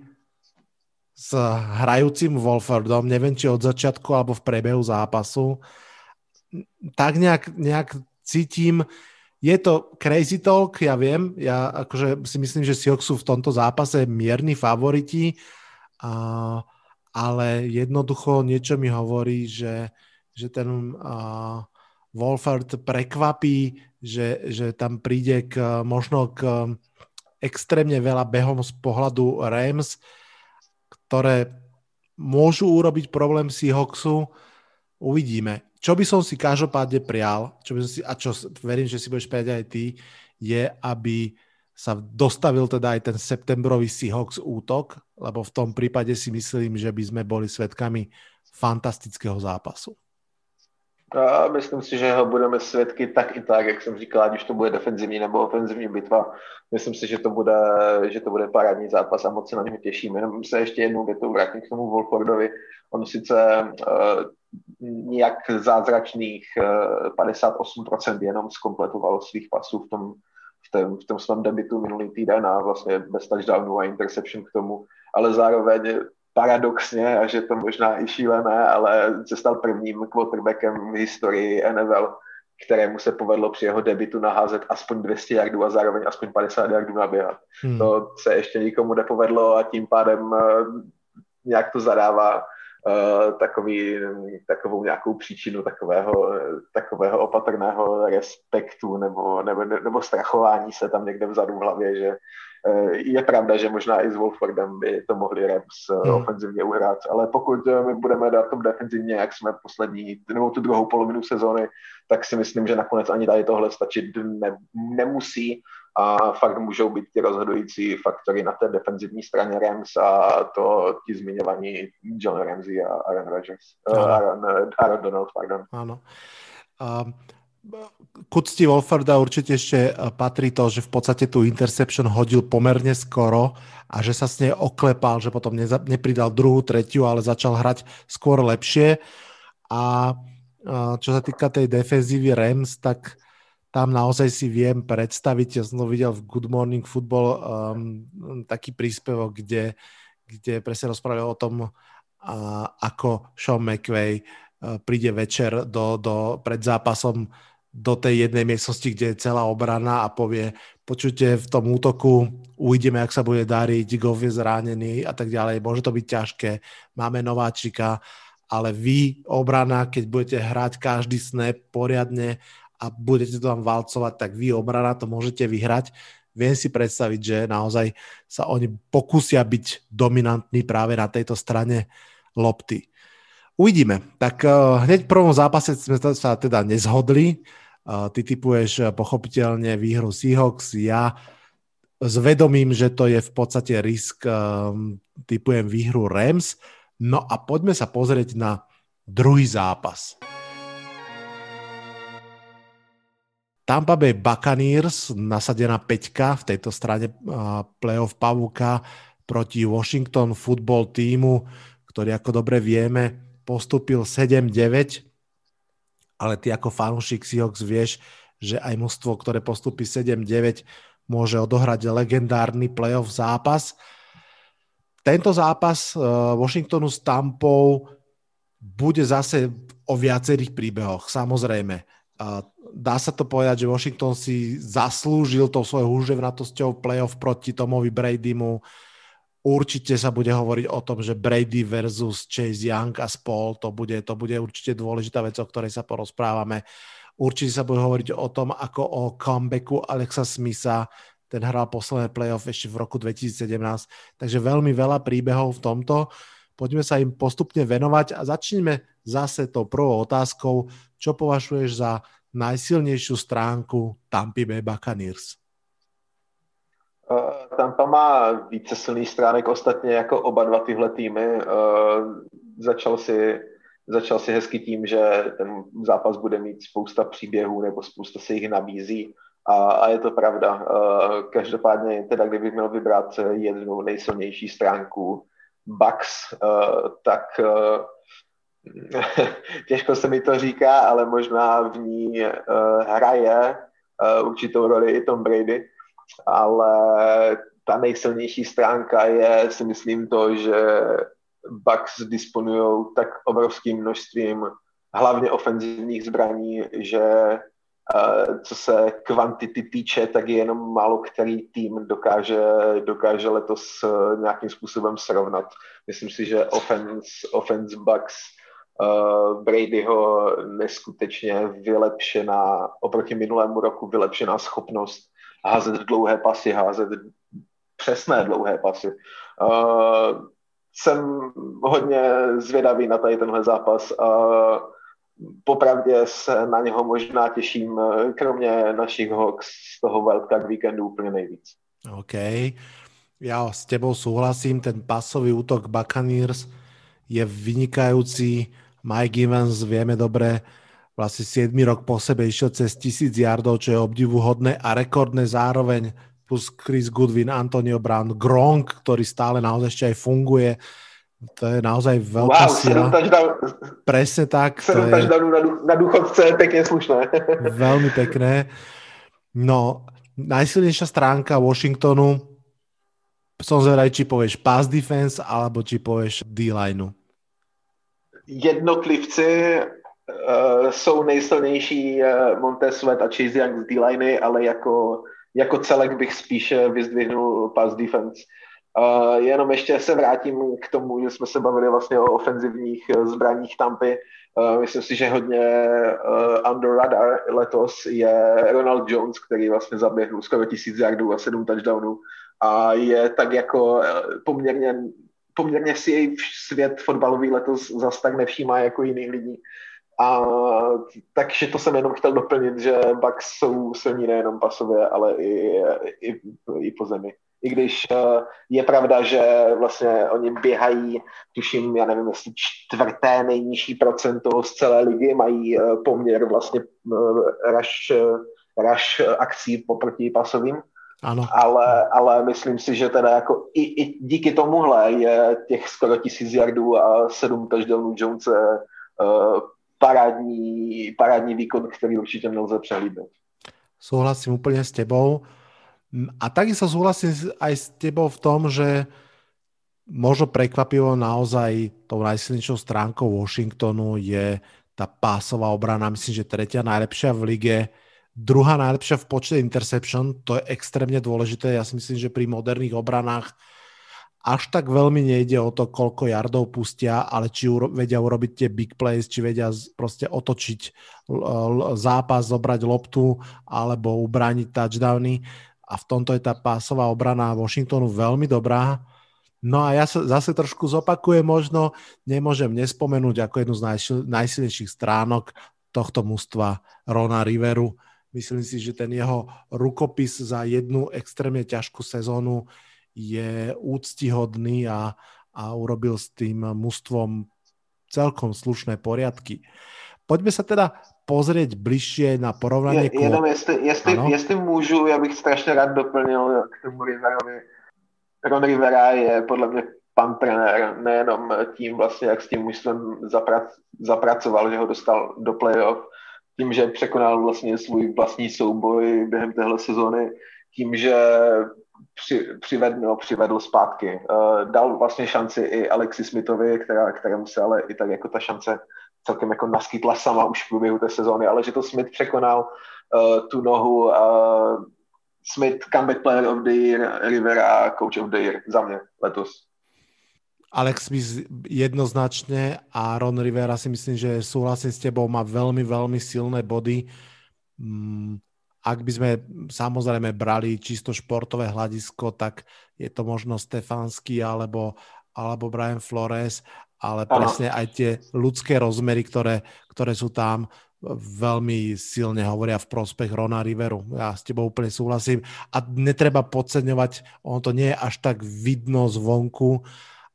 s hrajúcim Wolfordom, neviem či od začiatku alebo v prebehu zápasu, tak nejak, nejak cítim, je to crazy talk, ja viem, ja akože si myslím, že Seahawks sú v tomto zápase mierni favoriti, ale jednoducho niečo mi hovorí, že, že ten Wolford prekvapí, že, že tam príde k, možno k extrémne veľa behom z pohľadu Rams, ktoré môžu urobiť problém Seahawksu. Uvidíme. Čo by som si každopádne prial, čo by som si, a čo verím, že si budeš prijať aj ty, je, aby sa dostavil teda aj ten septembrový Seahawks útok, lebo v tom prípade si myslím, že by sme boli svetkami fantastického zápasu. A myslím si, že ho budeme svědky tak i tak, jak jsem říkal, ať už to bude defenzivní nebo ofenzivní bitva. Myslím si, že to bude, že to bude parádní zápas a moc se na něho těšíme. Jenom se ještě jednou větou vrátím k tomu Wolfordovi. On sice uh, nějak zázračných uh, eh, 58% jenom zkompletoval svých pasů v tom, v tom, v tom svém debitu minulý týden a vlastně bez touchdownu a interception k tomu, ale zároveň paradoxně, a že to možná i šílené, ale se stal prvním quarterbackem v historii NFL, kterému se povedlo při jeho debitu naházet aspoň 200 jardů a zároveň aspoň 50 jardů naběhat. Hmm. To se ještě nikomu nepovedlo a tím pádem uh, nějak to zadává takový, takovou nějakou příčinu takového, takového opatrného respektu nebo, nebo, nebo strachování se tam někde vzadu v hlavě, že Eh, je pravda, že možná i s Wolfordem by to mohli Rams eh, hmm. ofenzivně uhrát, ale pokud eh, my budeme dát tom defenzivně, jak jsme poslední, nebo tu druhou polovinu sezóny, tak si myslím, že nakonec ani tady tohle stačit ne, nemusí a fakt můžou být ty rozhodující faktory na té defenzivní straně Rams a to ti zmiňovaní John Ramsey a Aaron Rodgers, Aaron, Aaron Donald, pardon. Ano. Um, k úcti Wolfarda určite ešte eh, patrí to, že v podstate tú interception hodil pomerne skoro a že sa s nej oklepal, že potom neza, nepridal druhú, tretiu, ale začal hrať skôr lepšie. A čo sa týka tej defenzívy Rams, tak tam naozaj si viem predstaviť, ja som to videl v Good Morning Football um, taký príspevok, kde, kde presne rozprávali o tom, uh, ako Sean McVay uh, príde večer do, do, pred zápasom do tej jednej miestnosti, kde je celá obrana a povie, počujte, v tom útoku uvidíme, ak sa bude dariť, Goff je zranený a tak ďalej, môže to byť ťažké, máme nováčika, ale vy, obrana, keď budete hrať každý snap poriadne a budete to tam valcovať, tak vy obrana to môžete vyhrať. Viem si predstaviť, že naozaj sa oni pokúsia byť dominantní práve na tejto strane lopty. Uvidíme. Tak uh, hneď v prvom zápase sme sa teda nezhodli. Uh, ty typuješ pochopiteľne výhru Seahawks, ja s vedomím, že to je v podstate risk, um, typujem výhru Rams. No a poďme sa pozrieť na druhý zápas. Tampa Bay Buccaneers, nasadená peťka v tejto strane playoff pavúka proti Washington football týmu, ktorý ako dobre vieme postupil 7-9, ale ty ako fanúšik Seahawks vieš, že aj mužstvo, ktoré postupí 7-9, môže odohrať legendárny playoff zápas. Tento zápas Washingtonu s Tampou bude zase o viacerých príbehoch, samozrejme dá sa to povedať, že Washington si zaslúžil tou svojou húževnatosťou playoff proti Tomovi Bradymu. Určite sa bude hovoriť o tom, že Brady versus Chase Young a spol, to bude, to bude určite dôležitá vec, o ktorej sa porozprávame. Určite sa bude hovoriť o tom, ako o comebacku Alexa Smitha, ten hral posledné playoff ešte v roku 2017, takže veľmi veľa príbehov v tomto. Poďme sa im postupne venovať a začneme zase tou prvou otázkou, čo považuješ za najsilnější stránku Tampa Bay Buccaneers? Uh, Tampa má více silných stránek, ostatně jako oba dva tyhle týmy. Uh, začal si začal si hezky tím, že ten zápas bude mít spousta příběhů nebo spousta se jich nabízí a, a je to pravda. Uh, každopádně teda, kdybych měl vybrat jednu nejsilnější stránku Bucks, uh, tak uh, těžko se mi to říká, ale možná v ní uh, hraje určitou roli i Tom Brady, ale ta nejsilnější stránka je, si myslím, to, že Bucks disponují tak obrovským množstvím hlavně ofenzivních zbraní, že co se kvantity týče, tak je jenom málo který tým dokáže, dokáže letos uh, nějakým způsobem srovnat. Myslím si, že offense, offense Bucks uh, Bradyho neskutečně vylepšená, oproti minulému roku vylepšená schopnost házet dlouhé pasy, házet přesné dlouhé pasy. Uh, jsem hodně zvědavý na tady tenhle zápas a popravdě se na něho možná těším, kromě našich Hawks z toho wildcard víkendu úplně nejvíc. OK. Já s tebou souhlasím, ten pasový útok Buccaneers je vynikajúci Mike Evans, vieme dobre, vlastne 7 rok po sebe išiel cez 1000 yardov, čo je obdivuhodné a rekordné zároveň, plus Chris Goodwin, Antonio Brown, Gronk, ktorý stále naozaj ešte aj funguje. To je naozaj veľká wow, sila. Touchdown, Presne tak. 7 touchdownů na, na důchodce je pekne slušné. Veľmi pekné. No, najsilnejšia stránka Washingtonu, som zvedavý, či povieš pass defense, alebo či povieš D-lineu jednotlivci uh, jsou nejsilnější uh, Montez Sweat a Chase Young z D-liny, ale jako, jako celek bych spíše vyzdvihnul pass defense. Uh, jenom ještě se vrátím k tomu, že jsme se bavili vlastně o ofenzivních zbraních Tampy. Uh, myslím si, že hodně under radar letos je Ronald Jones, který vlastně zaběhnul skoro tisíc yardů a sedm touchdownů a je tak jako poměrně poměrně si jej svět fotbalový letos zas tak nevšímá jako jiný lidi. A takže to jsem jenom chtěl doplnit, že Bucks jsou silní nejenom pasově, ale i, i, i po zemi. I když uh, je pravda, že vlastně oni běhají, tuším, já nevím, jestli čtvrté nejnižší procento z celé ligy, mají uh, poměr vlastně uh, rush, rush akcí poproti pasovým, ano. Ale, ale myslím si, že teda jako i, i díky tomuhle je těch skoro tisíc jardů a sedm touchdownů Jonese uh, parádní, parádní výkon, který určitě nelze přehlídnout. Souhlasím úplně s tebou. A takisto súhlasím aj s tebou v tom, že možno prekvapivo naozaj tou najsilnejšou stránkou Washingtonu je tá pásová obrana, myslím, že tretia najlepšia v lige, druhá najlepšia v počte interception, to je extrémne dôležité. Ja si myslím, že pri moderných obranách až tak veľmi nejde o to, koľko jardov pustia, ale či uro- vedia urobiť tie big plays, či vedia proste otočiť zápas, zobrať loptu alebo ubrániť touchdowny. A v tomto je tá pásová obrana Washingtonu veľmi dobrá. No a ja sa zase trošku zopakujem možno, nemôžem nespomenúť ako jednu z najsil, najsilnejších stránok tohto mužstva Rona Riveru. Myslím si, že ten jeho rukopis za jednu extrémne ťažkú sezónu je úctihodný a, a urobil s tým mužstvom celkom slušné poriadky. Pojďme se teda pozrieť bližšie na porovnání. Je, jenom jestli, jestli, jestli můžu, já bych strašně rád doplnil k tomu Riverovi. Ron Rivera je podle mě pan trenér, nejenom tím vlastně, jak s tím mužstvem zaprac, zapracoval, že ho dostal do playoff, tím, že překonal vlastně svůj vlastní souboj během téhle sezóny, tím, že při, přivedl, no, přivedl zpátky. Uh, dal vlastně šanci i Alexi Smithovi, která, kterému se ale i tak jako ta šance celkem jako naskytla sama už v průběhu té sezóny, ale že to Smith překonal uh, tu nohu. Uh, Smith, comeback player of the year, Rivera, coach of the year za mě letos. Alex Smith jednoznačně a Ron Rivera si myslím, že souhlasím s tebou, má velmi, velmi silné body. Mm, ak by sme samozrejme brali čisto športové hľadisko, tak je to možno Stefanský alebo, alebo Brian Flores, ale presne aj tie ľudské rozmery, ktoré, ktoré sú tam, veľmi silne hovoria v prospech Rona Riveru. Ja s tebou úplne súhlasím. A netreba podceňovať, ono to nie je až tak vidno zvonku,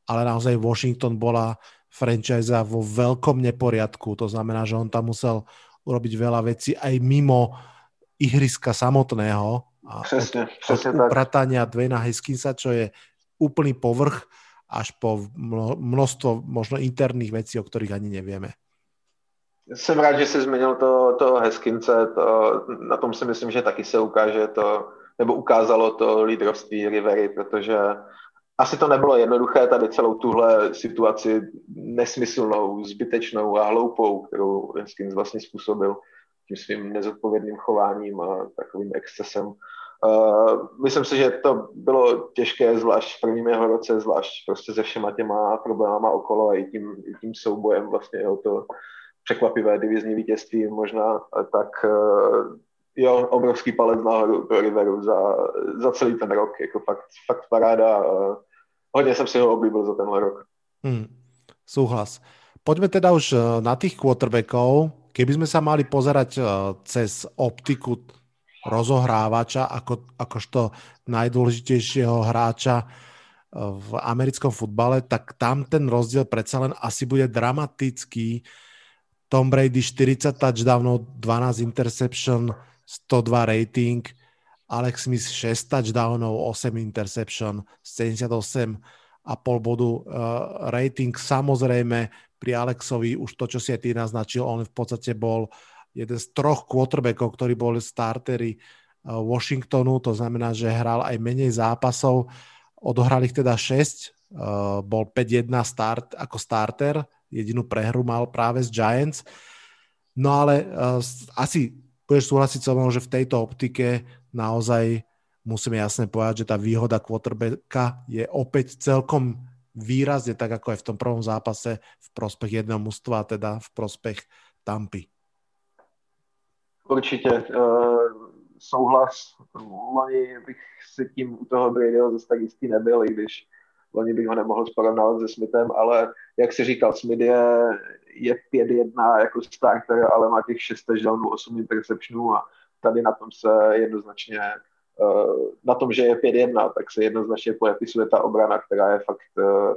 ale naozaj Washington bola franchise vo veľkom neporiadku. To znamená, že on tam musel urobiť veľa vecí aj mimo ihriska samotného a od, přesně od upratania Dwayna Heskinsa, čo je úplný povrch, až po množstvo možno interných vecí, o kterých ani nevieme. Jsem rád, že jsi zmínil to, to Heskince, to, na tom si myslím, že taky se ukáže to, nebo ukázalo to lídrovství Rivery, protože asi to nebylo jednoduché tady celou tuhle situaci nesmyslnou, zbytečnou a hloupou, kterou Heskins vlastně způsobil tím svým nezodpovědným chováním a takovým excesem. Uh, myslím si, že to bylo těžké, zvlášť v prvním jeho roce, zvlášť prostě se všema těma problémama okolo a i tím, i tím soubojem vlastně jeho to překvapivé divizní vítězství možná, tak uh, jo, obrovský palec nahoru pro Riveru za, za celý ten rok, jako fakt, fakt paráda. Hodně jsem si ho oblíbil za tenhle rok. Hmm, souhlas. Poďme teda už na tých quarterbackov. Keby sme sa mali pozerať cez optiku rozohrávača ako, akožto najdôležitejšieho hráča uh, v americkom futbale, tak tam ten rozdiel predsa len asi bude dramatický. Tom Brady 40 touchdownov, 12 interception, 102 rating, Alex Smith 6 touchdownov, 8 interception, 78 a pol bodu uh, rating. Samozrejme, pri Alexovi už to, čo si aj ty naznačil, on v podstate bol jeden z troch quarterbackov, ktorí boli startery uh, Washingtonu, to znamená, že hral aj menej zápasov, odohrali ich teda 6, uh, bol 5-1 start, ako starter, jedinú prehru mal práve z Giants, no ale uh, asi budeš súhlasiť so mnou, že v tejto optike naozaj musíme jasne povedať, že tá výhoda quarterbacka je opäť celkom výrazne, tak ako aj v tom prvom zápase, v prospech jednoho mužstva, teda v prospech Tampy. Určitě. Uh, souhlas. Loni bych si tím u toho Bradyho zase tak jistý nebyl, i když loni bych ho nemohl porovnávat se Smithem, ale jak si říkal, Smith je, je 5-1 jako starter, ale má těch 6 touchdownů, 8 interceptionů a tady na tom se jednoznačně Eh, na tom, že je 5-1, tak se jednoznačně podepisuje ta obrana, která je fakt, eh,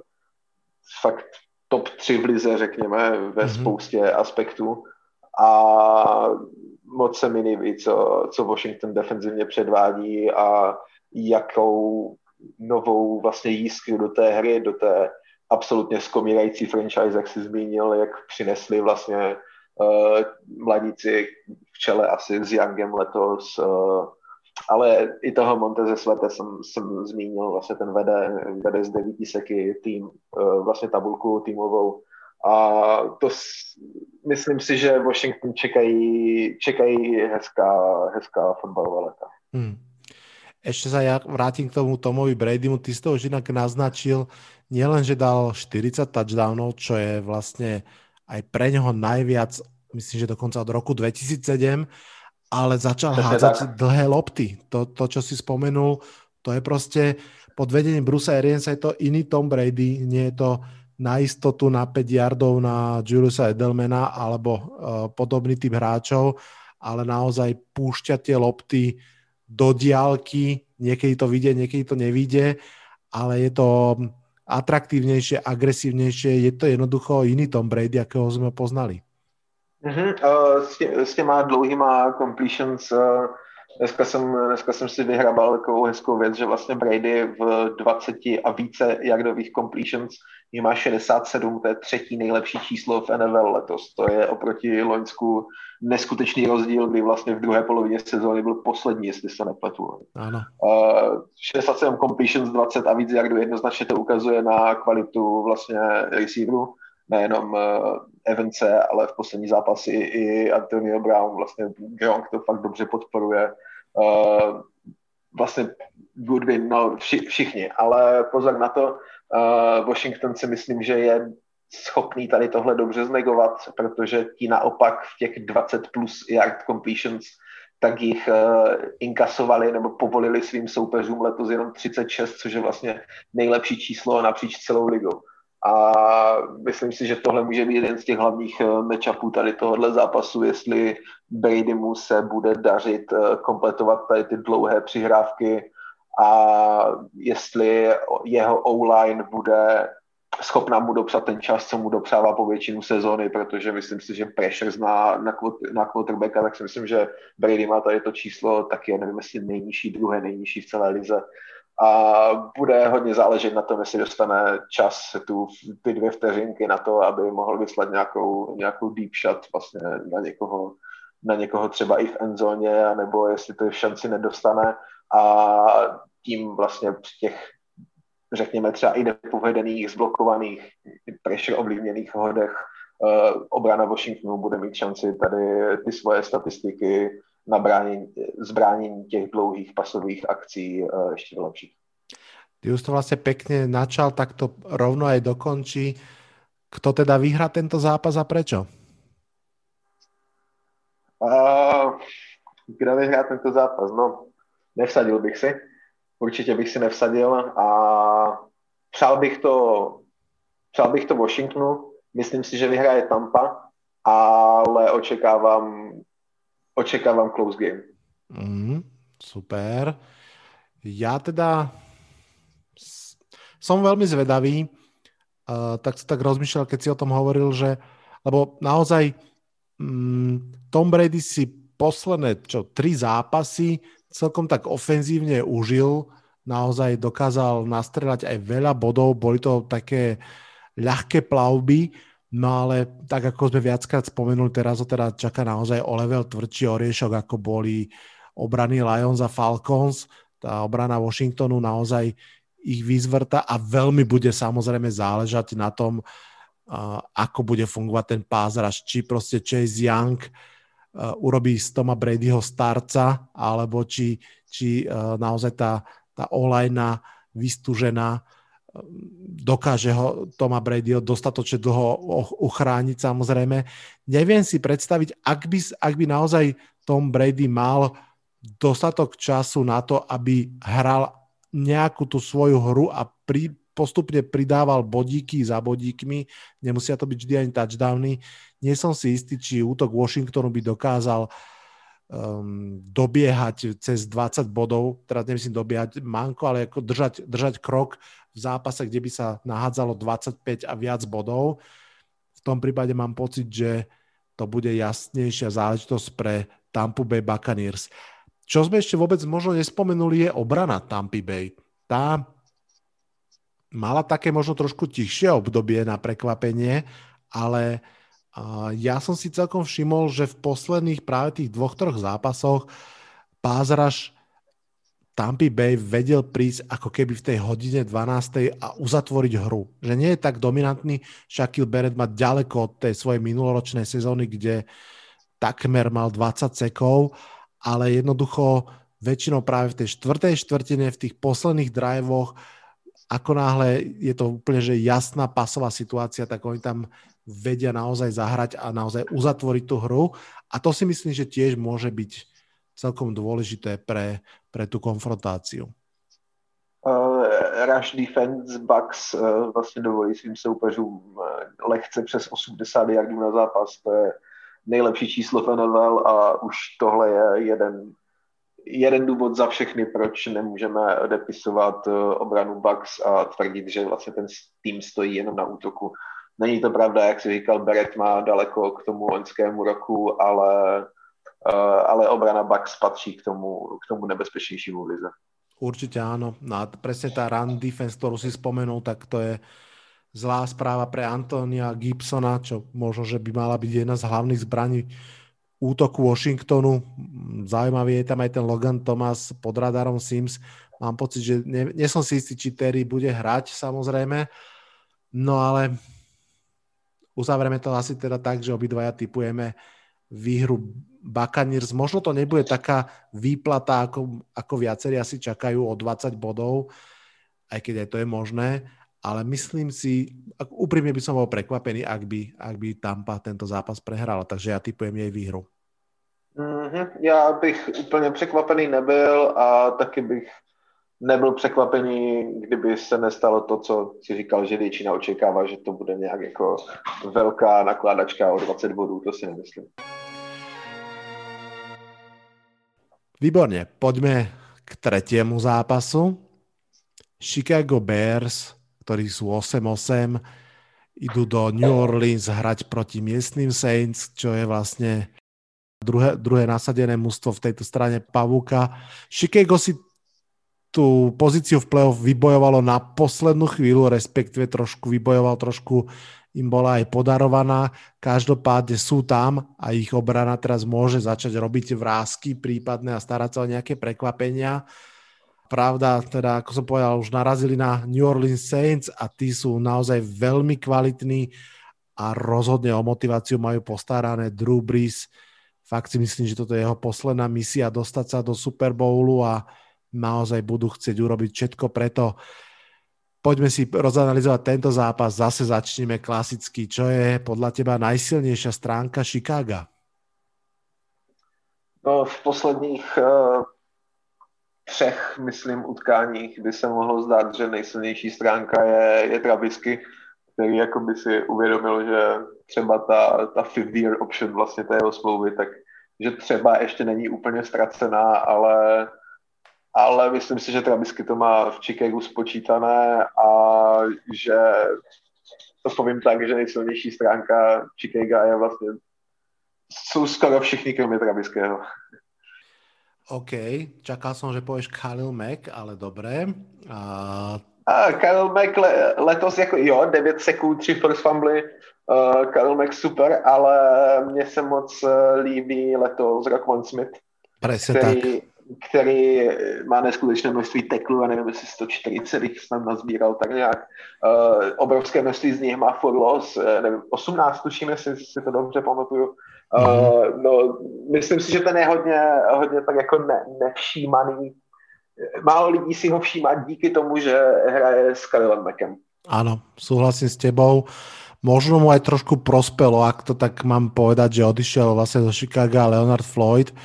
fakt top 3 v lize, řekněme, ve mm-hmm. spoustě aspektů. A moc se mi líbí, co, co Washington defenzivně předvádí a jakou novou vlastně jískru do té hry, do té absolutně skomírající franchise, jak si zmínil, jak přinesli vlastně uh, mladíci v čele asi s Youngem letos, uh, ale i toho Monteze Svete jsem, jsem zmínil, vlastně ten vede, vede z devíti seky tým, uh, vlastně tabulku týmovou a to myslím si, že Washington čekají, čekají hezká, hezká fotbalová leta. Hmm. Ešte sa ja vrátim k tomu Tomovi Bradymu. Ty si to už inak naznačil, nielen, že dal 40 touchdownov, čo je vlastne aj pre neho najviac, myslím, že dokonca od roku 2007, ale začal hádzať tak. dlhé lopty. To, to, čo si spomenul, to je proste pod vedením Brusa Ariansa je to iný Tom Brady, nie je to na istotu na 5 yardov na Juliusa Edelmana alebo uh, podobný typ hráčov, ale naozaj púšťa tie lopty do diálky, niekedy to vidie, niekedy to nevidie, ale je to atraktívnejšie, agresívnejšie, je to jednoducho iný Tom Brady, akého sme poznali. Mm-hmm. Uh, s, tě, s těma dlouhýma completions uh, dneska jsem, dneska jsem si vyhrabal takovou hezkou věc, že vlastně Brady v 20 a více jardových completions jich má 67, to je třetí nejlepší číslo v NFL letos. To je oproti Loňsku neskutečný rozdíl, kdy vlastně v druhé polovině sezóny byl poslední, jestli se nepletu. Ano. Uh, 67 completions, 20 a víc jardů jednoznačně to ukazuje na kvalitu vlastně receiveru, nejenom Evance, ale v poslední zápasy i Antonio Brown, vlastně Gronk to fakt dobře podporuje. Uh, vlastně Goodwin, no vši, všichni, ale pozor na to, uh, Washington si myslím, že je schopný tady tohle dobře znegovat, protože ti naopak v těch 20 plus yard completions tak jich uh, inkasovali nebo povolili svým soupeřům letos jenom 36, což je vlastně nejlepší číslo napříč celou ligou. A myslím si, že tohle může být jeden z těch hlavních uh, matchupů tady tohohle zápasu, jestli Brady mu se bude dařit uh, kompletovat tady ty dlouhé přihrávky a jestli jeho O-line bude schopná mu dopsat ten čas, co mu dopsává po většinu sezóny, protože myslím si, že pressure na, na, na quarterbacka, tak si myslím, že Brady má tady to číslo taky, nevím, jestli nejnižší, druhé nejnižší v celé lize. A bude hodně záležet na tom, jestli dostane čas, tu, ty dvě vteřinky na to, aby mohl vyslat nějakou, nějakou deep shot vlastně na někoho, na někoho třeba i v endzóně, nebo jestli to šanci nedostane. A tím vlastně při těch řekněme třeba i nepovedených, zblokovaných, pressure ovlivněných hodech uh, obrana Washingtonu bude mít šanci tady ty svoje statistiky na bránění, zbránění těch dlouhých pasových akcí uh, ještě vylepšit. Ty už to vlastně pěkně načal, tak to rovno aj dokončí. Kto teda vyhrá tento zápas a prečo? Uh, kdo vyhrá tento zápas? No, nevsadil bych si určitě bych si nevsadil a přál bych to, přál bych to Washingtonu, myslím si, že vyhraje Tampa, ale očekávám, očekávám close game. Mm, super. Já teda som veľmi zvedavý, uh, tak tak rozmýšľal, keď si o tom hovoril, že lebo naozaj um, Tom Brady si posledné čo, tri zápasy celkom tak ofenzívne užil, naozaj dokázal nastrelať aj veľa bodov, boli to také ľahké plavby, no ale tak ako sme viackrát spomenuli, teraz ho teda čaká naozaj o level tvrdší oriešok, ako boli obrany Lions a Falcons, tá obrana Washingtonu naozaj ich vyzvrta a veľmi bude samozrejme záležať na tom, ako bude fungovať ten pázraž, či proste Chase Young urobí z Toma Bradyho starca, alebo či, či naozaj tá, tá olajna vystúžená dokáže ho Toma Bradyho dostatočne dlho uchrániť samozrejme. Neviem si predstaviť, ak by, ak by naozaj Tom Brady mal dostatok času na to, aby hral nejakú tú svoju hru a pri, postupne pridával bodíky za bodíkmi, nemusia to byť vždy ani touchdowny. Nie som si istý, či útok Washingtonu by dokázal um, dobiehať cez 20 bodov, teraz nemyslím dobiehať manko, ale ako držať, držať krok v zápase, kde by sa nahádzalo 25 a viac bodov. V tom prípade mám pocit, že to bude jasnejšia záležitosť pre Tampa Bay Buccaneers. Čo sme ešte vôbec možno nespomenuli, je obrana Tampa Bay. Tá mala také možno trošku tichšie obdobie na prekvapenie, ale ja som si celkom všimol, že v posledných práve tých dvoch, troch zápasoch Pázraš Tampa Bay vedel prísť ako keby v tej hodine 12. a uzatvoriť hru. Že nie je tak dominantný. Shaquille Barrett má ďaleko od tej svojej minuloročnej sezóny, kde takmer mal 20 sekov, ale jednoducho väčšinou práve v tej štvrtej štvrtine, v tých posledných drivoch, ako náhle je to úplne že jasná pasová situácia, tak oni tam vedia naozaj zahrať a naozaj uzatvoriť tú hru. A to si myslím, že tiež môže byť celkom dôležité pre, pre tú konfrontáciu. Uh, rush defense Bucks uh, vlastně dovolí svým soupeřům uh, lehce přes 80 yardů na zápas. To je nejlepší číslo v NFL a už tohle je jeden, jeden důvod za všechny, proč nemůžeme odepisovat obranu Bucks a tvrdit, že vlastně ten tým stojí jenom na útoku. Není to pravda, jak si říkal, Beret má daleko k tomu loňskému roku, ale Eh, ale obrana Bucks patří k tomu, k tomu nebezpečnějšímu v lize. Určite áno. No a presne tá run defense, ktorú si spomenul, tak to je zlá správa pre Antonia Gibsona, čo možno, že by mala byť jedna z hlavných zbraní útoku Washingtonu. Zaujímavý je tam aj ten Logan Thomas pod radarom Sims. Mám pocit, že nie, nie som si istý, či Terry bude hrať samozrejme. No ale uzavrieme to asi teda tak, že obidvaja typujeme výhru Buccaneers. Možno to nebude taká výplata, ako, ako viacerí asi čakajú o 20 bodov, aj keď aj to je možné, ale myslím si, úprimne by som bol prekvapený, ak by, ak by Tampa tento zápas prehrala, takže ja typujem jej výhru. Mm-hmm. Já bych úplně překvapený nebyl a taky bych nebyl překvapený, kdyby se nestalo to, co si říkal, že většina očekává, že to bude nějak jako velká nakládačka o 20 bodů, to si nemyslím. Výborne, poďme k tretiemu zápasu. Chicago Bears, ktorí sú 8-8, idú do New Orleans hrať proti miestnym Saints, čo je vlastne druhé, druhé nasadené mužstvo v tejto strane Pavuka. Chicago si tú pozíciu v playoff vybojovalo na poslednú chvíľu, respektíve trošku vybojoval trošku im bola aj podarovaná. Každopádne sú tam a ich obrana teraz môže začať robiť vrázky prípadné a starať sa o nejaké prekvapenia. Pravda, teda ako som povedal, už narazili na New Orleans Saints a tí sú naozaj veľmi kvalitní a rozhodne o motiváciu majú postarané Drew Brees. Fakt si myslím, že toto je jeho posledná misia dostať sa do Super Bowlu a naozaj budú chcieť urobiť všetko preto, Poďme si rozanalizovať tento zápas. Zase začneme klasicky. Čo je podľa teba najsilnejšia stránka Chicaga? No, v posledních uh, třech, myslím, utkáních by se mohlo zdát, že nejsilnější stránka je, je Trabisky, který jako by si uvědomil, že třeba ta, ta fifth year option vlastně té jeho smlouvy, tak že třeba ještě není úplně ztracená, ale ale myslím si, že Trabisky to má v Chicagu spočítané a že to povím tak, že nejsilnější stránka Chicago je vlastně jsou skoro všichni kromě Trabiského. OK, čakal som, že povieš Khalil Mack, ale dobré. A... A Khalil Mack le, letos jako jo, 9 sekund, 3 first fumble, uh, Khalil Mack super, ale mně se moc uh, líbí letos Rockman Smith, Presne který, tak který má neskutečné množství teklů, a nevím, jestli 140 jich snad nazbíral tak nějak. Uh, obrovské množství z nich má for loss, uh, nevím, 18 tuším, jestli si to dobře pamatuju. Uh, no, myslím si, že ten je hodně, hodně tak jako ne, nevšímaný. Málo lidí si ho všímá díky tomu, že hraje s Khalilem Mackem. Áno, súhlasím s tebou. Možno mu aj trošku prospelo, ak to tak mám povedať, že odišiel vlastne do Chicago Leonard Floyd, uh,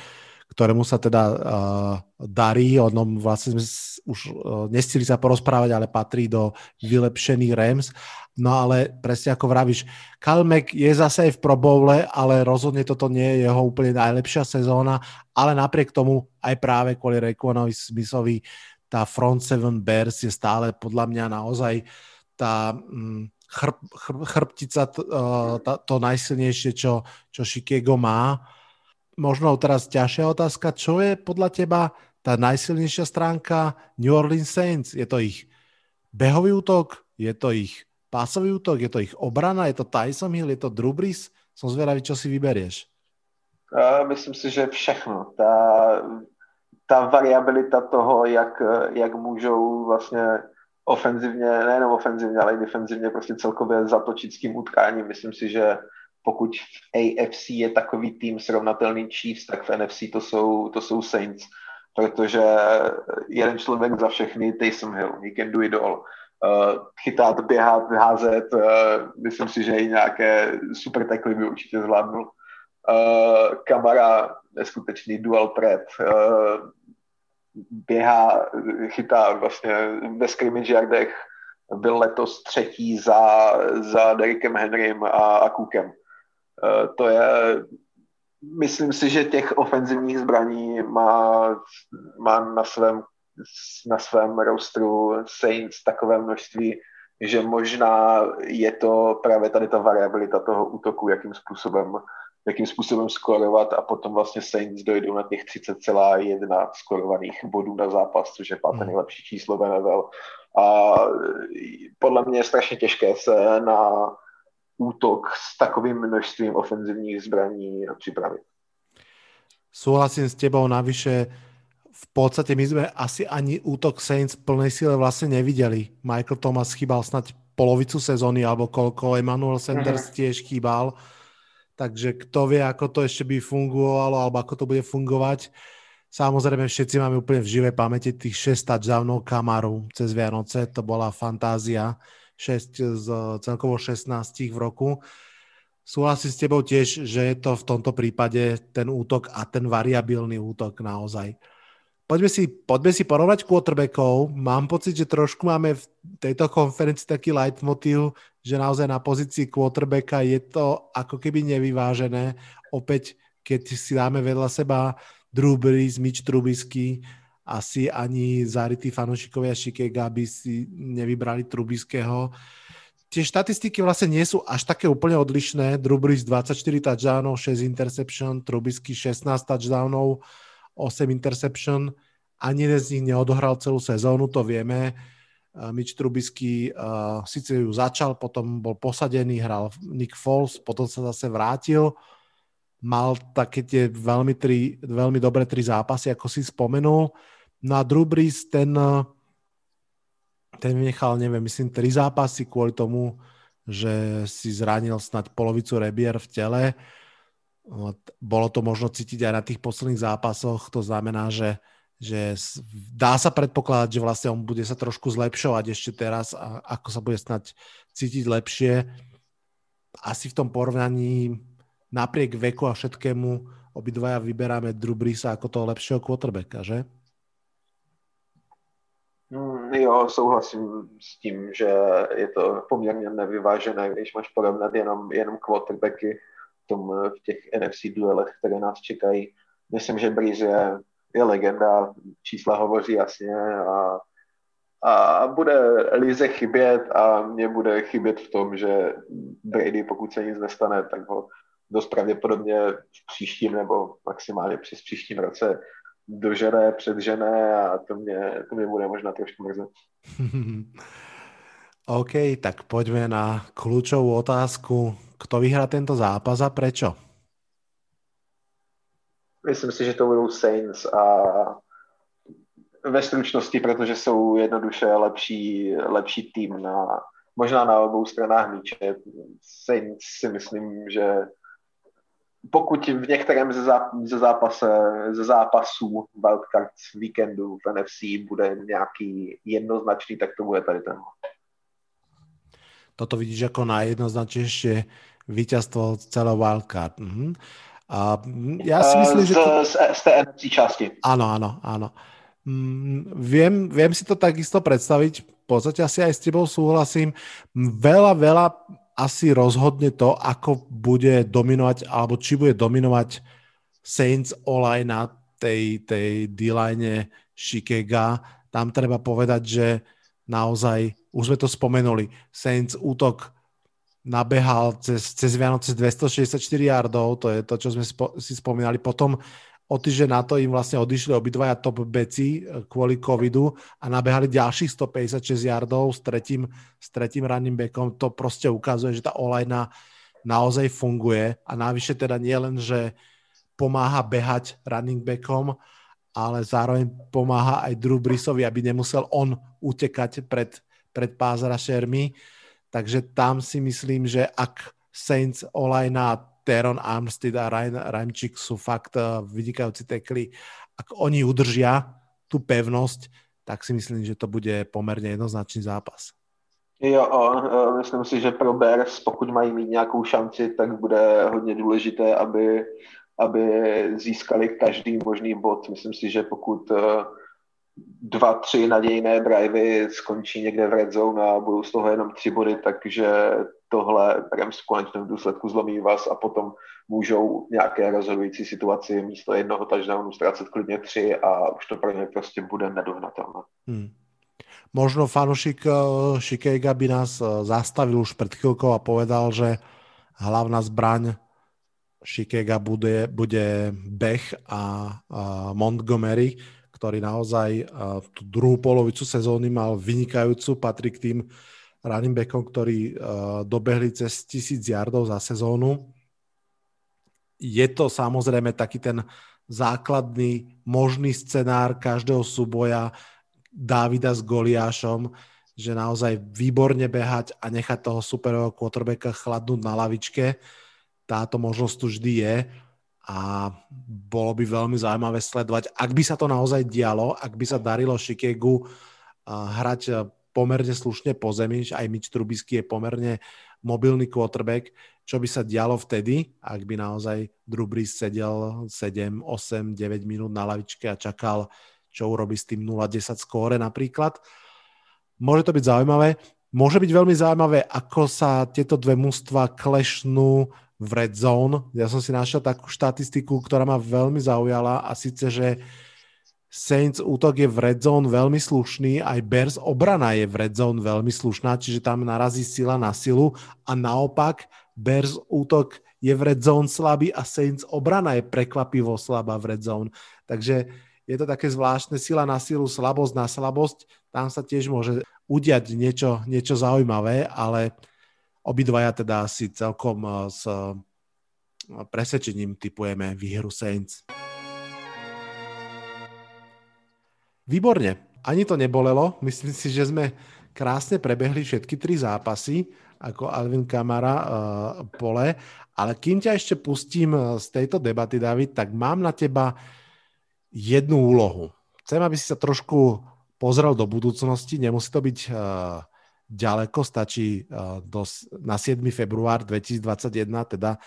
ktorému sa teda uh, darí. O ňom vlastne sme už uh, nestili sa porozprávať, ale patrí do vylepšených Rams. No ale presne ako vravíš, Kalmek je zase aj v Pro Bowle, ale rozhodne toto nie je jeho úplne najlepšia sezóna, ale napriek tomu aj práve kvôli Raekwanovi Smithovi tá front seven Bears je stále podľa mňa naozaj tá mm, chrb, chrb, chrbtica, to, uh, to najsilnejšie, čo, čo Chicago má možno teraz ťažšia otázka. Čo je podľa teba tá najsilnejšia stránka New Orleans Saints? Je to ich behový útok? Je to ich pásový útok? Je to ich obrana? Je to Tyson Hill? Je to Drew Brees? Som zvedavý, čo si vyberieš. Uh, myslím si, že všechno. Ta, ta variabilita toho, jak, jak můžou vlastně ofenzivně, nejenom ofenzivně, ale i defenzivně prostě celkově zatočit s tím utkáním. Myslím si, že pokud v AFC je takový tým srovnatelný Chiefs, tak v NFC to jsou, to jsou Saints, protože jeden člověk za všechny, Taysom Hill, he can do it all. Uh, chytat, běhat, házet, uh, myslím si, že i nějaké super takly by určitě zvládnul. Uh, Kamara, neskutečný dual threat, uh, běhá, chytá vlastně ve scrimmage yardech, byl letos třetí za, za Derrickem Henrym a, a Cookem. Eh, to je, myslím si, že těch ofenzivních zbraní má, má na svém na svém rostru Saints takové množství, že možná je to právě tady ta variabilita toho útoku, jakým způsobem, jakým způsobem skorovat a potom vlastně Saints dojdou na těch 30,1 skorovaných bodů na zápas, což je páté hmm. nejlepší číslo v NFL. A podle mě je strašně těžké se na útok s takovým množstvím ofenzivních zbraní připravit. Súhlasím s tebou, navyše v podstate my sme asi ani útok Saints v plnej sile vlastne nevideli. Michael Thomas chýbal snať polovicu sezóny, alebo koľko, Emmanuel Sanders uh-huh. tiež chýbal. Takže kto vie, ako to ešte by fungovalo, alebo ako to bude fungovať. Samozrejme, všetci máme úplne v živej pamäti tých 6 touchdownov Kamaru cez Vianoce, to bola fantázia. 6 z celkovo 16 v roku. Súhlasím s tebou tiež, že je to v tomto prípade ten útok a ten variabilný útok naozaj. Poďme si, poďme si porovnať quarterbackov. Mám pocit, že trošku máme v tejto konferencii taký leitmotiv, že naozaj na pozícii quarterbacka je to ako keby nevyvážené. Opäť, keď si dáme vedľa seba Drew Brees, Mitch Trubisky, asi ani zárití fanúšikovia Chicago by si nevybrali Trubiského. Tie štatistiky vlastne nie sú až také úplne odlišné. Drew Brees 24 touchdownov, 6 interception, Trubisky 16 touchdownov, 8 interception. Ani jeden z nich neodohral celú sezónu, to vieme. Mitch Trubisky uh, síce ju začal, potom bol posadený, hral Nick Foles, potom sa zase vrátil. Mal také tie veľmi, tri, veľmi dobré tri zápasy, ako si spomenul. No Brees, ten, eh, ten nechal, neviem, myslím, tri zápasy kvôli tomu, že si zranil snad polovicu rebier v tele. Bolo to možno cítiť aj na tých posledných zápasoch, to znamená, že, že dá sa predpokladať, že vlastne on bude sa trošku zlepšovať ešte teraz a ako sa bude snať cítiť lepšie. Asi v tom porovnaní napriek veku a všetkému obidvaja vyberáme Drew Breesa ako toho lepšieho quarterbacka, že? Mm, jo, souhlasím s tím, že je to poměrně nevyvážené, když máš porovnat jenom, jenom quarterbacky v, tom, v těch NFC duelech, které nás čekají. Myslím, že Breeze je, je legenda, čísla hovoří jasně a, a bude Lize chybět a mě bude chybět v tom, že Brady, pokud se nic nestane, tak ho dost pravděpodobně v příštím nebo maximálně přes příštím roce dožené, předžené a to mě, to mě bude možná trošku mrzet. OK, tak poďme na kľúčovú otázku. Kto vyhrá tento zápas a prečo? Myslím si, že to budou Saints a ve stručnosti, protože jsou jednoduše lepší, lepší tým na, možná na obou stranách míče. Saints si myslím, že pokud v některém ze, zá, ze, zápase, ze zápasů wildcard víkendu v NFC bude nějaký jednoznačný, tak to bude tady ten. Toto vidíš jako najjednoznačnější vítězstvo celého wildcard. Mhm. A já si myslím, z, že... To... Z, z té NFC části. Ano, ano, ano. Mm, viem, viem si to takisto predstaviť, v podstate asi aj s tebou súhlasím. Veľa, veľa asi rozhodne to, ako bude dominovať, alebo či bude dominovať Saints Olaj na tej, tej D-line Chicago. Tam treba povedať, že naozaj, už sme to spomenuli, Saints útok nabehal cez, cez Vianoce 264 yardov, to je to, čo sme spo, si spomínali. Potom o týždeň na to im vlastne odišli obidvaja top beci eh, kvôli covidu a nabehali ďalších 156 yardov s tretím, s tretím ranným backom. To proste ukazuje, že tá olajna naozaj funguje a navyše teda nie len, že pomáha behať running backom, ale zároveň pomáha aj Drew Brisovi, aby nemusel on utekať pred, pred pass rushermi. Takže tam si myslím, že ak Saints Olajna, Teron Armstead a Ryan Ramčík sú fakt uh, vynikajúci tekli, ak oni udržia tú pevnosť, tak si myslím, že to bude pomerne jednoznačný zápas. Jo, myslím si, že pro Bears, pokud mají mít nějakou šanci, tak bude hodně důležité, aby, aby získali každý možný bod. Myslím si, že pokud eh, dva, tři nadějné drivey skončí někde v red zone a budou z toho jenom tři body, takže tohle v konečném důsledku zlomí vás a potom můžou nějaké rozhodující situaci místo jednoho touchdownu ztrácet klidně tři a už to pro ně prostě bude nedohnatelné. Hmm. Možno fanušik Šikejga by nás eh, zastavil už před chvíľkou a povedal, že hlavná zbraň Šikega bude, bude Bech a, a Montgomery, ktorý naozaj eh, tú druhú polovicu sezóny mal vynikajúcu, patrí k tým running backom, ktorí a, eh, dobehli cez tisíc yardov za sezónu. Je to samozrejme taký ten základný možný scenár každého súboja, Dávida s Goliášom, že naozaj výborne behať a nechať toho superového quarterbacka chladnúť na lavičke. Táto možnosť tu vždy je a bolo by veľmi zaujímavé sledovať, ak by sa to naozaj dialo, ak by sa darilo Šikegu hrať pomerne slušne po zemi, aj Mitch Trubisky je pomerne mobilný quarterback, čo by sa dialo vtedy, ak by naozaj Drew Brees sedel 7, 8, 9 minút na lavičke a čakal čo urobí s tým 0-10 skóre napríklad. Môže to byť zaujímavé. Môže byť veľmi zaujímavé, ako sa tieto dve mužstva klešnú v red zone. Ja som si našiel takú štatistiku, ktorá ma veľmi zaujala a síce, že Saints útok je v red zone veľmi slušný, aj Bears obrana je v red zone veľmi slušná, čiže tam narazí sila na silu a naopak Bears útok je v red zone slabý a Saints obrana je prekvapivo slabá v red zone. Takže je to také zvláštne sila na silu, slabosť na slabosť. Tam sa tiež môže udiať niečo, niečo zaujímavé, ale obidvaja teda si celkom eh, s eh, presvedčením typujeme výhru Saints. Výborne. Ani to nebolelo. Myslím si, že sme krásne prebehli všetky tri zápasy ako Alvin Kamara uh, pole. Ale kým ťa ešte pustím z tejto debaty, David, tak mám na teba jednu úlohu. Chcem, aby si sa trošku pozrel do budúcnosti, nemusí to byť uh, ďaleko, stačí uh, do, na 7. február 2021, teda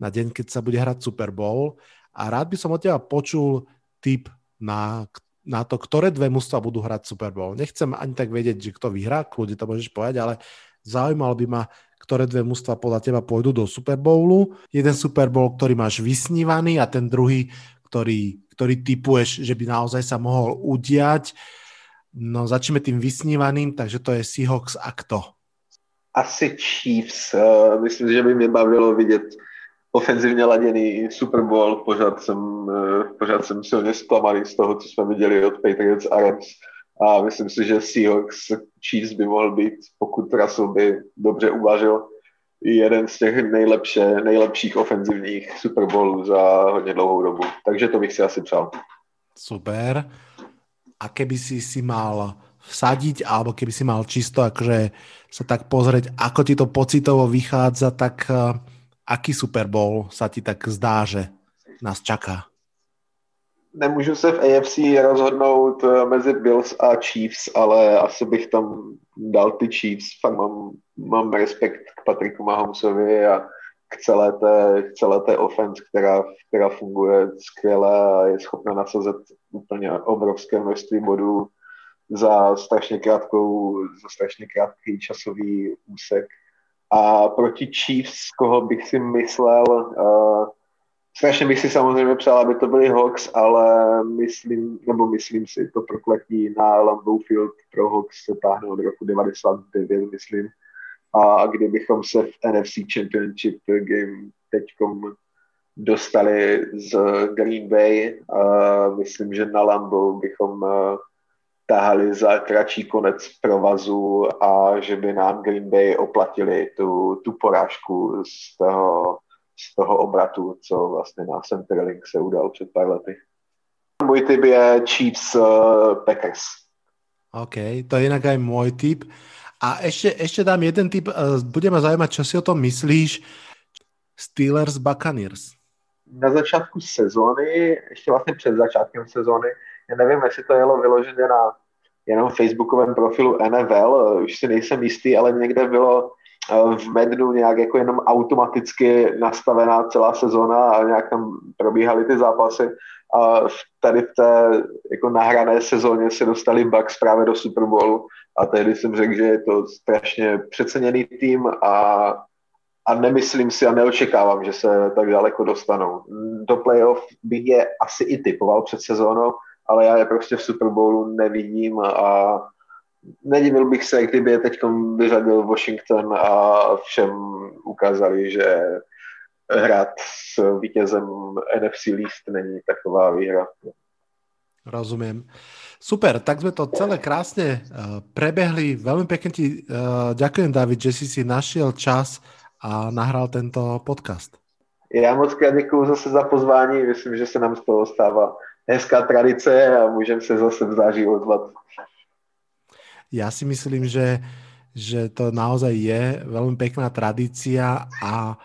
na deň, keď sa bude hrať Super Bowl. A rád by som od teba počul tip na, na to, ktoré dve mužstva budú hrať Super Bowl. Nechcem ani tak vedieť, že kto vyhrá, kľudne to môžeš povedať, ale zaujímalo by ma, ktoré dve mužstva podľa teba pôjdu do Super Bowlu. Jeden Super Bowl, ktorý máš vysnívaný a ten druhý, ktorý ktorý typuješ, že by naozaj sa mohol udiať. No začneme tým vysnívaným, takže to je Seahawks a kto? Asi Chiefs. Uh, myslím, že by mě bavilo vidět ofenzivně laděný Super Bowl. Pořád jsem, uh, pořád jsem silně zklamaný z toho, co jsme viděli od Patriots a Rams. A myslím si, že Seahawks Chiefs by mohl být, pokud Russell by dobře uvažil, jeden z těch nejlepší, nejlepších ofenzivních Super Bowlů za hodně dlouhou dobu. Takže to bych si asi přál. Super. A keby si si mal vsadiť, alebo keby si mal čisto akože sa tak pozrieť, ako ti to pocitovo vychádza, tak uh, aký Super Bowl sa ti tak zdá, že nás čaká? nemůžu se v AFC rozhodnout eh, mezi Bills a Chiefs, ale asi bych tam dal ty Chiefs. Fakt mám, mám respekt k Patriku Mahomesovi a k celé té, k celé té offense, která, která funguje skvěle a je schopna nasazet úplně obrovské množství bodů za strašně krátkou, za strašně krátký časový úsek. A proti Chiefs, koho bych si myslel, uh, Strašně bych si samozřejmě přál, aby to byly Hawks, ale myslím, nebo myslím si, to prokletí na Lambeau Field pro Hawks se táhne od roku 99, myslím. A kdybychom se v NFC Championship Game teďkom dostali z Green Bay, a myslím, že na Lambeau bychom tahali za kratší konec provazu a že by nám Green Bay oplatili tu, tu porážku z toho, z toho obratu, co vlastně na Centerlink se udal před pár lety. Můj typ je Chiefs uh, Packers. OK, to je jinak aj můj typ. A ještě, ještě dám jeden typ, uh, bude ma zaujímať, čo si o tom myslíš. Steelers Buccaneers. Na začátku sezóny, ještě vlastně před začátkem sezóny, já nevím, jestli to jelo vyloženě na jenom facebookovém profilu NFL, už si nejsem jistý, ale někde bylo eh, v Mednu nějak jako jenom automaticky nastavená celá sezóna a nějak tam probíhaly ty zápasy a tady v té jako nahrané sezóně se dostali Bucks právě do Super Bowlu a tehdy jsem řekl, že je to strašně přeceněný tým a, a nemyslím si a neočekávám, že se tak daleko dostanou. Do playoff bych je asi i typoval před sezónou, ale já je prostě v Super Bowlu nevidím a nedivil bych se, kdyby je teď vyřadil Washington a všem ukázali, že hrát s vítězem NFC List není taková výhra. Rozumím. Super, tak jsme to celé krásně uh, prebehli. Velmi pěkně ti ďakujem, David, že jsi si našel čas a nahrál tento podcast. Já moc krát děkuji zase za pozvání. Myslím, že se nám z toho stává hezká tradice a můžeme se zase v září ozvat. Já si myslím, že, že to naozaj je velmi pekná tradícia a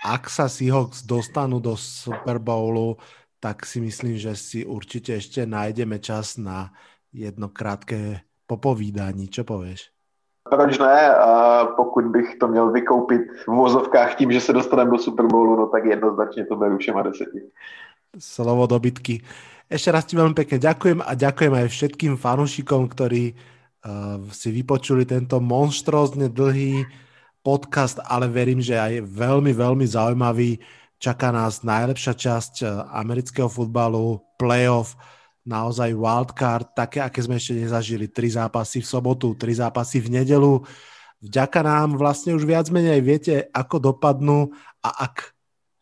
ak sa Seahawks dostanú do Super Bowlu, tak si myslím, že si určitě ještě najdeme čas na jedno krátké popovídání. Čo pověš? Proč ne? A pokud bych to měl vykoupit v vozovkách tím, že se dostaneme do Super Bowlu, no tak jednoznačně to beru všema deseti. Slovo dobytky. Ešte raz ti veľmi pekne ďakujem a ďakujem aj všetkým fanúšikom, ktorí uh, si vypočuli tento monštrózne dlhý podcast, ale verím, že aj veľmi, veľmi zaujímavý. Čaká nás najlepšia časť uh, amerického futbalu, playoff, naozaj wildcard, také, aké sme ešte nezažili. Tri zápasy v sobotu, tri zápasy v nedelu. Vďaka nám vlastne už viac menej viete, ako dopadnú a ak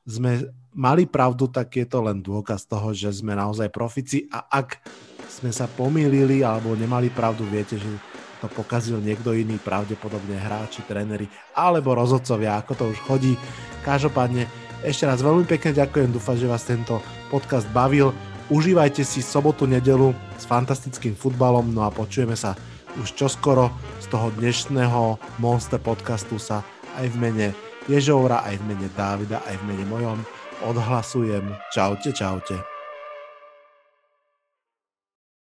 sme mali pravdu, tak je to len dôkaz toho, že sme naozaj profici a ak sme sa pomýlili alebo nemali pravdu, viete, že to pokazil niekto iný, pravdepodobne hráči, tréneri alebo rozhodcovia, ako to už chodí. Každopádne ešte raz veľmi pekne ďakujem, dúfam, že vás tento podcast bavil. Užívajte si sobotu, nedelu s fantastickým futbalom, no a počujeme sa už čoskoro z toho dnešného Monster podcastu sa aj v mene Ježoura, aj v mene Dávida, aj v mene mojom odhlasujem. Čaute, čaute.